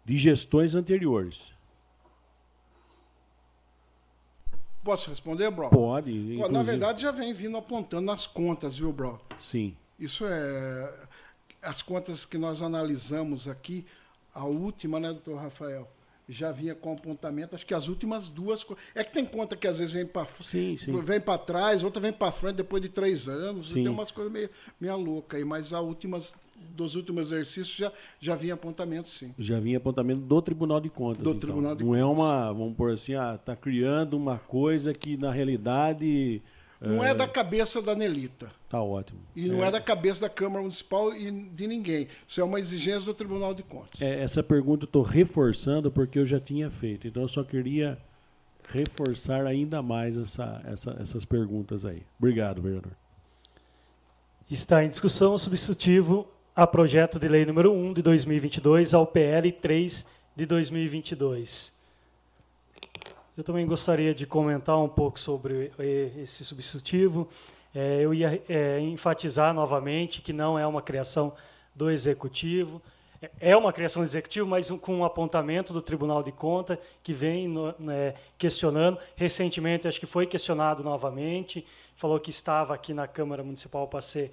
de gestões anteriores. Posso responder, Bro? Pode, Pô, Na inclusive- verdade, já vem vindo apontando nas contas, viu, Bro? Sim. Isso é. As contas que nós analisamos aqui, a última, né, doutor Rafael? Já vinha com apontamento, acho que as últimas duas. É que tem conta que às vezes vem para Sim, sim. vem para trás, outra vem para frente depois de três anos. Sim. Tem umas coisas meio, meio loucas aí, mas a últimas, dos últimos exercícios já, já vinha apontamento, sim. Já vinha apontamento do Tribunal de Contas. Do então. Tribunal de Não é Contas. uma, vamos pôr assim, ah, tá criando uma coisa que na realidade Não é da cabeça da Nelita. tá ótimo. E não é. da cabeça da Câmara Municipal e de ninguém. Isso é uma exigência do Tribunal de Contas. É, essa pergunta eu estou reforçando porque eu já tinha feito. Então eu só queria reforçar ainda mais essa, essa- essas perguntas aí. Obrigado, vereador. Está em discussão o substitutivo a projeto de lei número 1 de 2022 ao PL 3 de 2022. Eu também gostaria de comentar um pouco sobre esse substitutivo. Eh, Eu ia eh, enfatizar novamente que não é uma criação do Executivo. É- É uma criação do Executivo, mas com um apontamento do Tribunal de Contas, que vem né, questionando. Recentemente, acho que foi questionado novamente, falou que estava aqui na Câmara Municipal para ser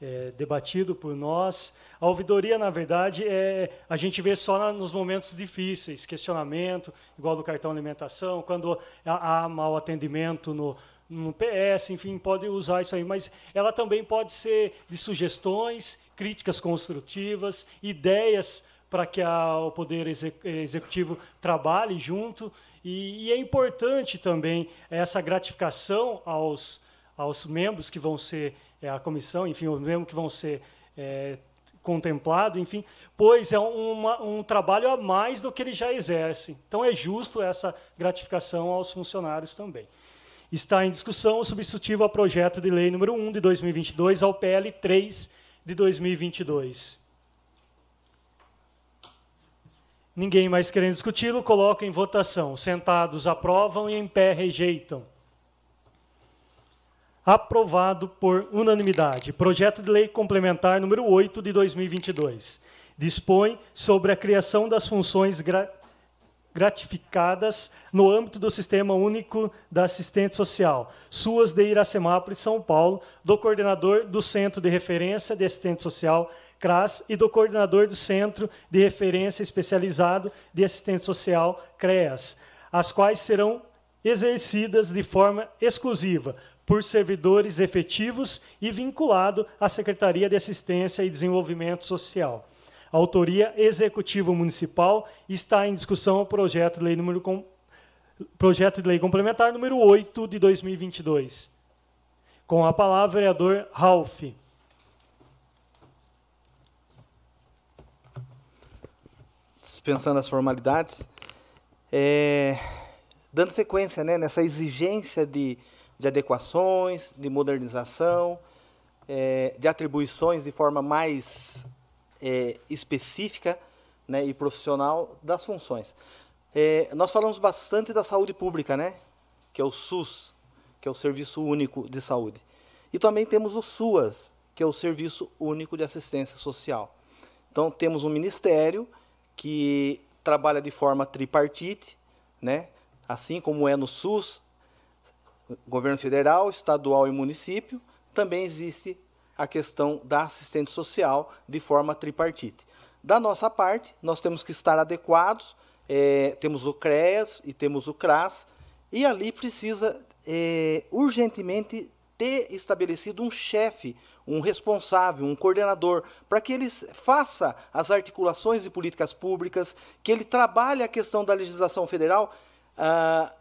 eh, debatido por nós. A ouvidoria, na verdade, é, a gente vê só na- nos momentos difíceis, questionamento, igual do cartão alimentação, quando há, há mau atendimento no, no PS, enfim, pode usar isso aí, mas ela também pode ser de sugestões, críticas construtivas, ideias para que a- o Poder Exe- Executivo trabalhe junto. E, e é importante também essa gratificação aos, aos membros que vão ser é, a comissão, enfim, os membros que vão ser é, contemplados, enfim, pois é uma- um trabalho a mais do que eles já exercem. Então é justo essa gratificação aos funcionários também. Está em discussão o substitutivo ao projeto de lei número 1 de 2022 ao PL 3 de 2022. Ninguém mais querendo discuti-lo, coloca em votação. Sentados aprovam e em pé rejeitam. Aprovado por unanimidade. Projeto de lei complementar número 8 de 2022. Dispõe sobre a criação das funções gra- gratificadas no âmbito do Sistema Único da Assistente Social, SUAS de Iracemápolis, São Paulo, do coordenador do Centro de Referência de Assistente Social, CRAS, e do coordenador do Centro de Referência Especializado de Assistente Social, CREAS, as quais serão exercidas de forma exclusiva por servidores efetivos e vinculado à Secretaria de Assistência e Desenvolvimento Social. Autoria Executivo Municipal está em discussão o projeto de lei número com- projeto de lei complementar número 8 de 2022. Com a palavra, vereador Ralph. dispensando as formalidades, é, dando sequência né, nessa exigência de, de adequações, de modernização, é, de atribuições de forma mais é, específica né, e profissional das funções. É, nós falamos bastante da saúde pública, né, que é o SUS, que é o Serviço Único de Saúde. E também temos o SUAS, que é o Serviço Único de Assistência Social. Então, temos um ministério que trabalha de forma tripartite, né? assim como é no SUS, governo federal, estadual e município, também existe a questão da assistente social de forma tripartite. Da nossa parte, nós temos que estar adequados, eh, temos o CREAS e temos o CRAS, e ali precisa eh, urgentemente ter estabelecido um chefe, um responsável, um coordenador, para que ele faça as articulações de políticas públicas, que ele trabalhe a questão da legislação federal, ah,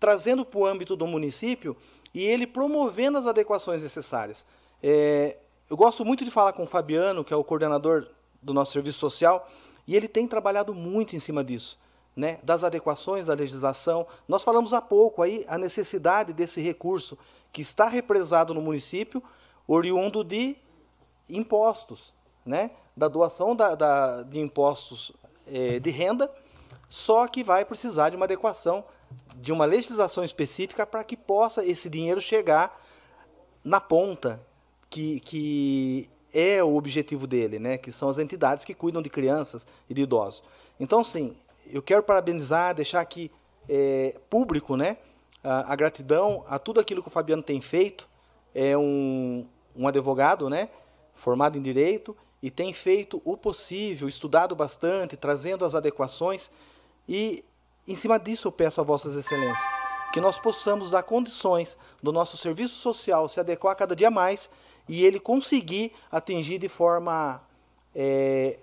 trazendo para o âmbito do município e ele promovendo as adequações necessárias. É, eu gosto muito de falar com o Fabiano, que é o coordenador do nosso serviço social, e ele tem trabalhado muito em cima disso, né, das adequações da legislação. Nós falamos há pouco aí a necessidade desse recurso que está represado no município, oriundo de impostos, né, da doação da, da- de impostos eh, de renda só que vai precisar de uma adequação, de uma legislação específica para que possa esse dinheiro chegar na ponta, que, que é o objetivo dele, né? que são as entidades que cuidam de crianças e de idosos. Então, sim, eu quero parabenizar, deixar aqui é, público né? a, a gratidão a tudo aquilo que o Fabiano tem feito. É um, um advogado né? formado em Direito e tem feito o possível, estudado bastante, trazendo as adequações. E, em cima disso, eu peço a Vossas Excelências que nós possamos dar condições do nosso serviço social se adequar cada dia mais e ele conseguir atingir de forma, é,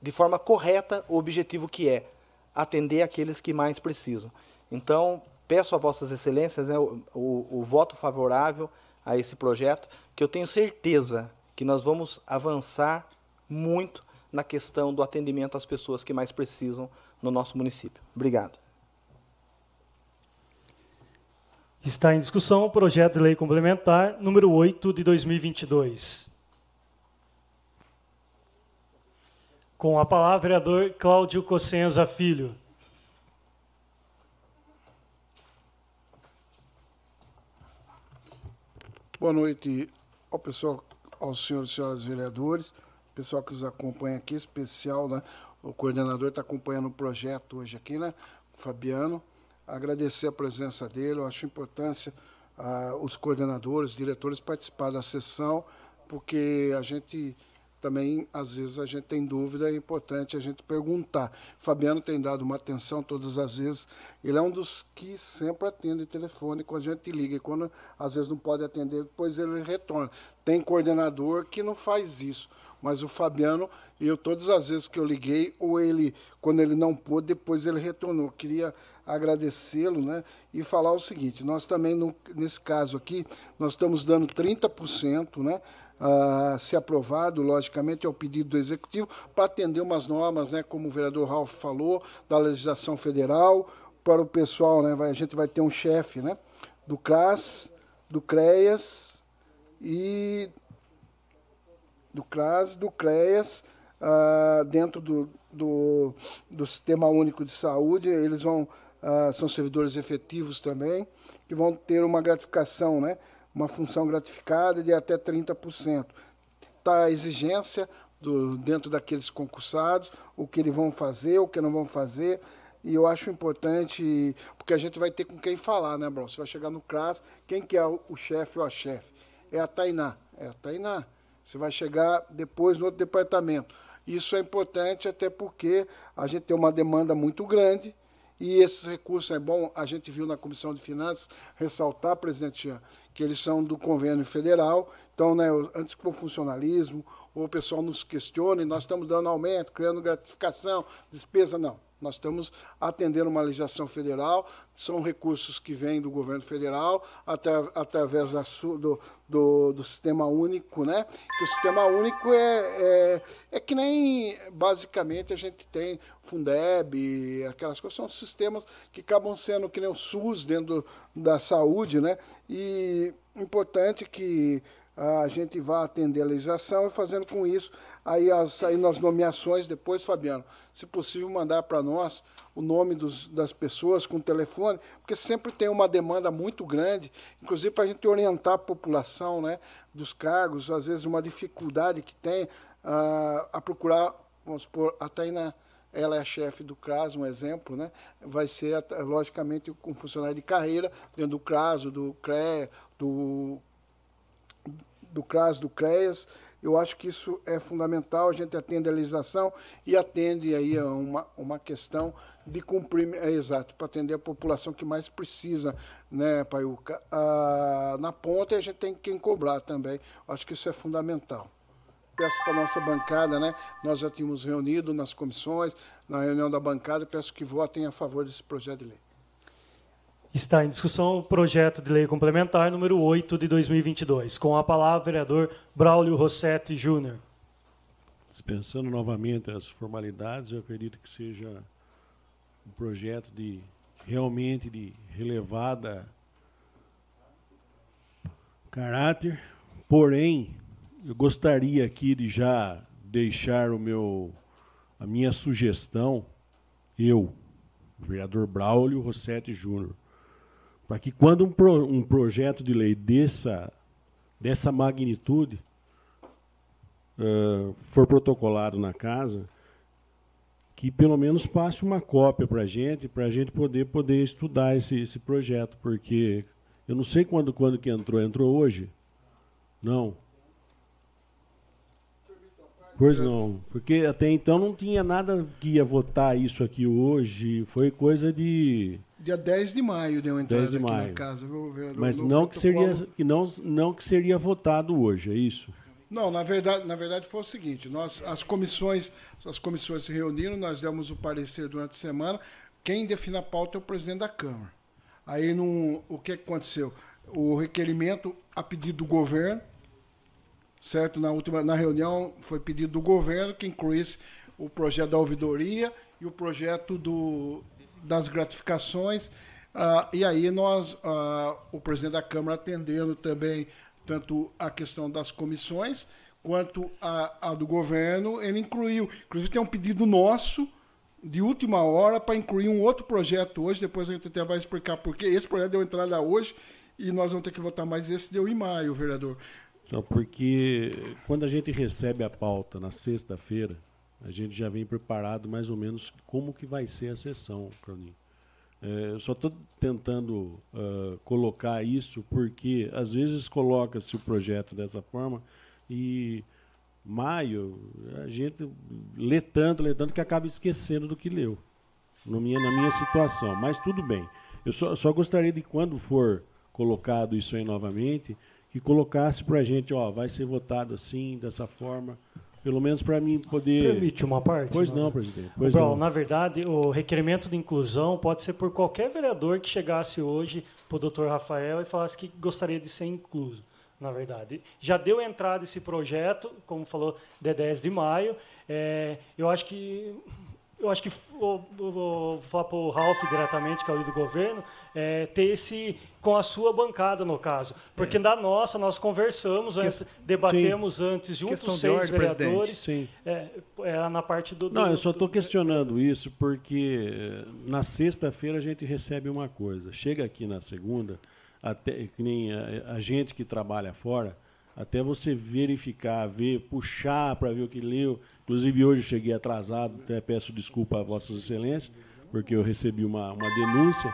de forma correta o objetivo que é atender aqueles que mais precisam. Então, peço a Vossas Excelências né, o, o, o voto favorável a esse projeto, que eu tenho certeza que nós vamos avançar muito na questão do atendimento às pessoas que mais precisam no nosso município. Obrigado. Está em discussão o projeto de lei complementar número 8 de 2022. Com a palavra, vereador Cláudio Cossenza Filho. Boa noite ao pessoal, aos senhores e senhoras vereadores pessoal que nos acompanha aqui, especial, né? O coordenador está acompanhando o projeto hoje aqui, né? O Fabiano. Agradecer a presença dele, eu acho importância ah, os coordenadores, os diretores participar da sessão, porque a gente também, às vezes, a gente tem dúvida, é importante a gente perguntar. Fabiano tem dado uma atenção todas as vezes. Ele é um dos que sempre atende telefone quando a gente liga. E quando, às vezes, não pode atender, depois ele retorna. Tem coordenador que não faz isso. Mas o Fabiano, eu todas as vezes que eu liguei, ou ele, quando ele não pôde, depois ele retornou. Queria agradecê-lo né, e falar o seguinte: nós também, no, nesse caso aqui, nós estamos dando 30%, né? Se aprovado, logicamente, é o pedido do Executivo, para atender umas normas, né, como o vereador Ralf falou, da legislação federal, para o pessoal, né, vai, a gente vai ter um chefe né, do CRAS, do CREAS e do CRAS, do CREAS, uh, dentro do, do, do, Sistema Único de Saúde, eles vão, uh, são servidores efetivos também, que vão ter uma gratificação, né, uma função gratificada de até 30%. Está a exigência do, dentro daqueles concursados, o que eles vão fazer, o que não vão fazer, e eu acho importante, porque a gente vai ter com quem falar, né, Bruno? Você vai chegar no CRAS, quem que é o, o chefe ou a chefe? É a Tainá. É a Tainá. Você vai chegar depois no outro departamento. Isso é importante até porque a gente tem uma demanda muito grande e esses recursos é bom, a gente viu na Comissão de Finanças ressaltar, presidente Jean, que eles são do convênio federal. Então, né, antes que o funcionalismo, ou o pessoal nos questione, nós estamos dando aumento, criando gratificação, despesa, não. Nós estamos atendendo uma legislação federal, são recursos que vêm do governo federal até, através da, do, do, do, sistema único, né? Que o sistema único é, é, é, que nem basicamente a gente tem Fundeb, aquelas coisas, são sistemas que acabam sendo que nem o SUS dentro da saúde, né? E importante que a gente vai atender a legislação e fazendo com isso aí as aí nas nomeações depois, Fabiano, se possível mandar para nós o nome dos, das pessoas com telefone, porque sempre tem uma demanda muito grande, inclusive para a gente orientar a população, né, dos cargos, às vezes uma dificuldade que tem uh, a procurar, vamos supor, até na ela é a chefe do CRAS, um exemplo, né? vai ser, logicamente, um funcionário de carreira dentro do CRAS, do CRE, do do CRAS, do CREAS. Eu acho que isso é fundamental, a gente atende a legislação e atende aí a uma, uma questão de cumprir, é exato, para atender a população que mais precisa, né, Paiuca? Ah, na ponta a gente tem quem cobrar também. Acho que isso é fundamental. Peço para a nossa bancada, né? Nós já tínhamos reunido nas comissões, na reunião da bancada, peço que votem a favor desse projeto de lei. Está em discussão o projeto de lei complementar número 8 de 2022. Com a palavra, vereador Braulio Rossetti Júnior. Dispensando novamente as formalidades, eu acredito que seja um projeto de realmente de relevada caráter. Porém, eu gostaria aqui de já deixar o meu a minha sugestão, eu, vereador Braulio Rossetti Júnior, para que quando um, pro, um projeto de lei dessa, dessa magnitude uh, for protocolado na casa, que pelo menos passe uma cópia para a gente, para a gente poder, poder estudar esse, esse projeto, porque eu não sei quando, quando que entrou. Entrou hoje? Não. Pois não, porque até então não tinha nada que ia votar isso aqui hoje, foi coisa de... Dia 10 de maio deu entrada 10 de aqui maio. na casa, viu, vereador? Mas não que, seria, que não, não que seria votado hoje, é isso? Não, na verdade, na verdade foi o seguinte, nós, as comissões, as comissões se reuniram, nós demos o parecer durante a semana, quem define a pauta é o presidente da Câmara. Aí não, o que aconteceu? O requerimento a pedido do governo, certo? Na última na reunião foi pedido do governo que incluísse o projeto da ouvidoria e o projeto do, das gratificações. Ah, e aí nós, ah, o presidente da Câmara atendendo também tanto a questão das comissões quanto a, a do governo, ele incluiu. Inclusive tem um pedido nosso de última hora para incluir um outro projeto hoje, depois a gente até vai explicar por quê. Esse projeto deu entrada hoje e nós vamos ter que votar mais esse deu em maio, vereador. Só porque quando a gente recebe a pauta na sexta-feira, a gente já vem preparado mais ou menos como que vai ser a sessão, Croninho. É, eu só estou tentando ah, colocar isso porque às vezes coloca-se o projeto dessa forma e maio a gente lê tanto, lê tanto que acaba esquecendo do que leu. Na minha, na minha situação. Mas tudo bem. Eu só, só gostaria de, quando for colocado isso aí novamente, que colocasse para a gente, ó, vai ser votado assim, dessa forma. Pelo menos para mim poder. Permite uma parte? Pois Não. não, presidente. Pois Brown, não. na verdade, o requerimento de inclusão pode ser por qualquer vereador que chegasse hoje para o doutor Rafael e falasse que gostaria de ser incluso. Na verdade, já deu entrada esse projeto, como falou, de 10 de maio. É, eu acho que eu acho que vou, vou- falar para o Ralph diretamente, que é o líder do governo, é, ter esse com a sua bancada, no caso. Porque da nossa, nós conversamos, antes, debatemos antes, Questão juntos, seis ordem, vereadores. Sim. É, é na parte do. Não, do- eu só estou do- questionando isso porque eh, na sexta-feira a gente recebe uma coisa. Chega aqui na segunda, até que nem a, a gente que trabalha fora, até você verificar, ver, puxar para ver o que leu. Inclusive hoje eu cheguei atrasado, até peço desculpa a Vossas Excelências, porque eu recebi uma, uma denúncia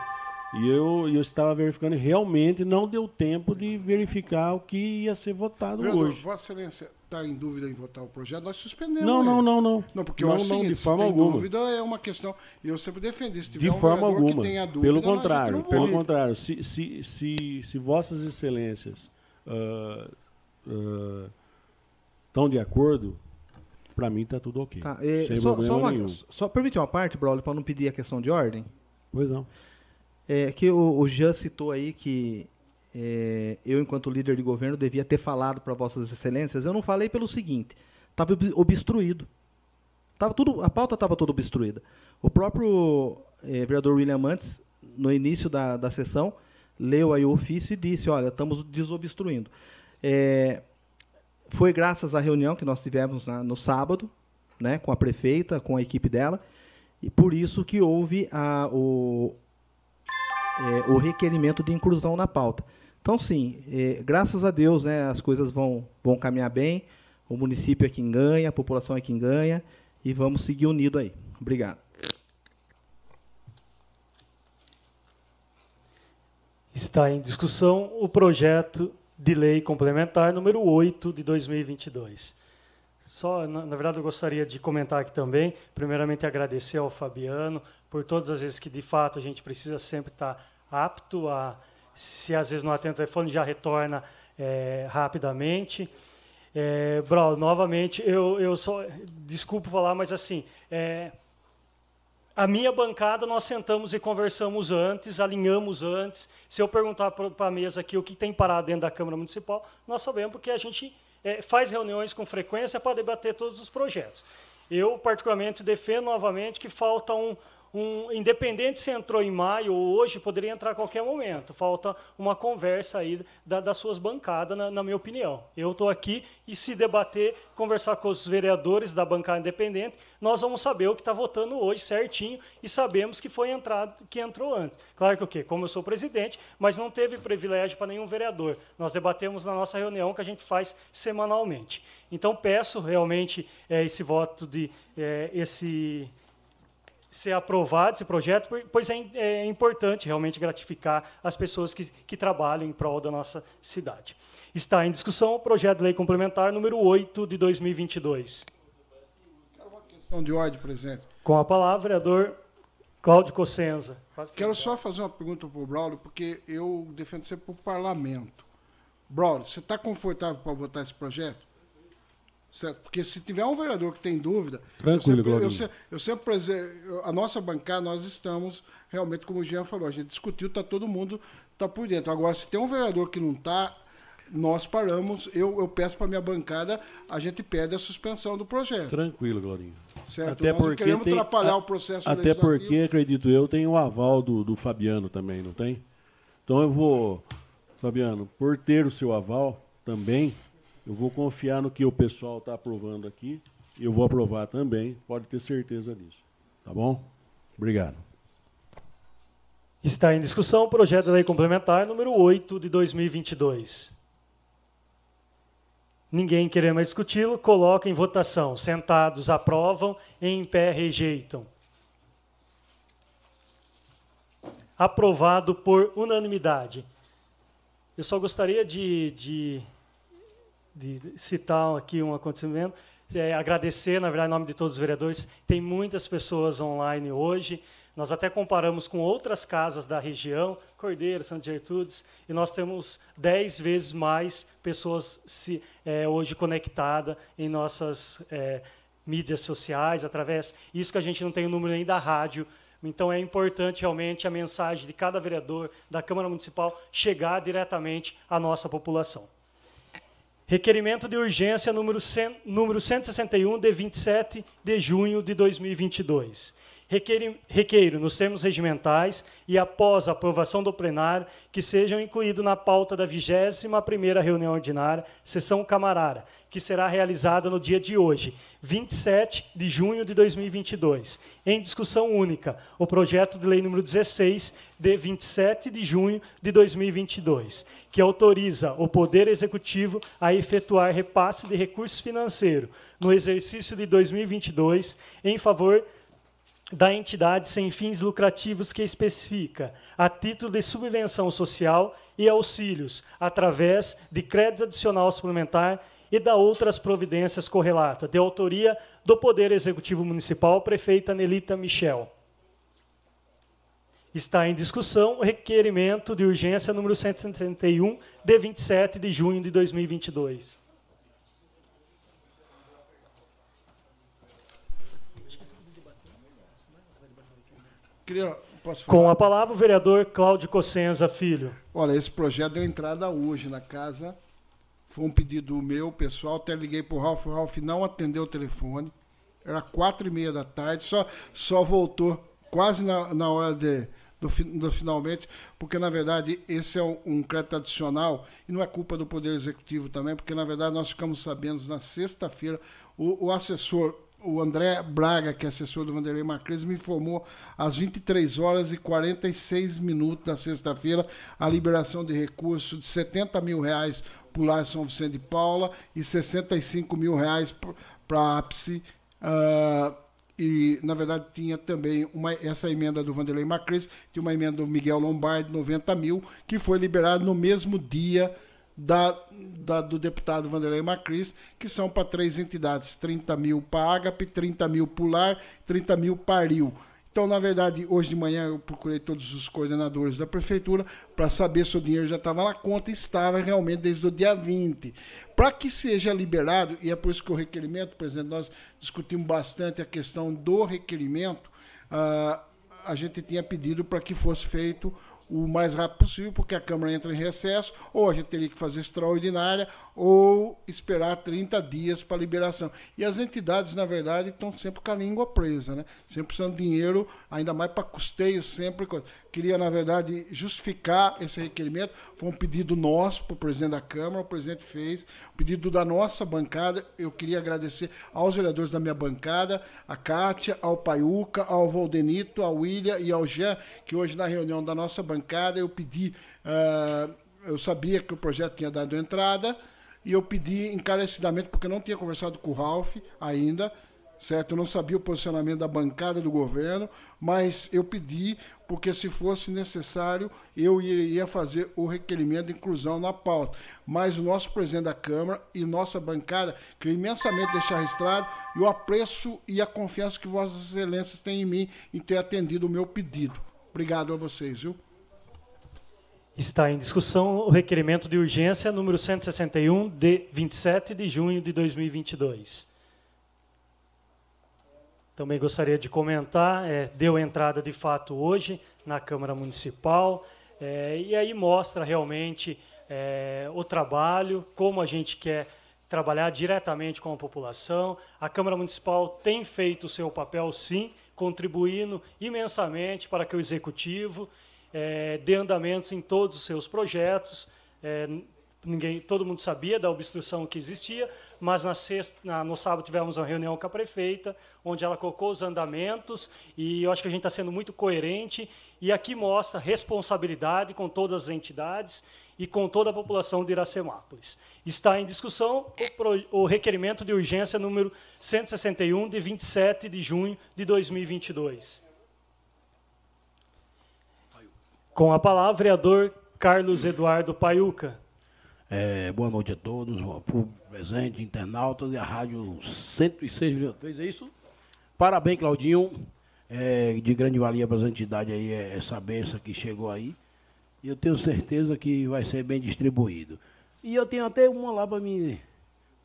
e eu, eu estava verificando e realmente não deu tempo de verificar o que ia ser votado Vereador, hoje. Vossa Excelência está em dúvida em votar o projeto, nós suspendemos. Não, não, ele. não, não. Não, porque eu Não, acho o não, seguinte, de forma se tem alguma. dúvida é uma questão. E eu sempre defendi. Se tiver De um forma vereador alguma. que tenha dúvida, Pelo contrário, pelo contrário. Se, se, se, se vossas excelências estão de acordo, para mim está tudo ok. Tá, é, Sem só, problema só, uma, nenhum. só permitir uma parte, Braulio, para não pedir a questão de ordem. Pois não. É que o, o Jean citou aí que é, eu, enquanto líder de governo, devia ter falado para Vossas Excelências. Eu não falei pelo seguinte: estava obstruído. Tava tudo, a pauta estava toda obstruída. O próprio é, vereador William Mantes, no início da, da sessão, leu aí o ofício e disse: olha, estamos desobstruindo. É, foi graças à reunião que nós tivemos na- no sábado, né, com a prefeita, com a equipe dela, e por isso que houve a, o, é, o requerimento de inclusão na pauta. Então, sim, é, graças a Deus, né, as coisas vão, vão caminhar bem, o município é quem ganha, a população é quem ganha, e vamos seguir unido aí. Obrigado. Está em discussão o projeto de lei complementar número 8 de 2022. Só, na, na verdade, eu gostaria de comentar aqui também, primeiramente agradecer ao Fabiano por todas as vezes que, de fato, a gente precisa sempre estar apto a, se às vezes não atende o telefone, já retorna eh, rapidamente. É, novamente, eu, eu só, desculpo falar, mas assim, é, a minha bancada nós sentamos e conversamos antes, alinhamos antes. Se eu perguntar para a mesa aqui o que tem parado dentro da Câmara Municipal, nós sabemos porque a gente é, faz reuniões com frequência para debater todos os projetos. Eu, particularmente, defendo novamente que falta um, um independente se entrou em maio ou hoje, poderia entrar a qualquer momento. Falta uma conversa aí da, das suas bancadas, na, na minha opinião. Eu estou aqui e se debater, conversar com os vereadores da bancada independente, nós vamos saber o que está votando hoje certinho e sabemos que foi entrado, que entrou antes. Claro que o quê? Como eu sou presidente, mas não teve privilégio para nenhum vereador. Nós debatemos na nossa reunião que a gente faz semanalmente. Então peço realmente é, esse voto de é, esse ser aprovado esse projeto, pois é, é, importante realmente gratificar as pessoas que, que trabalham em prol da nossa cidade. Está em discussão o projeto de lei complementar número 8 de 2022. Questão de ordem, presidente. Com a palavra, vereador Cláudio Cossenza. Quero só fazer uma pergunta para o Braulio, porque eu defendo sempre para o parlamento. Braulio, você está confortável para votar esse projeto? Certo? Porque se tiver um vereador que tem dúvida. Tranquilo, eu sempre, eu, sempre, eu sempre a nossa bancada, nós estamos realmente, como o Jean falou, a gente discutiu, está todo mundo tá por dentro. Agora, se tem um vereador que não está, nós paramos, eu, eu peço para minha bancada, a gente pede a suspensão do projeto. Tranquilo, Glorinho. Certo? Até nós porque queremos tem, atrapalhar a, o processo Até porque, acredito eu, tem o aval do, do Fabiano também, não tem? Então eu vou, Fabiano, por ter o seu aval também, eu vou confiar no que o pessoal está aprovando aqui. E eu vou aprovar também, pode ter certeza disso. Tá bom? Obrigado. Está em discussão o projeto de lei complementar número 8 de 2022. Ninguém querendo mais discuti-lo, coloca em votação. Sentados aprovam, em pé rejeitam. Aprovado por unanimidade. Eu só gostaria de, de de citar aqui um acontecimento. É, agradecer, na verdade, em nome de todos os vereadores. Tem muitas pessoas online hoje. Nós até comparamos com outras casas da região, Cordeiro, Santo Gertrudes, e nós temos dez vezes mais pessoas se, é, hoje conectadas em nossas é, mídias sociais, através. Isso que a gente não tem o número nem da rádio. Então é importante realmente a mensagem de cada vereador da Câmara Municipal chegar diretamente à nossa população. Requerimento de urgência número, 100, número 161, de 27 de junho de 2022. Requeiro, nos termos regimentais e após a aprovação do plenário, que sejam incluídos na pauta da 21ª reunião ordinária, sessão camarara, que será realizada no dia de hoje, 27 de junho de 2022. Em discussão única, o projeto de lei número 16, de 27 de junho de 2022, que autoriza o Poder Executivo a efetuar repasse de recursos financeiros no exercício de 2022 em favor da entidade sem fins lucrativos que especifica, a título de subvenção social e auxílios, através de crédito adicional suplementar e da outras providências correlatas, de autoria do Poder Executivo Municipal, prefeita Nelita Michel. Está em discussão o requerimento de urgência número 161, de 27 de junho de 2022. Queria, Com a palavra, o vereador Cláudio Cossenza Filho. Olha, esse projeto deu entrada hoje na casa. Foi um pedido meu, pessoal. Até liguei para o Ralf. O Ralf não atendeu o telefone. Era quatro e meia da tarde. Só, só voltou quase na, na hora de, do, do, finalmente, porque na verdade esse é um, um crédito adicional e não é culpa do Poder Executivo também, porque na verdade nós ficamos sabendo na sexta-feira, o, o assessor o André Braga, que é assessor do Vanderlei Macris, me informou às 23 horas e 46 minutos da sexta-feira a liberação de recursos de 70 mil reais para o Lar São Vicente de Paula e 65 mil reais para a ápice. Uh, e, na verdade, tinha também uma, essa emenda do Vanderlei Macris, tinha uma emenda do Miguel Lombardi, 90 mil, que foi liberada no mesmo dia da, da, do deputado Vanderlei Macris, que são para três entidades: 30 mil para Agape, 30 mil para Lar, 30 mil para Rio. Então, na verdade, hoje de manhã eu procurei todos os coordenadores da prefeitura para saber se o dinheiro já estava na conta estava realmente desde o dia 20. Para que seja liberado, e é por isso que o requerimento, presidente, nós discutimos bastante a questão do requerimento, uh, a gente tinha pedido para que fosse feito o mais rápido possível, porque a Câmara entra em recesso, ou a gente teria que fazer extraordinária, ou esperar 30 dias para liberação. E as entidades, na verdade, estão sempre com a língua presa, né? sempre precisando de dinheiro, ainda mais para custeio, sempre. Queria, na verdade, justificar esse requerimento. Foi um pedido nosso para o presidente da Câmara, o presidente fez, um pedido da nossa bancada. Eu queria agradecer aos vereadores da minha bancada, a Kátia, ao Paiuca, ao Valdenito, ao William e ao Jean, que hoje na reunião da nossa bancada eu pedi, uh, eu sabia que o projeto tinha dado entrada, e eu pedi encarecidamente, porque não tinha conversado com o Ralph ainda, certo? Eu não sabia o posicionamento da bancada do governo, mas eu pedi, porque se fosse necessário, eu iria fazer o requerimento de inclusão na pauta. Mas o nosso presidente da Câmara e nossa bancada queria imensamente deixar registrado e o apreço e a confiança que Vossas Excelências têm em mim em ter atendido o meu pedido. Obrigado a vocês, viu? Está em discussão o requerimento de urgência número 161, de 27 de junho de 2022. Também gostaria de comentar, é, deu entrada de fato hoje na Câmara Municipal, é, e aí mostra realmente é, o trabalho, como a gente quer trabalhar diretamente com a população. A Câmara Municipal tem feito o seu papel, sim, contribuindo imensamente para que o Executivo é, dê andamentos em todos os seus projetos. É, ninguém, todo mundo sabia da obstrução que existia, mas na sexta, no sábado tivemos uma reunião com a prefeita, onde ela colocou os andamentos, e eu acho que a gente está sendo muito coerente, e aqui mostra responsabilidade com todas as entidades e com toda a população de Iracemápolis. Está em discussão o, o requerimento de urgência número 161, de 27 de junho de 2022. Com a palavra, vereador Carlos Eduardo Paiuca. É, boa noite a todos, o público presente, internautas e a Rádio 106,3, é isso? Parabéns, Claudinho. É, de grande valia para as entidades aí, é, essa benção que chegou aí. E eu tenho certeza que vai ser bem distribuído. E eu tenho até uma lá para me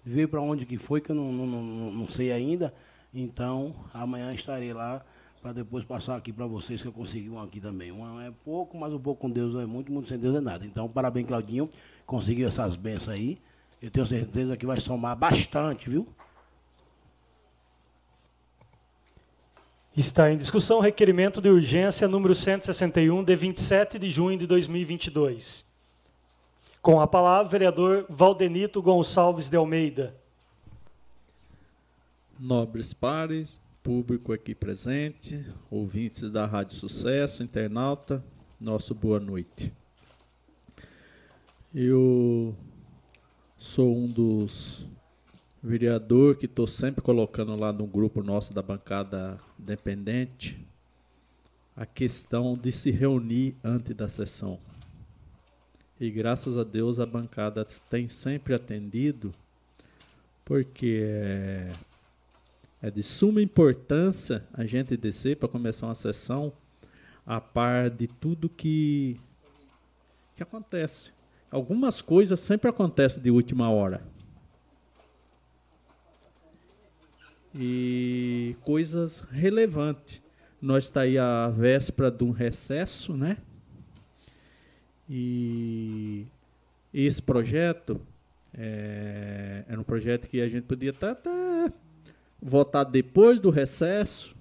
ver para onde que foi, que eu não, não, não, não sei ainda. Então, amanhã estarei lá para depois passar aqui para vocês que eu consegui um aqui também. Um é pouco, mas um pouco com Deus é muito, muito sem Deus é nada. Então, parabéns, Claudinho, conseguiu essas bênçãos aí. Eu tenho certeza que vai somar bastante, viu? Está em discussão o requerimento de urgência número 161, de 27 de junho de 2022. Com a palavra, vereador Valdenito Gonçalves de Almeida. Nobres pares, público aqui presente, ouvintes da Rádio Sucesso, internauta, nosso boa noite. Eu sou um dos vereadores que estou sempre colocando lá no grupo nosso da bancada independente a questão de se reunir antes da sessão. E graças a Deus a bancada tem sempre atendido, porque é, é de suma importância a gente descer para começar uma sessão a par de tudo que, que acontece. Algumas coisas sempre acontecem de última hora. E coisas relevantes. Nós está aí a véspera de um recesso, né? E esse projeto é, era um projeto que a gente podia tá, tá, votar depois do recesso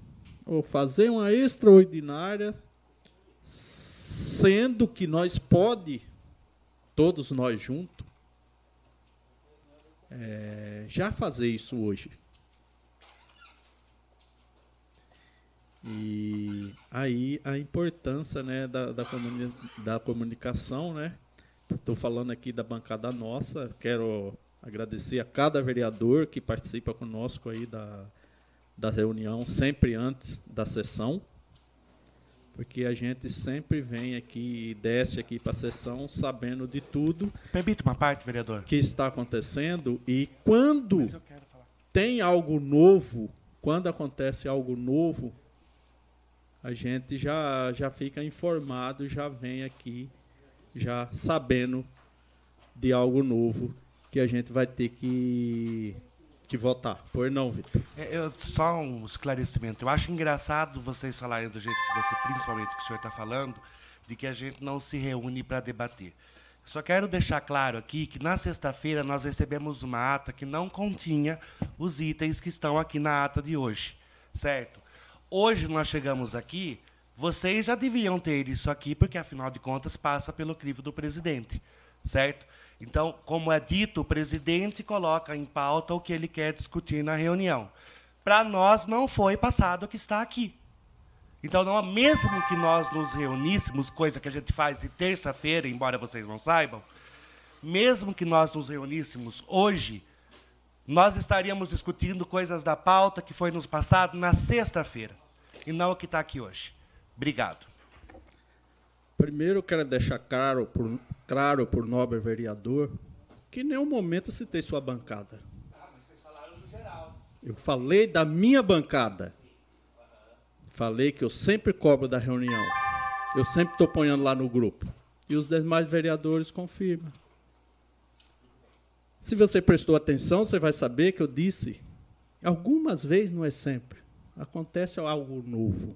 ou fazer uma extraordinária, sendo que nós pode, todos nós juntos, é, já fazer isso hoje. E aí a importância né, da, da, comuni da comunicação, né? Estou falando aqui da bancada nossa, quero agradecer a cada vereador que participa conosco aí da, da reunião, sempre antes da sessão, porque a gente sempre vem aqui e desce aqui para a sessão sabendo de tudo. Permite uma parte, vereador? Que está acontecendo e quando tem algo novo, quando acontece algo novo, a gente já, já fica informado, já vem aqui, já sabendo de algo novo que a gente vai ter que, que votar. Por não, Vitor? É, eu, só um esclarecimento. Eu acho engraçado vocês falarem do jeito que você, principalmente que o senhor está falando, de que a gente não se reúne para debater. Só quero deixar claro aqui que na sexta-feira nós recebemos uma ata que não continha os itens que estão aqui na ata de hoje, certo? Hoje nós chegamos aqui, vocês já deviam ter isso aqui, porque afinal de contas passa pelo crivo do presidente, certo? Então, como é dito, o presidente coloca em pauta o que ele quer discutir na reunião. Para nós não foi passado o que está aqui. Então, não, mesmo que nós nos reuníssemos, coisa que a gente faz de terça-feira, embora vocês não saibam, mesmo que nós nos reuníssemos hoje, nós estaríamos discutindo coisas da pauta que foi nos passado na sexta-feira, e não o que está aqui hoje. Obrigado. Primeiro, quero deixar claro claro por nobre vereador que em nenhum momento citei sua bancada. Eu falei da minha bancada. Falei que eu sempre cobro da reunião. Eu sempre estou ponhando lá no grupo. E os demais vereadores confirmam. Se você prestou atenção, você vai saber que eu disse, algumas vezes, não é sempre, acontece algo novo.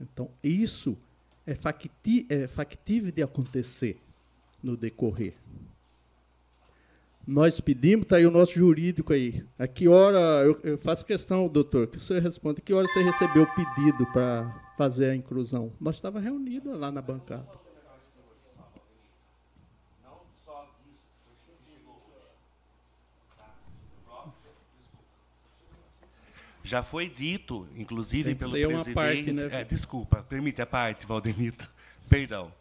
Então, isso é, facti é factível de acontecer no decorrer. Nós pedimos, está aí o nosso jurídico aí. A que hora, eu, eu, faço questão, doutor, que o senhor responda, que hora você recebeu o pedido para fazer a inclusão? Nós estávamos reunidos lá na bancada. Já foi dito, inclusive, pelo uma presidente. parte, né? É, desculpa, permite a parte, Valdenito. [LAUGHS] Perdão.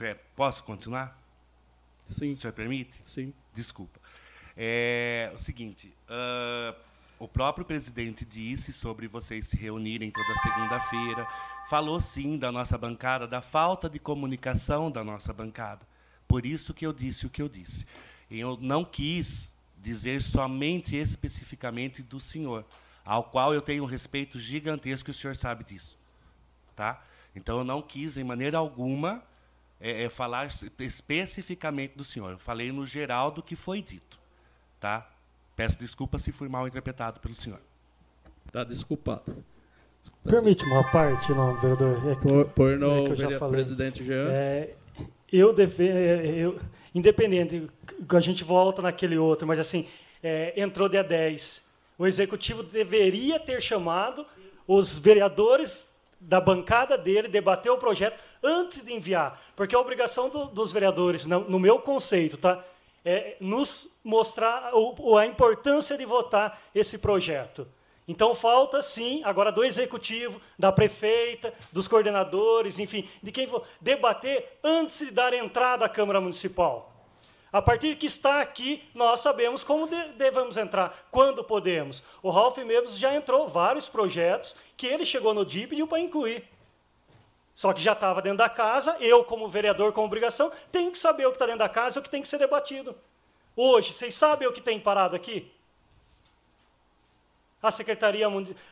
É, posso continuar? Sim. O senhor permite? Sim. Desculpa. É o seguinte, ah, o próprio presidente disse sobre vocês se reunirem toda segunda-feira, falou sim da nossa bancada, da falta de comunicação da nossa bancada. Por isso que eu disse o que eu disse. Eu não quis dizer somente especificamente do senhor, ao qual eu tenho um respeito gigantesco, e o senhor sabe disso. Tá? Então, eu não quis, em maneira alguma, é, é, falar especificamente do senhor. Eu falei no geral do que foi dito. Tá? Peço desculpa se fui mal interpretado pelo senhor. Está desculpado. Permite uma parte, não, vereador? É que- Por, por no é vereador- presidente Jean. É, eu, deve, é, eu independente, a gente volta naquele outro, mas assim, é, entrou dia 10. O executivo deveria ter chamado os vereadores da bancada dele, debater o projeto antes de enviar, porque a obrigação do- dos vereadores, no, meu conceito, tá, é nos mostrar o- a importância de votar esse projeto. Então falta sim, agora do executivo, da prefeita, dos coordenadores, enfim, de quem for debater antes de dar entrada à Câmara Municipal. A partir que está aqui, nós sabemos como de- devemos entrar, quando podemos. O Ralph mesmo já entrou vários projetos que ele chegou no DIP e pediu para incluir. Só que já estava dentro da casa, eu, como vereador com obrigação, tenho que saber o que está dentro da casa e o que tem que ser debatido. Hoje, vocês sabem o que tem parado aqui? a Secretaria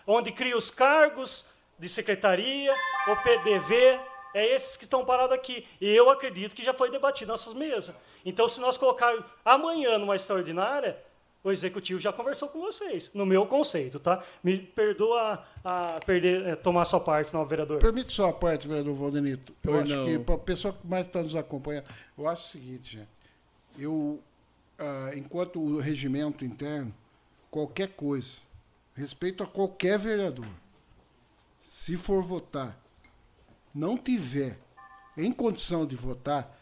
onde cria os cargos de secretaria, o PDV, é esses que estão parados aqui. E eu acredito que já foi debatido nossas mesas. Então, se nós colocarmos amanhã numa extraordinária, o executivo já conversou com vocês, no meu conceito, tá? Me perdoa a perder, eh, tomar sua parte, não, vereador. Permite só a parte, vereador Valdenito. Eu Pois acho não. que, para a pessoa que mais está nos acompanhando, eu acho o seguinte, gente. Eu, ah, enquanto o regimento interno, qualquer coisa, respeito a qualquer vereador, se for votar, não tiver em condição de votar,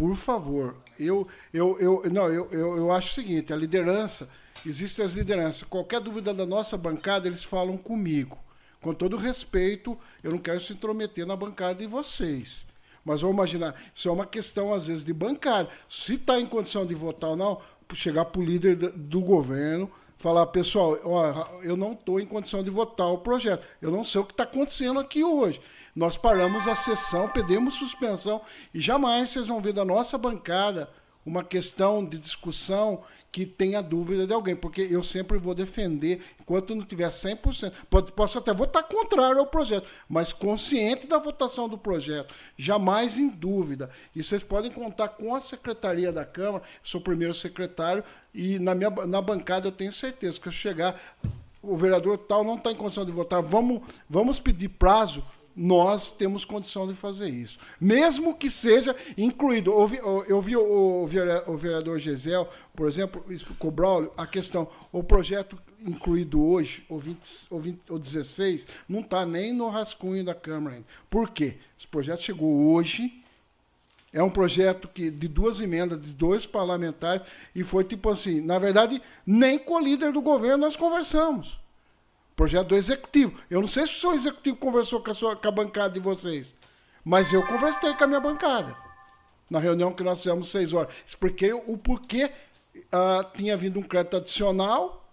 por favor, eu, eu, eu, não, eu, eu, eu acho o seguinte, a liderança, existem as lideranças, qualquer dúvida da nossa bancada, eles falam comigo. Com todo respeito, eu não quero se intrometer na bancada de vocês. Mas vamos imaginar, isso é uma questão, às vezes, de bancada. Se está em condição de votar ou não, chegar para o líder do- governo, falar, pessoal, ó, eu não estou em condição de votar o projeto. Eu não sei o que está acontecendo aqui hoje. Nós paramos a sessão, pedimos suspensão e jamais vocês vão ver da nossa bancada uma questão de discussão que tenha dúvida de alguém, porque eu sempre vou defender, enquanto não tiver 100%, pode, posso até votar contrário ao projeto, mas consciente da votação do projeto, jamais em dúvida. E vocês podem contar com a secretaria da Câmara, sou o primeiro secretário, e na, minha, na bancada eu tenho certeza que eu chegar o vereador tal não está em condição de votar, vamos, vamos pedir prazo nós temos condição de fazer isso. Mesmo que seja incluído. Eu vi, o, vereador Gesel, por exemplo, com Braulio, a questão, o projeto incluído hoje, o, 20, o, 20, o 16, não está nem no rascunho da Câmara ainda. Por quê? Esse projeto chegou hoje, é um projeto que de duas emendas, de dois parlamentares, e foi tipo assim, na verdade, nem com o líder do governo nós conversamos. Projeto do executivo. Eu não sei se o seu executivo conversou com a, sua, com a bancada de vocês, mas eu conversei com a minha bancada. Na reunião que nós fizemos seis horas. Expliquei o porquê uh, tinha vindo um crédito adicional,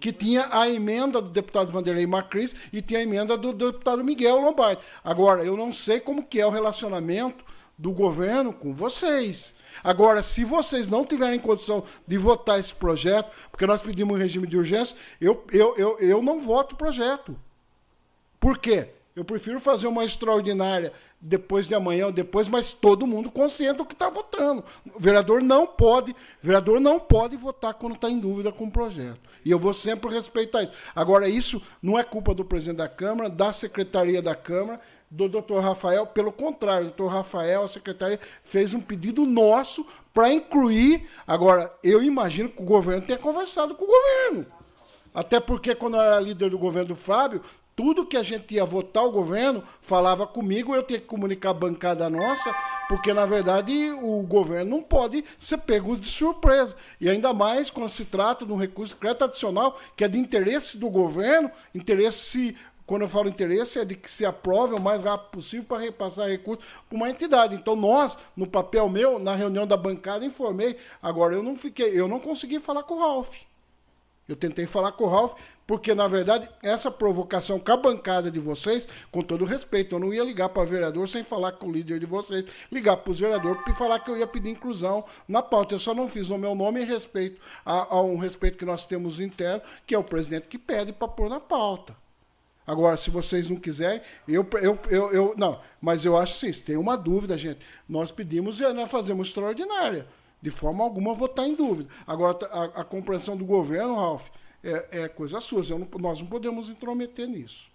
que tinha a emenda do deputado Vanderlei Macris e tinha a emenda do, do deputado Miguel Lombardi. Agora, eu não sei como que é o relacionamento do governo com vocês. Agora, se vocês não tiverem condição de votar esse projeto, porque nós pedimos um regime de urgência, eu, eu, eu, eu não voto o projeto. Por quê? Eu prefiro fazer uma extraordinária depois de amanhã ou depois, mas todo mundo consciente do que está votando. O vereador não pode, vereador não pode votar quando está em dúvida com o projeto. E eu vou sempre respeitar isso. Agora, isso não é culpa do presidente da Câmara, da secretaria da Câmara do doutor Rafael. Pelo contrário, o doutor Rafael, a secretaria, fez um pedido nosso para incluir. Agora, eu imagino que o governo tenha conversado com o governo. Até porque, quando eu era líder do governo do Fábio, tudo que a gente ia votar o governo falava comigo, eu tinha que comunicar a bancada nossa, porque na verdade o governo não pode ser pego de surpresa. E ainda mais quando se trata de um recurso crédito adicional que é de interesse do governo, interesse quando eu falo interesse, é de que se aprove o mais rápido possível para repassar recursos para uma entidade. Então, nós, no papel meu, na reunião da bancada, informei. Agora, eu não fiquei, eu não consegui falar com o Ralph. Eu tentei falar com o Ralph, porque, na verdade, essa provocação com a bancada de vocês, com todo respeito, eu não ia ligar para vereador sem falar com o líder de vocês, ligar para os vereadores e falar que eu ia pedir inclusão na pauta. Eu só não fiz no meu nome em respeito a, a um respeito que nós temos interno, que é o presidente que pede para pôr na pauta. Agora, se vocês não quiserem, eu, eu, eu, eu não, mas eu acho assim, se tem uma dúvida, gente, nós pedimos e nós fazemos extraordinária. De forma alguma vou estar em dúvida. Agora, a, a compreensão do governo, Ralf, é, é coisa sua. Não, nós não podemos intrometer nisso.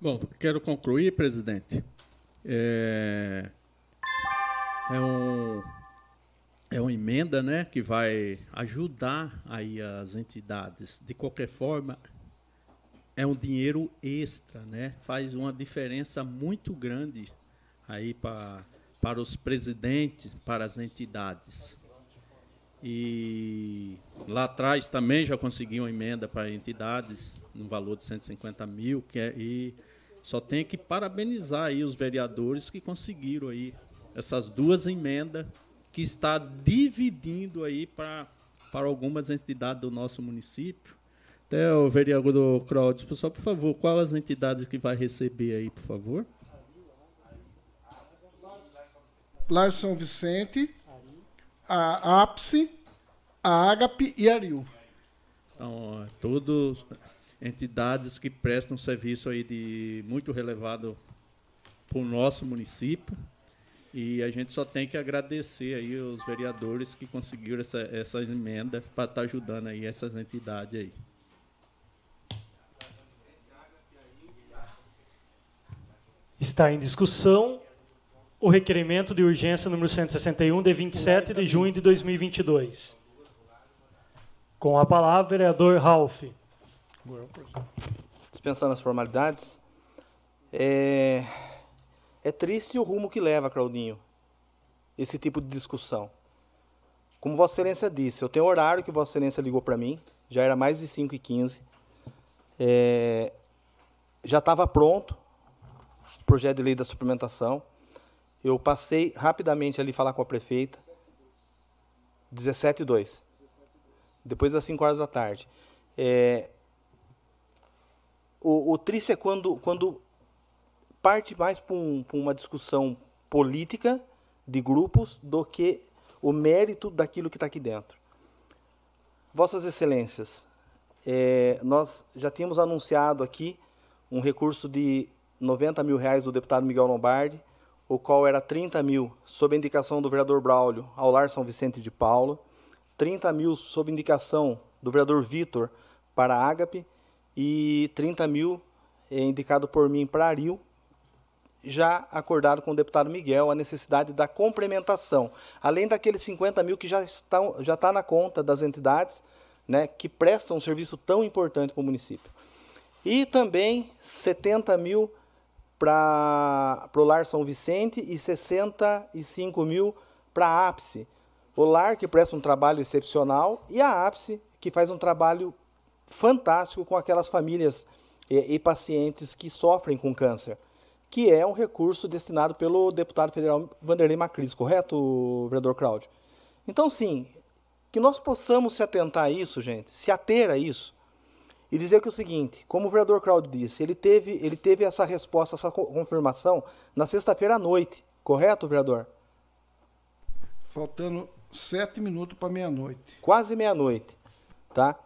Bom, quero concluir, presidente. É, é, um, é uma emenda né, que vai ajudar aí as entidades. De qualquer forma, é um dinheiro extra, né? Faz uma diferença muito grande aí para para os presidentes, para as entidades. E lá atrás também já consegui uma emenda para entidades no valor de 150 mil, que é, e só tenho que parabenizar aí os vereadores que conseguiram aí essas duas emendas que está dividindo aí para para algumas entidades do nosso município até o vereador Claudio, pessoal, por favor, quais as entidades que vai receber aí, por favor? Lar São Vicente, a APSE, a Agape e a Rio. Então, todas entidades que prestam serviço aí de muito relevado para o nosso município. E a gente só tem que agradecer aí os vereadores que conseguiram essa, essa emenda para estar tá ajudando aí essas entidades aí. Está em discussão o requerimento de urgência número 161, de 27 de junho de 2022. Com a palavra, vereador Ralph. Dispensando as formalidades, é, é triste o rumo que leva, Claudinho, esse tipo de discussão. Como Vossa Excelência disse, eu tenho horário que Vossa Excelência ligou para mim, já era mais de 5 e 15 é, já estava pronto, projeto de lei da suplementação. Eu passei rapidamente ali falar com a prefeita. 17 e 2. Depois das 5 horas da tarde. É, o, o triste é quando, quando parte mais para um, uma discussão política de grupos do que o mérito daquilo que está aqui dentro. Vossas Excelências, é, nós já tínhamos anunciado aqui um recurso de 90 mil reais do deputado Miguel Lombardi, o qual era 30 mil sob indicação do vereador Braulio ao Lar São Vicente de Paulo, 30 mil sob indicação do vereador Vitor para a Ágape e 30 mil é, indicado por mim para Aril, já acordado com o deputado Miguel a necessidade da complementação, além daqueles 50 mil que já estão já está na conta das entidades, né, que prestam um serviço tão importante para o município. E também 70 mil para o Lar São Vicente e 65 mil para a ápice. O Lar, que presta um trabalho excepcional, e a ápice, que faz um trabalho fantástico com aquelas famílias e, e pacientes que sofrem com câncer, que é um recurso destinado pelo deputado federal Vanderlei Macris, correto, vereador Cláudio? Então, sim, que nós possamos se atentar a isso, gente, se ater a isso, e dizer que é o seguinte, como o vereador Cláudio disse, ele teve, ele teve essa resposta, essa confirmação na sexta-feira à noite, correto, vereador? Faltando sete minutos para meia-noite. Quase meia-noite, tá?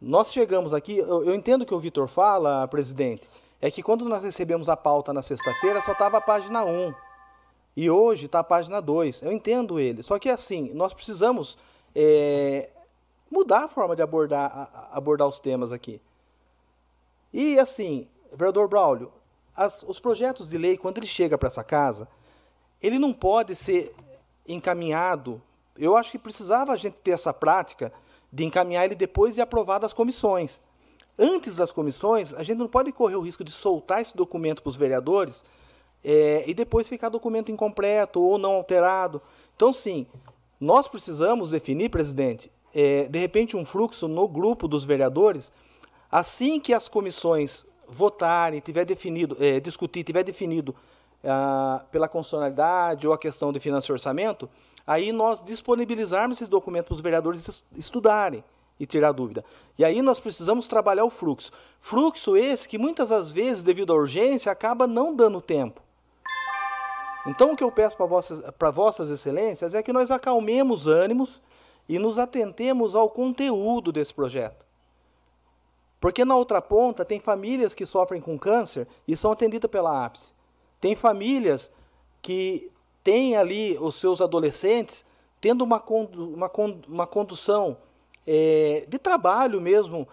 Nós chegamos aqui, eu, eu entendo que o Vitor fala, presidente, é que quando nós recebemos a pauta na sexta-feira só estava a página 1. E hoje está a página 2. Eu entendo ele. Só que assim, nós precisamos é, mudar a forma de abordar, a, abordar os temas aqui. E assim, vereador Braulio, as, os projetos de lei, quando ele chega para essa casa, ele não pode ser encaminhado. Eu acho que precisava a gente ter essa prática de encaminhar ele depois e aprovar das comissões. Antes das comissões, a gente não pode correr o risco de soltar esse documento para os vereadores é, e depois ficar documento incompleto ou não alterado. Então, sim, nós precisamos definir, presidente, é, de repente um fluxo no grupo dos vereadores, assim que as comissões votarem, tiver definido, é, discutir, tiver definido ah, pela constitucionalidade ou a questão de finanças e orçamento, aí nós disponibilizarmos esses documentos para os vereadores estudarem e tirar dúvida. E aí nós precisamos trabalhar o fluxo. Fluxo esse que muitas das vezes, devido à urgência, acaba não dando tempo. Então o que eu peço para vossas, para vossas excelências é que nós acalmemos ânimos e nos atentemos ao conteúdo desse projeto. Porque na outra ponta tem famílias que sofrem com câncer e são atendidas pela ápice. Tem famílias que tem ali os seus adolescentes tendo uma, condu uma, uma condução é, de trabalho mesmo,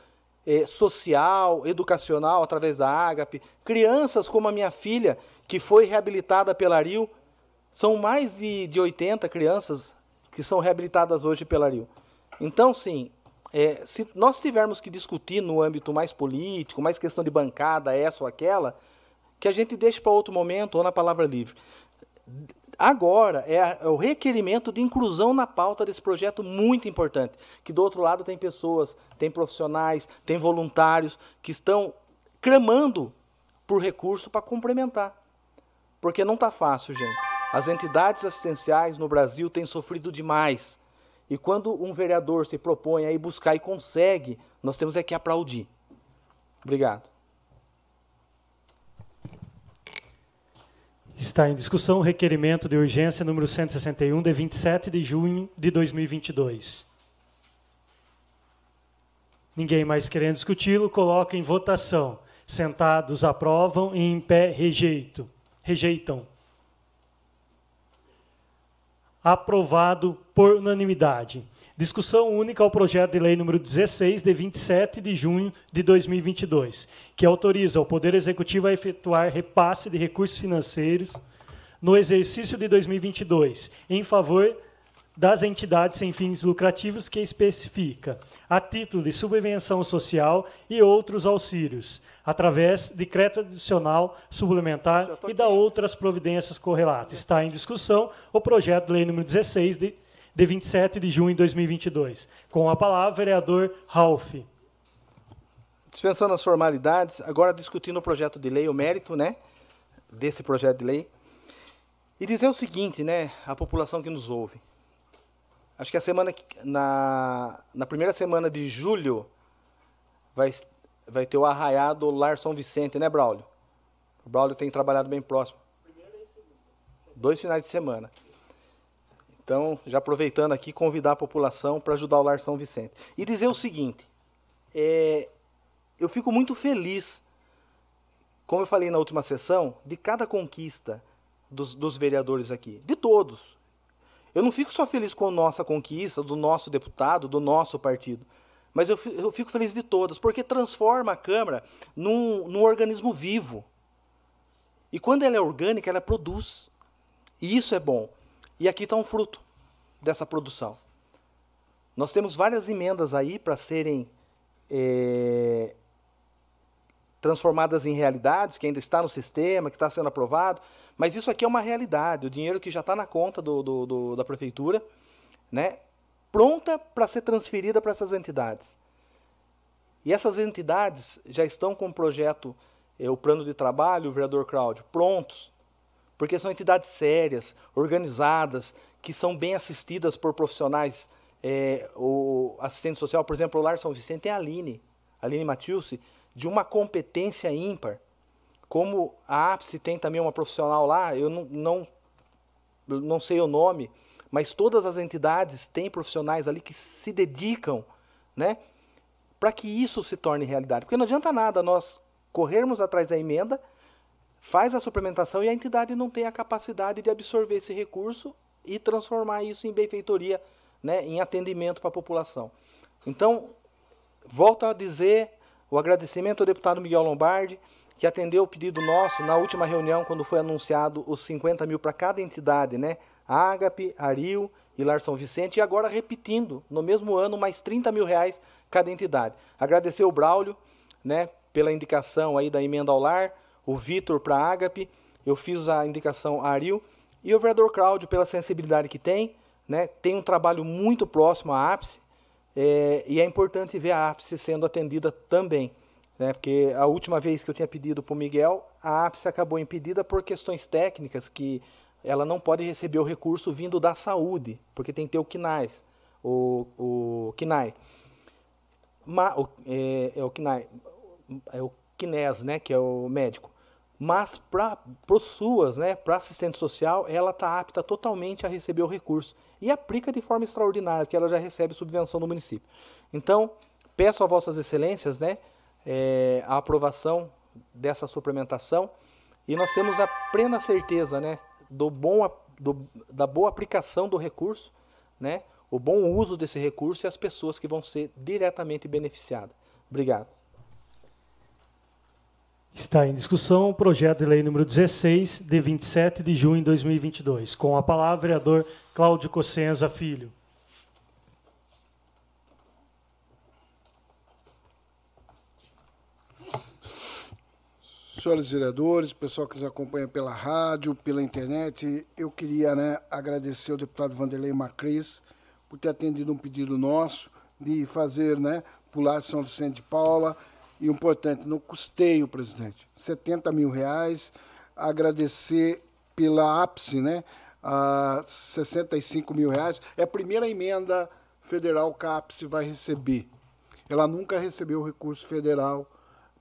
é, social, educacional, através da Ágape. Crianças como a minha filha, que foi reabilitada pela Rio, são mais de, de 80 crianças que são reabilitadas hoje pela Rio. Então, sim, é, se nós tivermos que discutir no âmbito mais político, mais questão de bancada, essa ou aquela, que a gente deixe para outro momento ou na palavra livre. Agora é, é o requerimento de inclusão na pauta desse projeto muito importante. Que do outro lado tem pessoas, tem profissionais, tem voluntários que estão clamando por recurso para complementar. Porque não está fácil, gente. As entidades assistenciais no Brasil têm sofrido demais. E quando um vereador se propõe a ir buscar e consegue, nós temos é que aplaudir. Obrigado. Está em discussão o requerimento de urgência número 161, de 27 de junho de 2022. Ninguém mais querendo discuti-lo, coloca em votação. Sentados aprovam e em pé rejeito, rejeitam. Aprovado por unanimidade. Discussão única ao projeto de lei número 16, de 27 de junho de 2022, que autoriza o Poder Executivo a efetuar repasse de recursos financeiros no exercício de 2022 em favor das entidades sem fins lucrativos que especifica, a título de subvenção social e outros auxílios, através de decreto adicional suplementar e da outras providências correlatas. Está em discussão o projeto de lei número 16 de de 27 de junho de 2022. Com a palavra, vereador Ralph. Dispensando as formalidades, agora discutindo o projeto de lei, o mérito né, desse projeto de lei. E dizer o seguinte, né, à população que nos ouve. Acho que a semana na, na primeira semana de julho vai, vai ter o arraiado Lar São Vicente, né, Braulio? O Braulio tem trabalhado bem próximo. Dois finais de semana. Então, já aproveitando aqui, convidar a população para ajudar o Lar São Vicente. E dizer o seguinte: é, eu fico muito feliz, como eu falei na última sessão, de cada conquista dos, dos vereadores aqui, de todos. Eu não fico só feliz com a nossa conquista, do nosso deputado, do nosso partido, mas eu, fico feliz de todas, porque transforma a Câmara num, num organismo vivo. E quando ela é orgânica, ela produz. E isso é bom. E aqui está um fruto dessa produção. Nós temos várias emendas aí para serem é, transformadas em realidades, que ainda está no sistema, que está sendo aprovado, mas isso aqui é uma realidade, o dinheiro que já está na conta do, do, do, da prefeitura, né, pronta para ser transferida para essas entidades. E essas entidades já estão com o projeto, é, o plano de trabalho, o vereador Cláudio, prontos, porque são entidades sérias, organizadas, que são bem assistidas por profissionais, é, o assistente social, por exemplo, o Lar São Vicente é a Aline, Aline Matilce, de uma competência ímpar. Como a APSE tem também uma profissional lá, eu não, não, não sei o nome, mas todas as entidades têm profissionais ali que se dedicam né, para que isso se torne realidade. Porque não adianta nada nós corrermos atrás da emenda, faz a suplementação e a entidade não tem a capacidade de absorver esse recurso e transformar isso em benfeitoria, né, em atendimento para a população. Então, volto a dizer o agradecimento ao deputado Miguel Lombardi, que atendeu o pedido nosso na última reunião, quando foi anunciado os 50 mil para cada entidade, né? Ágape, Aril e Lar São Vicente, e agora repetindo, no mesmo ano, mais 30 mil reais cada entidade. Agradecer o Braulio, né, pela indicação aí da emenda ao lar, o Vitor para a Ágape, eu fiz a indicação a Aril, e o vereador Cláudio pela sensibilidade que tem, né, tem um trabalho muito próximo à ápice, é, e é importante ver a ápice sendo atendida também. Né, porque a última vez que eu tinha pedido para o Miguel, a ápice acabou impedida por questões técnicas que ela não pode receber o recurso vindo da saúde, porque tem que ter o KNAIS, o, o KNAI. Ma, o, é, é, o KNAI, é o KNES, né, que é o médico. Mas para suas, né, para assistente social, ela está apta totalmente a receber o recurso e aplica de forma extraordinária, que ela já recebe subvenção do município. Então, peço a vossas excelências, né, é, a aprovação dessa suplementação e nós temos a plena certeza, né, do bom, do, da boa aplicação do recurso, né? o bom uso desse recurso e as pessoas que vão ser diretamente beneficiadas. Obrigado. Está em discussão o projeto de lei número 16, de 27 de junho de 2022. Com a palavra, vereador Cláudio Cossenza Filho. Senhores vereadores, pessoal que nos acompanha pela rádio, pela internet, eu queria né, agradecer ao deputado Vanderlei Macris por ter atendido um pedido nosso de fazer né, pular São Vicente de Paula e importante, no custeio, presidente, 70 mil reais. Agradecer pela ápice, né, a 65 mil reais. É a primeira emenda federal que a ápice vai receber. Ela nunca recebeu recurso federal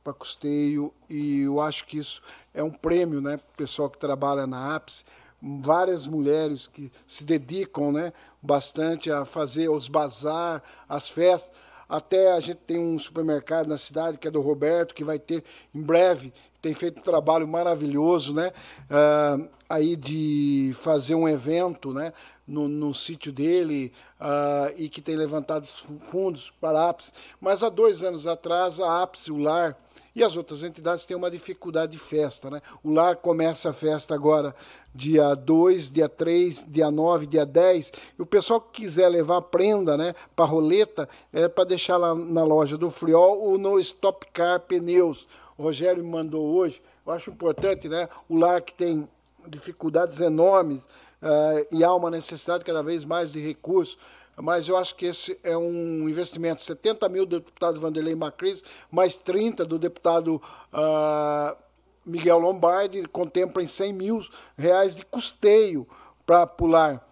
para custeio e eu acho que isso é um prêmio, né, para o pessoal que trabalha na APS, várias mulheres que se dedicam, né, bastante a fazer os bazar, as festas. Até a gente tem um supermercado na cidade que é do Roberto, que vai ter em breve, tem feito um trabalho maravilhoso, né? Uh, aí de fazer um evento, né? No, no sítio dele uh, e que tem levantado fundos para a APS. Mas há dois anos atrás, a APS, o LAR e as outras entidades têm uma dificuldade de festa. Né? O LAR começa a festa agora dia 2, dia 3, dia 9, dia 10. E o pessoal que quiser levar prenda né, para roleta, é para deixar lá na loja do Friol ou no Stop Car Pneus. O Rogério me mandou hoje. Eu acho importante, né? O lar que tem dificuldades enormes uh, e há uma necessidade cada vez mais de recursos. Mas eu acho que esse é um investimento. 70 mil do deputado Vanderlei Macris, mais 30 do deputado uh, Miguel Lombardi, contempla em 100 mil reais de custeio para pular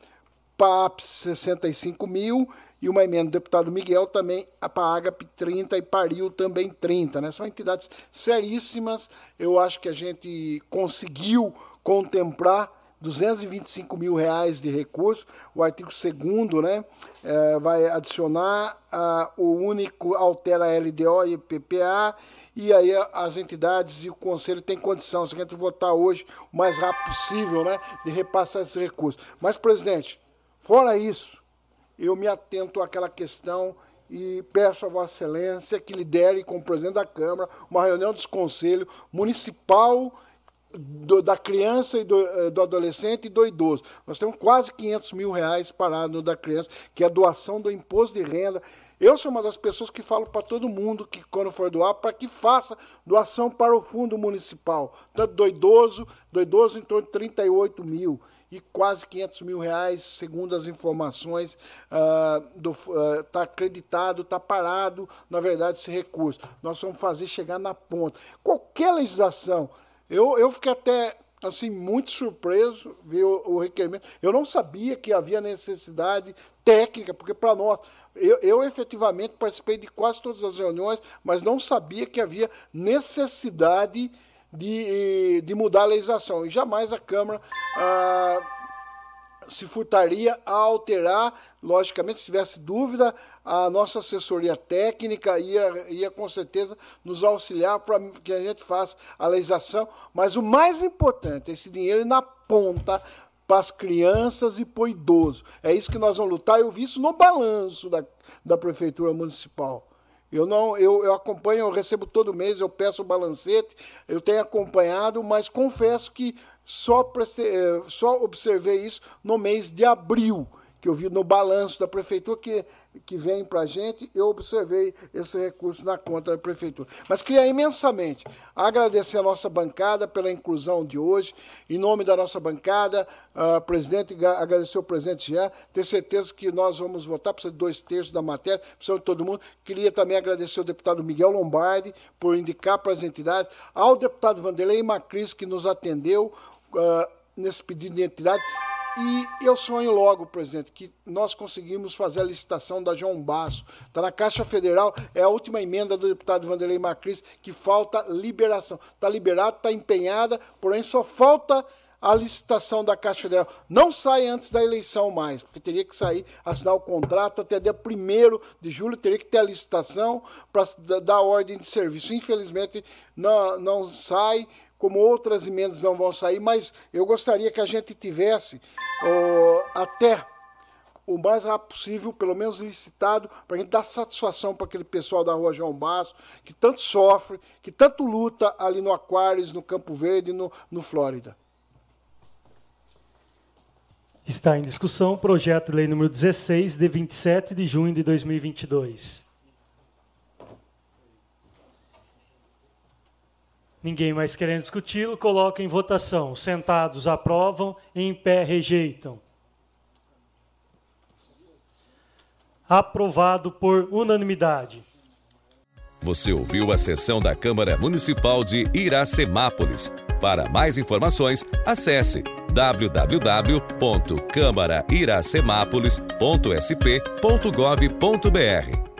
PAPS 65 mil e uma emenda do deputado Miguel também para a Agape 30 e Paril também 30. Né? São entidades seríssimas. Eu acho que a gente conseguiu contemplar 225 mil reais de recurso. O artigo 2 né, é, vai adicionar o único, altera a LDO e PPA, e aí as entidades e o conselho têm condição, se a votar hoje, o mais rápido possível, né, de repassar esse recurso. Mas, presidente, fora isso, eu me atento àquela questão e peço a Vossa Excelência que lidere com o presidente da Câmara uma reunião dos Conselho Municipal do, da criança e do, eh, do, adolescente e do idoso. Nós temos quase 500 mil reais parados da criança, que é a doação do imposto de renda. Eu sou uma das pessoas que falo para todo mundo que, quando for doar, para que faça doação para o fundo municipal. Tanto do idoso, do idoso em torno de 38 mil e quase 500 mil reais, segundo as informações, está uh, uh, acreditado, está parado, na verdade, esse recurso. Nós vamos fazer chegar na ponta. Qualquer legislação eu, eu fiquei até assim muito surpreso ver o, o, requerimento. Eu não sabia que havia necessidade técnica, porque para nós, eu, eu, efetivamente participei de quase todas as reuniões, mas não sabia que havia necessidade de, de mudar a legislação. E jamais a Câmara ah, se furtaria a alterar, logicamente, se tivesse dúvida, a nossa assessoria técnica ia, ia com certeza nos auxiliar para que a gente faça a legislação, mas o mais importante esse dinheiro ir na ponta para as crianças e para o idoso. É isso que nós vamos lutar. Eu vi isso no balanço da, da Prefeitura Municipal. Eu não, eu, eu acompanho, eu recebo todo mês, eu peço o balancete, eu tenho acompanhado, mas confesso que só, prestei, eh, só observei isso no mês de abril, que eu vi no balanço da prefeitura que, que vem para a gente, eu observei esse recurso na conta da prefeitura. Mas queria imensamente agradecer a nossa bancada pela inclusão de hoje. Em nome da nossa bancada, uh, presidente, agradecer ao presidente Jean, ter certeza que nós vamos votar, precisa de dois terços da matéria, precisa de todo mundo. Queria também agradecer ao deputado Miguel Lombardi por indicar para as entidades, ao deputado Vanderlei Macris, que nos atendeu, uh, nesse pedido de identidade. E eu sonho logo, presidente, que nós conseguimos fazer a licitação da João Basso. Está na Caixa Federal, é a última emenda do deputado Vanderlei Macris, que falta liberação. Está liberado, está empenhada, porém só falta a licitação da Caixa Federal. Não sai antes da eleição mais, porque teria que sair, assinar o contrato até dia 1 de julho, teria que ter a licitação para dar ordem de serviço. Infelizmente, não, não sai como outras emendas não vão sair, mas eu gostaria que a gente tivesse até o mais rápido possível, pelo menos licitado, para a gente dar satisfação para aquele pessoal da rua João Basso, que tanto sofre, que tanto luta ali no Aquários, no Campo Verde, no, no Flórida. Está em discussão o projeto de lei número 16, de 27 de junho de 2022. Ninguém mais querendo discuti-lo, coloca em votação. Sentados aprovam, em pé rejeitam. Aprovado por unanimidade. Você ouviu a sessão da Câmara Municipal de Iracemápolis. Para mais informações, acesse www.câmarairacemápolis.sp.gov.br.